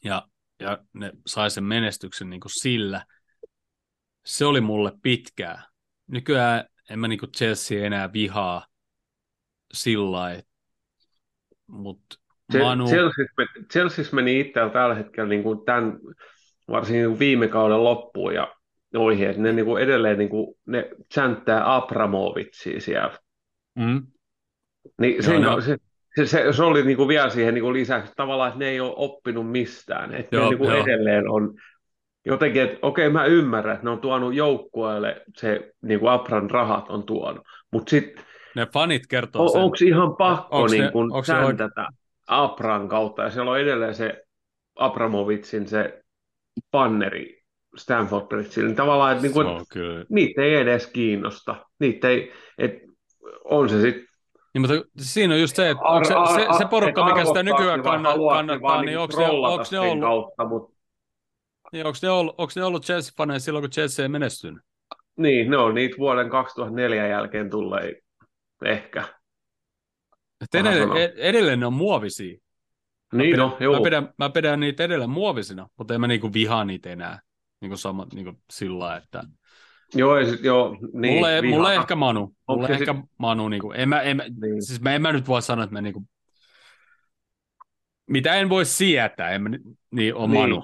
Ja, ja ne sai sen menestyksen niin kuin sillä. Se oli mulle pitkää. Nykyään en mä niin kuin Chelsea enää vihaa sillä mutta Manu... Chelsea meni itseään tällä hetkellä niin kuin tämän, varsinkin niin viime kauden loppuun ja noihin, että ne niin kuin edelleen niin kuin, ne chanttää Abramovitsia siellä. Mm. Niin Joo, no. se, se, se, se, oli niin kuin vielä siihen niin kuin lisäksi tavallaan, että ne ei ole oppinut mistään. Että joo, ne niin kuin edelleen on jotenkin, että okei mä ymmärrän, että ne on tuonut joukkueelle se niin kuin Abran rahat on tuonut, mutta sitten ne fanit kertoo on, sen. Onko ihan pakko onks niin kuin ne, säntätä Abran kautta, ja siellä on edelleen se Abramovitsin se panneri Stanford Bridgeillä, niin tavallaan, että, niin kuin, että niitä ei edes kiinnosta. Niitä ei, että on se sitten niin, mutta siinä on just se, että onko se, se, se porukka, mikä sitä nykyään kannattaa, kannattaa niin onko ne, onko ne ollut, kautta, mutta... niin, onko ne ollut, onko ne ollut Chelsea-faneja silloin, kun Chelsea ei menestynyt? Niin, ne on niitä vuoden 2004 jälkeen tulleet ehkä. Edelleen, e- edelleen ne on muovisia. Niin, mä pidän, no, joo. Mä pidän, mä pidän niitä edelleen muovisina, mutta en mä niinku vihaa niitä enää niinku sama, niinku sillä että Joo, sit, joo niin, mulle, mulle ehkä Manu. Mulle sit... ehkä Manu. Niin kuin, en mä, en, mä, niin. siis mä, en mä nyt voi sanoa, että mä niin kuin, mitä en voi sietää, en mä, niin on niin. Manu.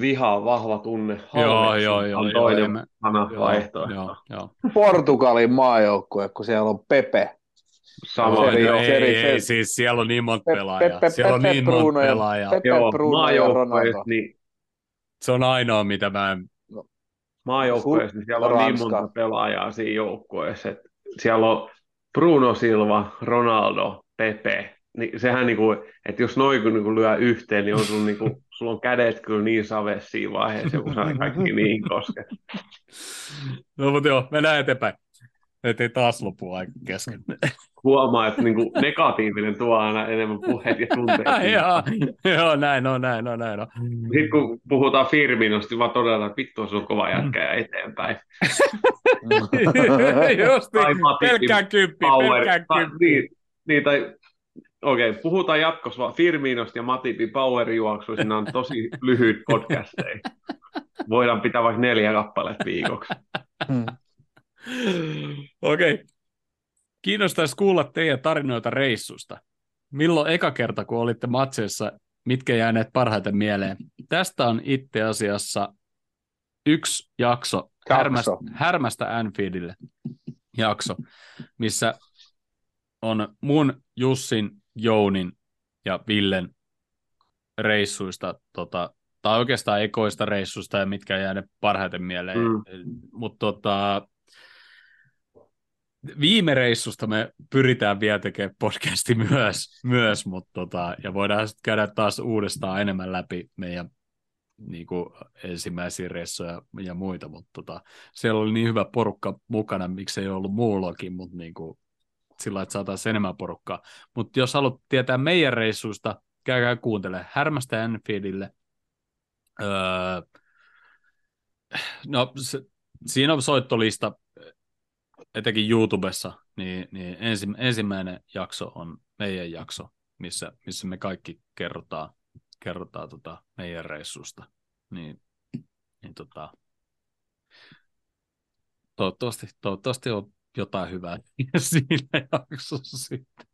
Viha on vahva tunne. joo, joo, joo, on toinen joo, sana joo, vaihtoehto. Joo, joo. Portugalin maajoukkue, kun siellä on Pepe. Sama, no, ei, ei, ei, ei, siis siellä on niin monta pelaajaa. Pepe, siellä on Pepe niin monta pelaajaa. Pepe, Joo, Bruno ja Ronaldo. Niin. Se on ainoa, mitä mä en maajoukkueessa, niin siellä on Ranska. niin monta pelaajaa siinä joukkueessa. Että siellä on Bruno Silva, Ronaldo, Pepe. Niin sehän, niin kuin, että jos noin kun niin lyö yhteen, niin on sulla, niin kuin, *laughs* sulla on kädet kyllä niin savessa siinä vaiheessa, kun saa kaikki niin koske. No mutta joo, mennään eteenpäin. Että ei taas lopu aika kesken. *laughs* Huomaa, että niin kuin negatiivinen tuo aina enemmän puheet ja tunteet. *laughs* joo, joo, näin on, näin on, näin on. Sitten kun puhutaan Firminosta, niin vaan todella, että vittu on kova jätkä ja eteenpäin. *laughs* Just niin, pelkkään kymppi, pelkkään kymppi. Niin, niin, tai okei, okay, puhutaan jatkossa vaan Firminosta ja Matipin powerjuoksuista, nämä on tosi lyhyt podcasteja. Voidaan pitää vaikka neljä kappaletta viikoksi. *laughs* Okei. Okay. Kiinnostaisi kuulla teidän tarinoita reissusta. Milloin eka kerta, kun olitte matseissa, mitkä jääneet parhaiten mieleen? Tästä on itse asiassa yksi jakso, jakso. Härmästä, härmästä Anfieldille jakso, missä on mun, Jussin, Jounin ja Villen reissuista, tota, tai oikeastaan ekoista reissuista ja mitkä jääneet parhaiten mieleen. Mm. Mutta tota, viime reissusta me pyritään vielä tekemään podcasti myös, myös mutta tota, ja voidaan sitten käydä taas uudestaan enemmän läpi meidän niin kuin ensimmäisiä reissuja ja muita, mutta tota, siellä oli niin hyvä porukka mukana, miksei ollut muullakin, mutta niin kuin, sillä että saataisiin enemmän porukkaa. Mutta jos haluat tietää meidän reissuista, käykää kuuntele Härmästä Enfieldille. Öö, no, se, siinä on soittolista etenkin YouTubessa, niin, niin ensi, ensimmäinen jakso on meidän jakso, missä, missä me kaikki kerrotaan, kerrotaan tota meidän reissusta. Niin, niin tota, toivottavasti, toivottavasti on jotain hyvää *laughs* siinä jaksossa sitten.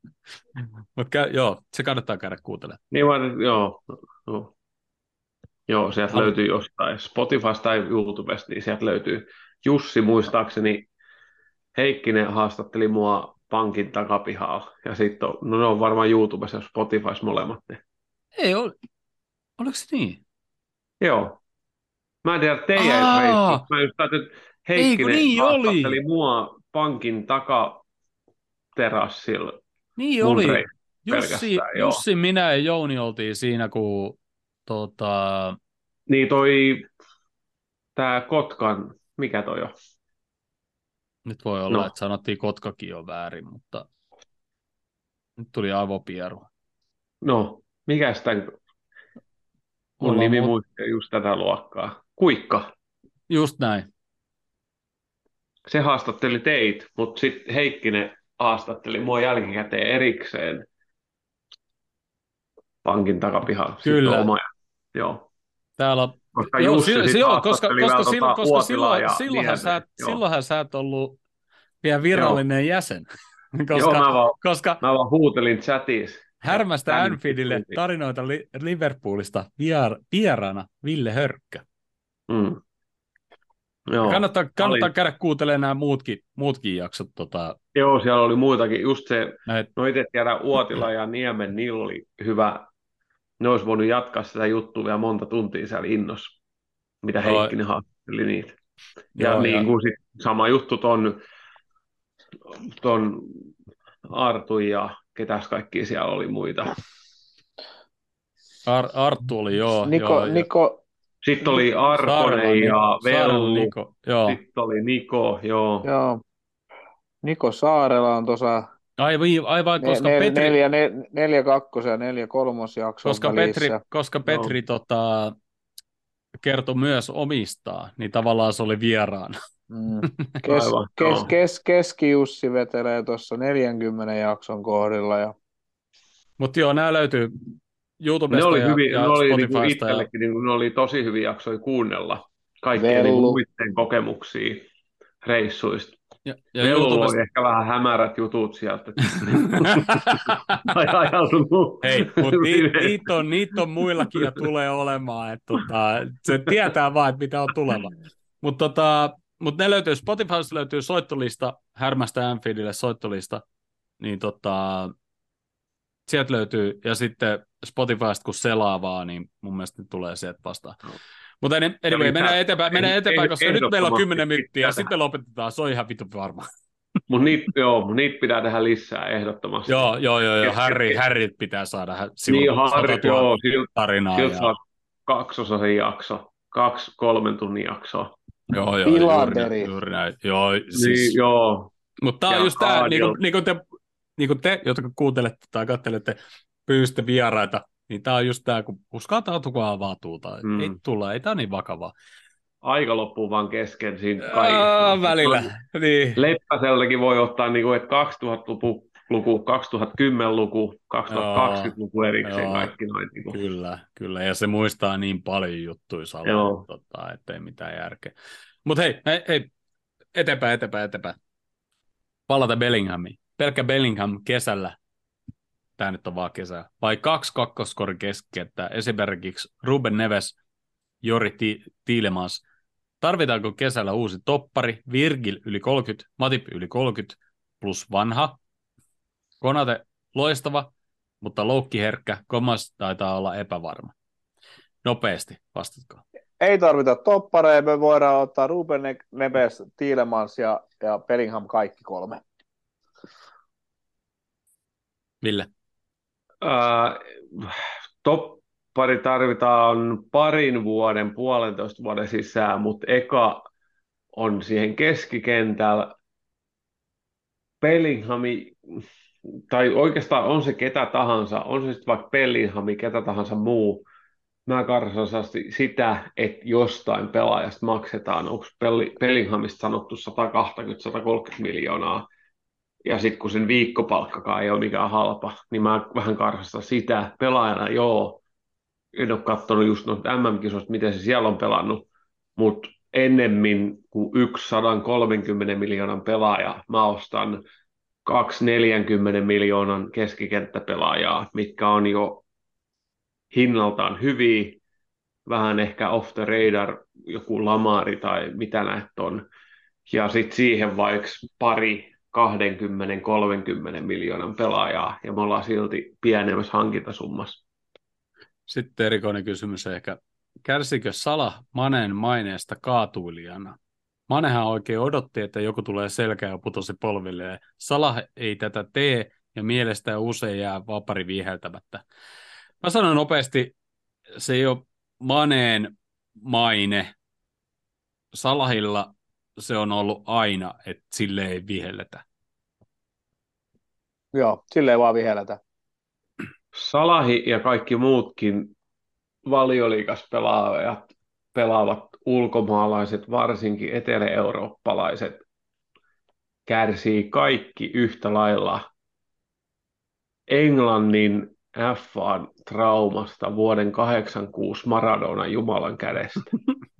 Mutta joo, se kannattaa käydä kuuntelemaan. Niin vaan, joo. joo. Joo, sieltä Al- löytyy jostain Spotifysta tai YouTubesta, niin sieltä löytyy. Jussi muistaakseni, Heikkinen haastatteli mua pankin takapihalla. Ja sitten on, no ne on varmaan YouTubessa ja Spotifys molemmat. Ne. Ei, ol, oliko se niin? Joo. Mä en tiedä teidän Aa! Mä just ajattelin, että Heikkinen niin oli? haastatteli mua pankin takaterassilla. Niin oli. Jussi, joo. Jussi, minä ja Jouni oltiin siinä, kun tota, Niin toi, tää Kotkan, mikä toi on? Nyt voi olla, No. että sanottiin Kotkakin jo väärin, mutta nyt tuli avopieru. No, mikä sitä mun Mulla on nimi mu- muistaa just tätä luokkaa. Kuikka. Just näin. Se haastatteli teit, mutta sitten Heikkinen haastatteli mua jälkikäteen erikseen pankin takapihalla. Kyllä. on Oma, joo. Täällä Koska Joo, Jussi si- joo, koska, koska, vielä silloin, tota koska silloin, silloinhan, sä, silloinhan sä et ollut vielä virallinen jäsen, *laughs* koska, Joo, mä vaan, koska mä vaan huutelin chatissa. Härmästä Anfieldille tarinoita Li- Liverpoolista vier, vieraana Ville Hörkkö. Mm. Joo. Kannattaa, kannattaa oli- käydä kuuntelemaan nämä muutkin, muutkin jaksot. Tota, Joo, siellä oli muitakin. Just se, näitä, no itse tiedä, Uotila ja Niemen, niillä oli hyvä. Ne olisi voinut jatkaa sitä juttua vielä monta tuntia siellä innossa, mitä Joo. Heikkinen haastatteli niitä. Ja joo, niin kuin sit sama juttu ton, ton Artu ja ketäs kaikki siellä oli muita. Ar, Arttu oli, joo. Niko, joo, ja Niko, Sitten oli Arkonen ja Saarella Vellu. Niko, joo. Sitten oli Niko, joo. joo. Niko Saarela on tuossa Aivan, aivan ne, koska nel, Petri, neljä, ne, neljä kakkos ja neljä kolmos jakson koska välissä. Petri, koska Petri tota, kertoi myös omistaa, niin tavallaan se oli vieraana. Mm. *laughs* Kes, Aivan, kes, kes, Keski-Jussi vetelee tuossa 40 jakson kohdilla. Ja, Mutta joo, nämä löytyy Ne YouTubesta oli, ja, hyvin, ja ne oli niinku Spotifysta. Ja, itsellekin, niinku, ne oli tosi hyviä jaksoja kuunnella. Kaikkien Vellu. niinku muiden kokemuksia reissuista. ja, ja Vellulla YouTubesta, oli ehkä vähän hämärät jutut sieltä. *laughs* Hei, mutta niitä niit on, niit on muillakin ja tulee olemaan. Et, tota, se tietää vaan, että mitä on tuleva. Mutta tota, mut ne löytyy, Spotifysta löytyy soittolista, Härmästä Anfieldille soittolista, niin tota, sieltä löytyy, ja sitten Spotifysta kun selaa vaan, niin mun mielestä tulee sieltä vastaan. Mutta anyway, lisää- mennään eteenpäin, mennään eteenpäin koska nyt meillä on ehdottomasti 10 minuuttia, ja sitten lopetetaan, se on ihan vittu varma. Mutta niitä, joo, mut niitä pitää tehdä lisää ehdottomasti. Joo, joo, joo, joo. Harry, kes- Harry pitää saada Niin, Harri, 100 000 joo, siltä tarinaa. siltä Ja, kaksosaisen jakso, kaksi kolmen tunnin jaksoa. Joo, joo, juuri, Pilanderi. juuri näin. Joo, Niin, siis, joo, mutta tämä on just tämä, niin kuin, niin kuin te, niin kuin te, jotka kuuntelette tai katselette, pyysitte vieraita, niin tämä on just tämä, kun uskaltautukaa avautuu tai Mm. ei tule, ei tämä niin vakavaa. aika loppuu vaan kesken siinä kaikessa. välillä, *laughs* niin. Leppäseltäkin voi ottaa, niin kuin, että 2000-luku, luku, 2010-luku, 2020-luku erikseen Joo. kaikki noin. Niin kuin. Kyllä, kyllä, ja se muistaa niin paljon juttuja salaa, tota, ettei mitään järkeä. Mutta hei, hei, hei, eteenpäin, eteenpäin, eteenpäin. Palata Bellinghamiin. Pelkkä Bellingham kesällä, tämä nyt on vaan kesä, vai kaksi kakkoskorin keskettä, esimerkiksi Ruben Neves, Jori Ti- Tiilemans. Tarvitaanko kesällä uusi toppari, Virgil yli 30, Matip yli 30 plus vanha, Konate loistava, mutta loukkiherkkä, Komas taitaa olla epävarma. Nopeasti, vastatko? ei tarvita toppareja, me voidaan ottaa Ruben Ne- Neves, Tielemans ja, ja Bellingham kaikki kolme. Ville? Ää, toppari tarvitaan parin vuoden, puolentoista vuoden sisään, mutta eka on siihen keskikentällä Bellinghami, tai oikeastaan on se ketä tahansa, on se sitten vaikka Bellinghami, ketä tahansa muu, mä karsan sitä, että jostain pelaajasta maksetaan, onko Bellinghamista sanottu 120-130 miljoonaa, ja sitten kun sen viikkopalkkakaan ei ole mikään halpa, niin mä vähän karsastan sitä. Pelaajana, joo, en ole katsonut just noita MM-kisoista, miten se siellä on pelannut, mutta ennemmin kuin yksi 130 miljoonan pelaaja, mä ostan 240 miljoonan keskikenttäpelaajaa, mitkä on jo hinnaltaan hyviä, vähän ehkä off the radar, joku Lamari tai mitä näitä on, ja sitten siihen vaikka pari 20-30 miljoonan pelaajaa, ja me ollaan silti pienemmässä hankintasummassa. Sitten erikoinen kysymys ehkä. Kärsikö Sala Manen maineesta kaatuilijana? Manehan oikein odotti, että joku tulee selkään ja putosi polville. Salah ei tätä tee ja mielestä usein jää vapari viheltämättä. Mä sanon nopeasti, se ei ole Maneen maine. Salahilla se on ollut aina, että sille ei vihelletä. Joo, sille ei vaan vihelletä. Salahi ja kaikki muutkin valioliikas pelaajat, pelaavat ulkomaalaiset, varsinkin etelä-eurooppalaiset, kärsii kaikki yhtä lailla Englannin FAn traumasta vuoden 86 Maradona Jumalan kädestä. *laughs*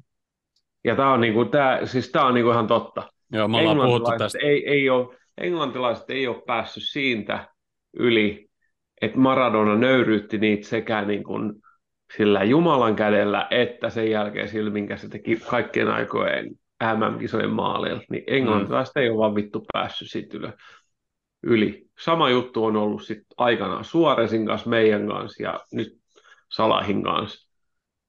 Ja tämä on, niinku, tää, siis tää on niinku ihan totta. Joo, me ollaan puhuttu tästä. Ei, ei ole, englantilaiset ei ole päässyt siitä yli, että Maradona nöyryytti niitä sekä niin kuin sillä Jumalan kädellä, että sen jälkeen sillä, minkä se teki kaikkien aikojen MM-kisojen maalilla, niin englantilaiset mm. ei ole vaan vittu päässyt siitä yli. Sama juttu on ollut sitten aikanaan Suoresin kanssa, meidän kanssa ja nyt Salahin kanssa.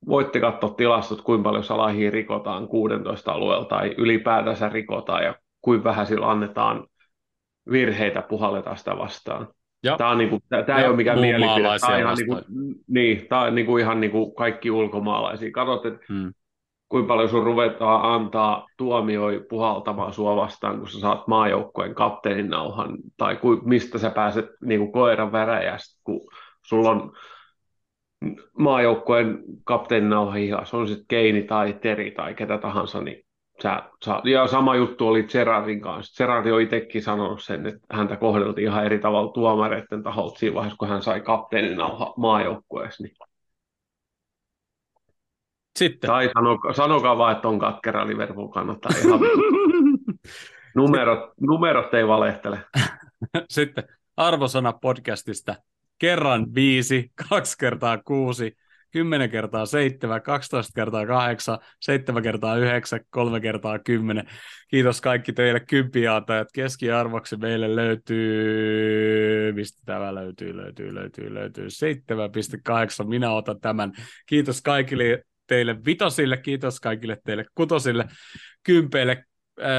Voitte katsoa tilastot, kuinka paljon Salahia rikotaan 16 alueella tai ylipäätänsä rikotaan ja kuinka vähän sillä annetaan virheitä puhalletaan sitä vastaan. Ja. Tämä, on niinku, tämä, tämä ei ole mikään mielipide. Tämä on ihan, niinku, niin, tämä on niinku, ihan niinku kaikki ulkomaalaisia. Katsot, että hmm. kuinka paljon sun ruvetaan antaa tuomioi puhaltamaan sua vastaan, kun sä saat maajoukkueen kapteenin nauhan, tai ku, mistä sä pääset niinku koiran väräjästä, kun sulla on maajoukkueen kapteenin nauha hihas, on sitten Keini tai Teri tai ketä tahansa, niin sä, sä, ja sama juttu oli Gerardin kanssa. Gerard on itsekin sanonut sen, että häntä kohdeltiin ihan eri tavalla tuomareiden taholta siinä vaiheessa, kun hän sai kapteenin maajoukkueessa. Niin. Sitten. Tai sanokaa, sanokaa vaan, että on katkera Liverpool kannattaa ihan *laughs* numerot, numerot ei valehtele. *laughs* Sitten arvosana podcastista. Kerran viisi, kaksi kertaa kuusi, 10 kertaa 7, 12 kertaa 8, 7 kertaa 9, 3 kertaa 10. Kiitos kaikki teille kympiaatajat. Keskiarvoksi meille löytyy, mistä tämä löytyy, löytyy, löytyy, löytyy 7,8. Minä otan tämän. Kiitos kaikille teille vitosille, kiitos kaikille teille kutosille, kympeille,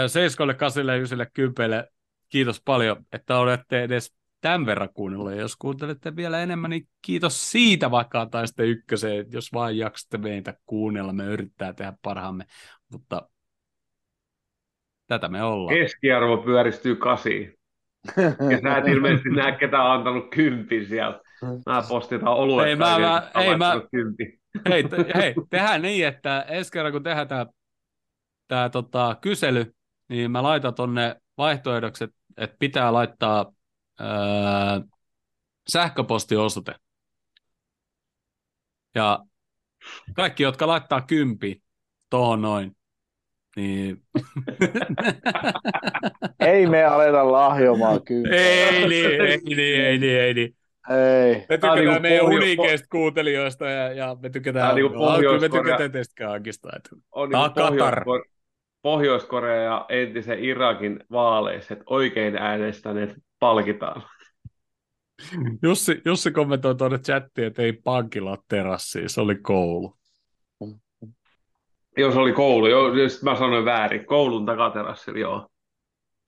seiskoille, kasille, ysille, kympeille. Kiitos paljon, että olette edes tämän verran kuunnella. Jos kuuntelette vielä enemmän, niin kiitos siitä vaikka tai sitten ykköseen, jos vain jaksatte meitä kuunnella. Me yrittää tehdä parhaamme, mutta tätä me ollaan. Keskiarvo pyöristyy kasiin. *laughs* Ja sä et ilmeisesti näe, ketä on antanut kympin sieltä. Mä postitaan oluet. Ei, mä, mä, ei, mä, *laughs* hei, te, hei, tehdään niin, että ensi kerran kun tehdään tämä tää, tota, kysely, niin mä laitan tonne vaihtoehdoksi, että pitää laittaa öö, sähköpostiosoite. Ja kaikki, jotka laittaa kympi tuohon noin, niin... *laughs* ei me aleta lahjomaan kyllä. Ei niin, ei niin, ei niin, ei niin. Ei. Me tykätään niinku meidän pohjo- unikeista kuuntelijoista ja, ja me tykätään, niinku pohjois- me tykätään teistä kaikista. On niinku Pohjois- Pohjois-Korea ja entisen Irakin vaaleissa, että oikein äänestäneet palkitaan. Jussi, Jussi kommentoi tuonne chattiin, että ei pankilla ole terassia, se oli koulu. Joo, se oli koulu. Joo, mä sanoin väärin. Koulun takaterassilla, joo.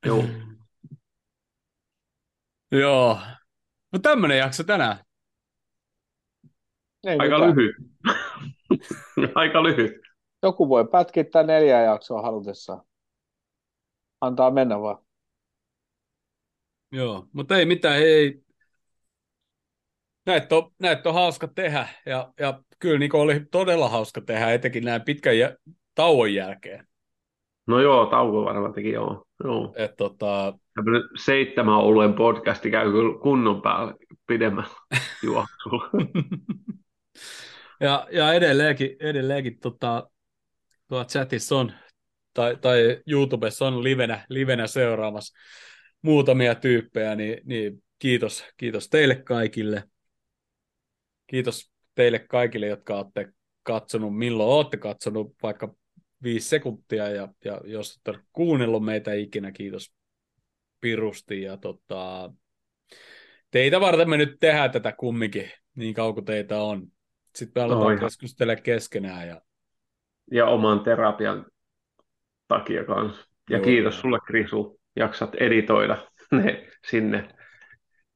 Joo. *laughs* joo. No tämmönen jakso tänään. Ei Aika mitään. lyhyt. *laughs* Aika lyhyt. Joku voi pätkittää neljä jaksoa halutessaan. Antaa mennä vaan. Joo, mutta ei mitään, ei. Näitä on, näitä on hauska tehdä ja, ja kyllä niin oli todella hauska tehdä, etenkin näin pitkän jä, tauon jälkeen. No joo, tauko varmaan teki, joo. joo. Et, tota... seitsemän oluen podcasti käy kyllä kunnon päällä pidemmän *laughs* juoksulla. Ja, ja edelleenkin, edelleenkin tota, tuo chatissa on, tai, tai YouTubessa on livenä, livenä seuraamassa muutamia tyyppejä, niin, niin kiitos, kiitos teille kaikille. Kiitos teille kaikille, jotka olette katsonut, milloin olette katsonut vaikka viisi sekuntia, ja, ja jos olette kuunnellut meitä ikinä, kiitos pirusti, ja tota, teitä varten me nyt tehdään tätä kumminkin, niin kauan kuin teitä on. Sitten me aletaan keskustella keskenään. Ja... ja oman terapian takia kanssa. Ja Joo. kiitos sulle, Krisu, jaksat editoida *laughs* ne sinne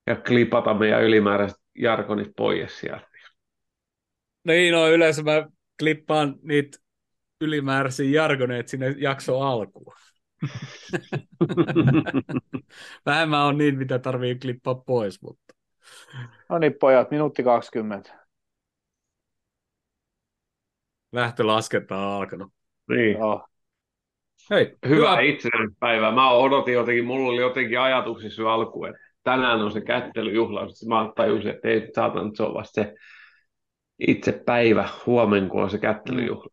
ja klipata meidän ylimääräiset jargonit pois sieltä. Niin, no yleensä mä klippaan niitä ylimääräisiä jargoneita sinne jakso alkuun. *laughs* Vähemmän on niin, mitä tarvii klippaa pois, mutta... No niin, pojat, minuutti 20. Lähtölaskenta on alkanut. Niin. Joo. Hei, hyvää hyvä. itsenäispäivää. Mä odotin jotenkin, mulla oli jotenkin ajatuksissa jo alku, että tänään on se kättelyjuhla. Mä tajusin, että ei saatan, se on vasta se itse päivä huomenna, kun on se kättelyjuhla.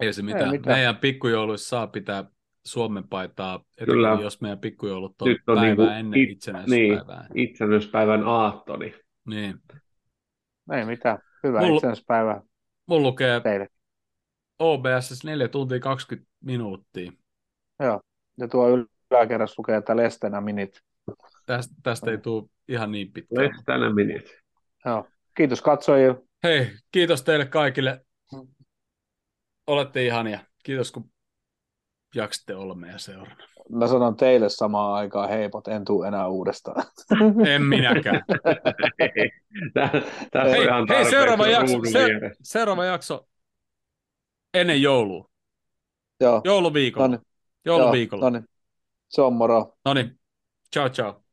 Ei se mitään. Ei mitään. Meidän pikkujouluissa saa pitää Suomen paitaa, Kyllä. jos meidän pikkujoulut on, Nyt on päivää niin ennen it, itsenäisyyspäivää. Niin, itsenäisyyspäivän aattoni. Niin. Ei mitään. Hyvää Mulla, itsenäisyyspäivää. Mulla lukee teille. OBS 4 tuntia 20 minuuttia. Joo, ja tuo yläkerras lukee, että Lestenä minit. Tästä, tästä ei tule ihan niin pitkä. Lestenä minit. Joo, kiitos katsojille. Hei, kiitos teille kaikille. Olette ihania. Kiitos kun jaksitte olla meidän seurana. Mä sanon teille samaan aikaan heipot, en tuu enää uudestaan. *laughs* En minäkään. *laughs* hei, hei seuraava, jakso, se, seuraava jakso ennen joulua. Joo. Jouluviikolla. Noniin. Jouluviikolla. Joo, no niin. Se on moro. No niin. Ciao, ciao.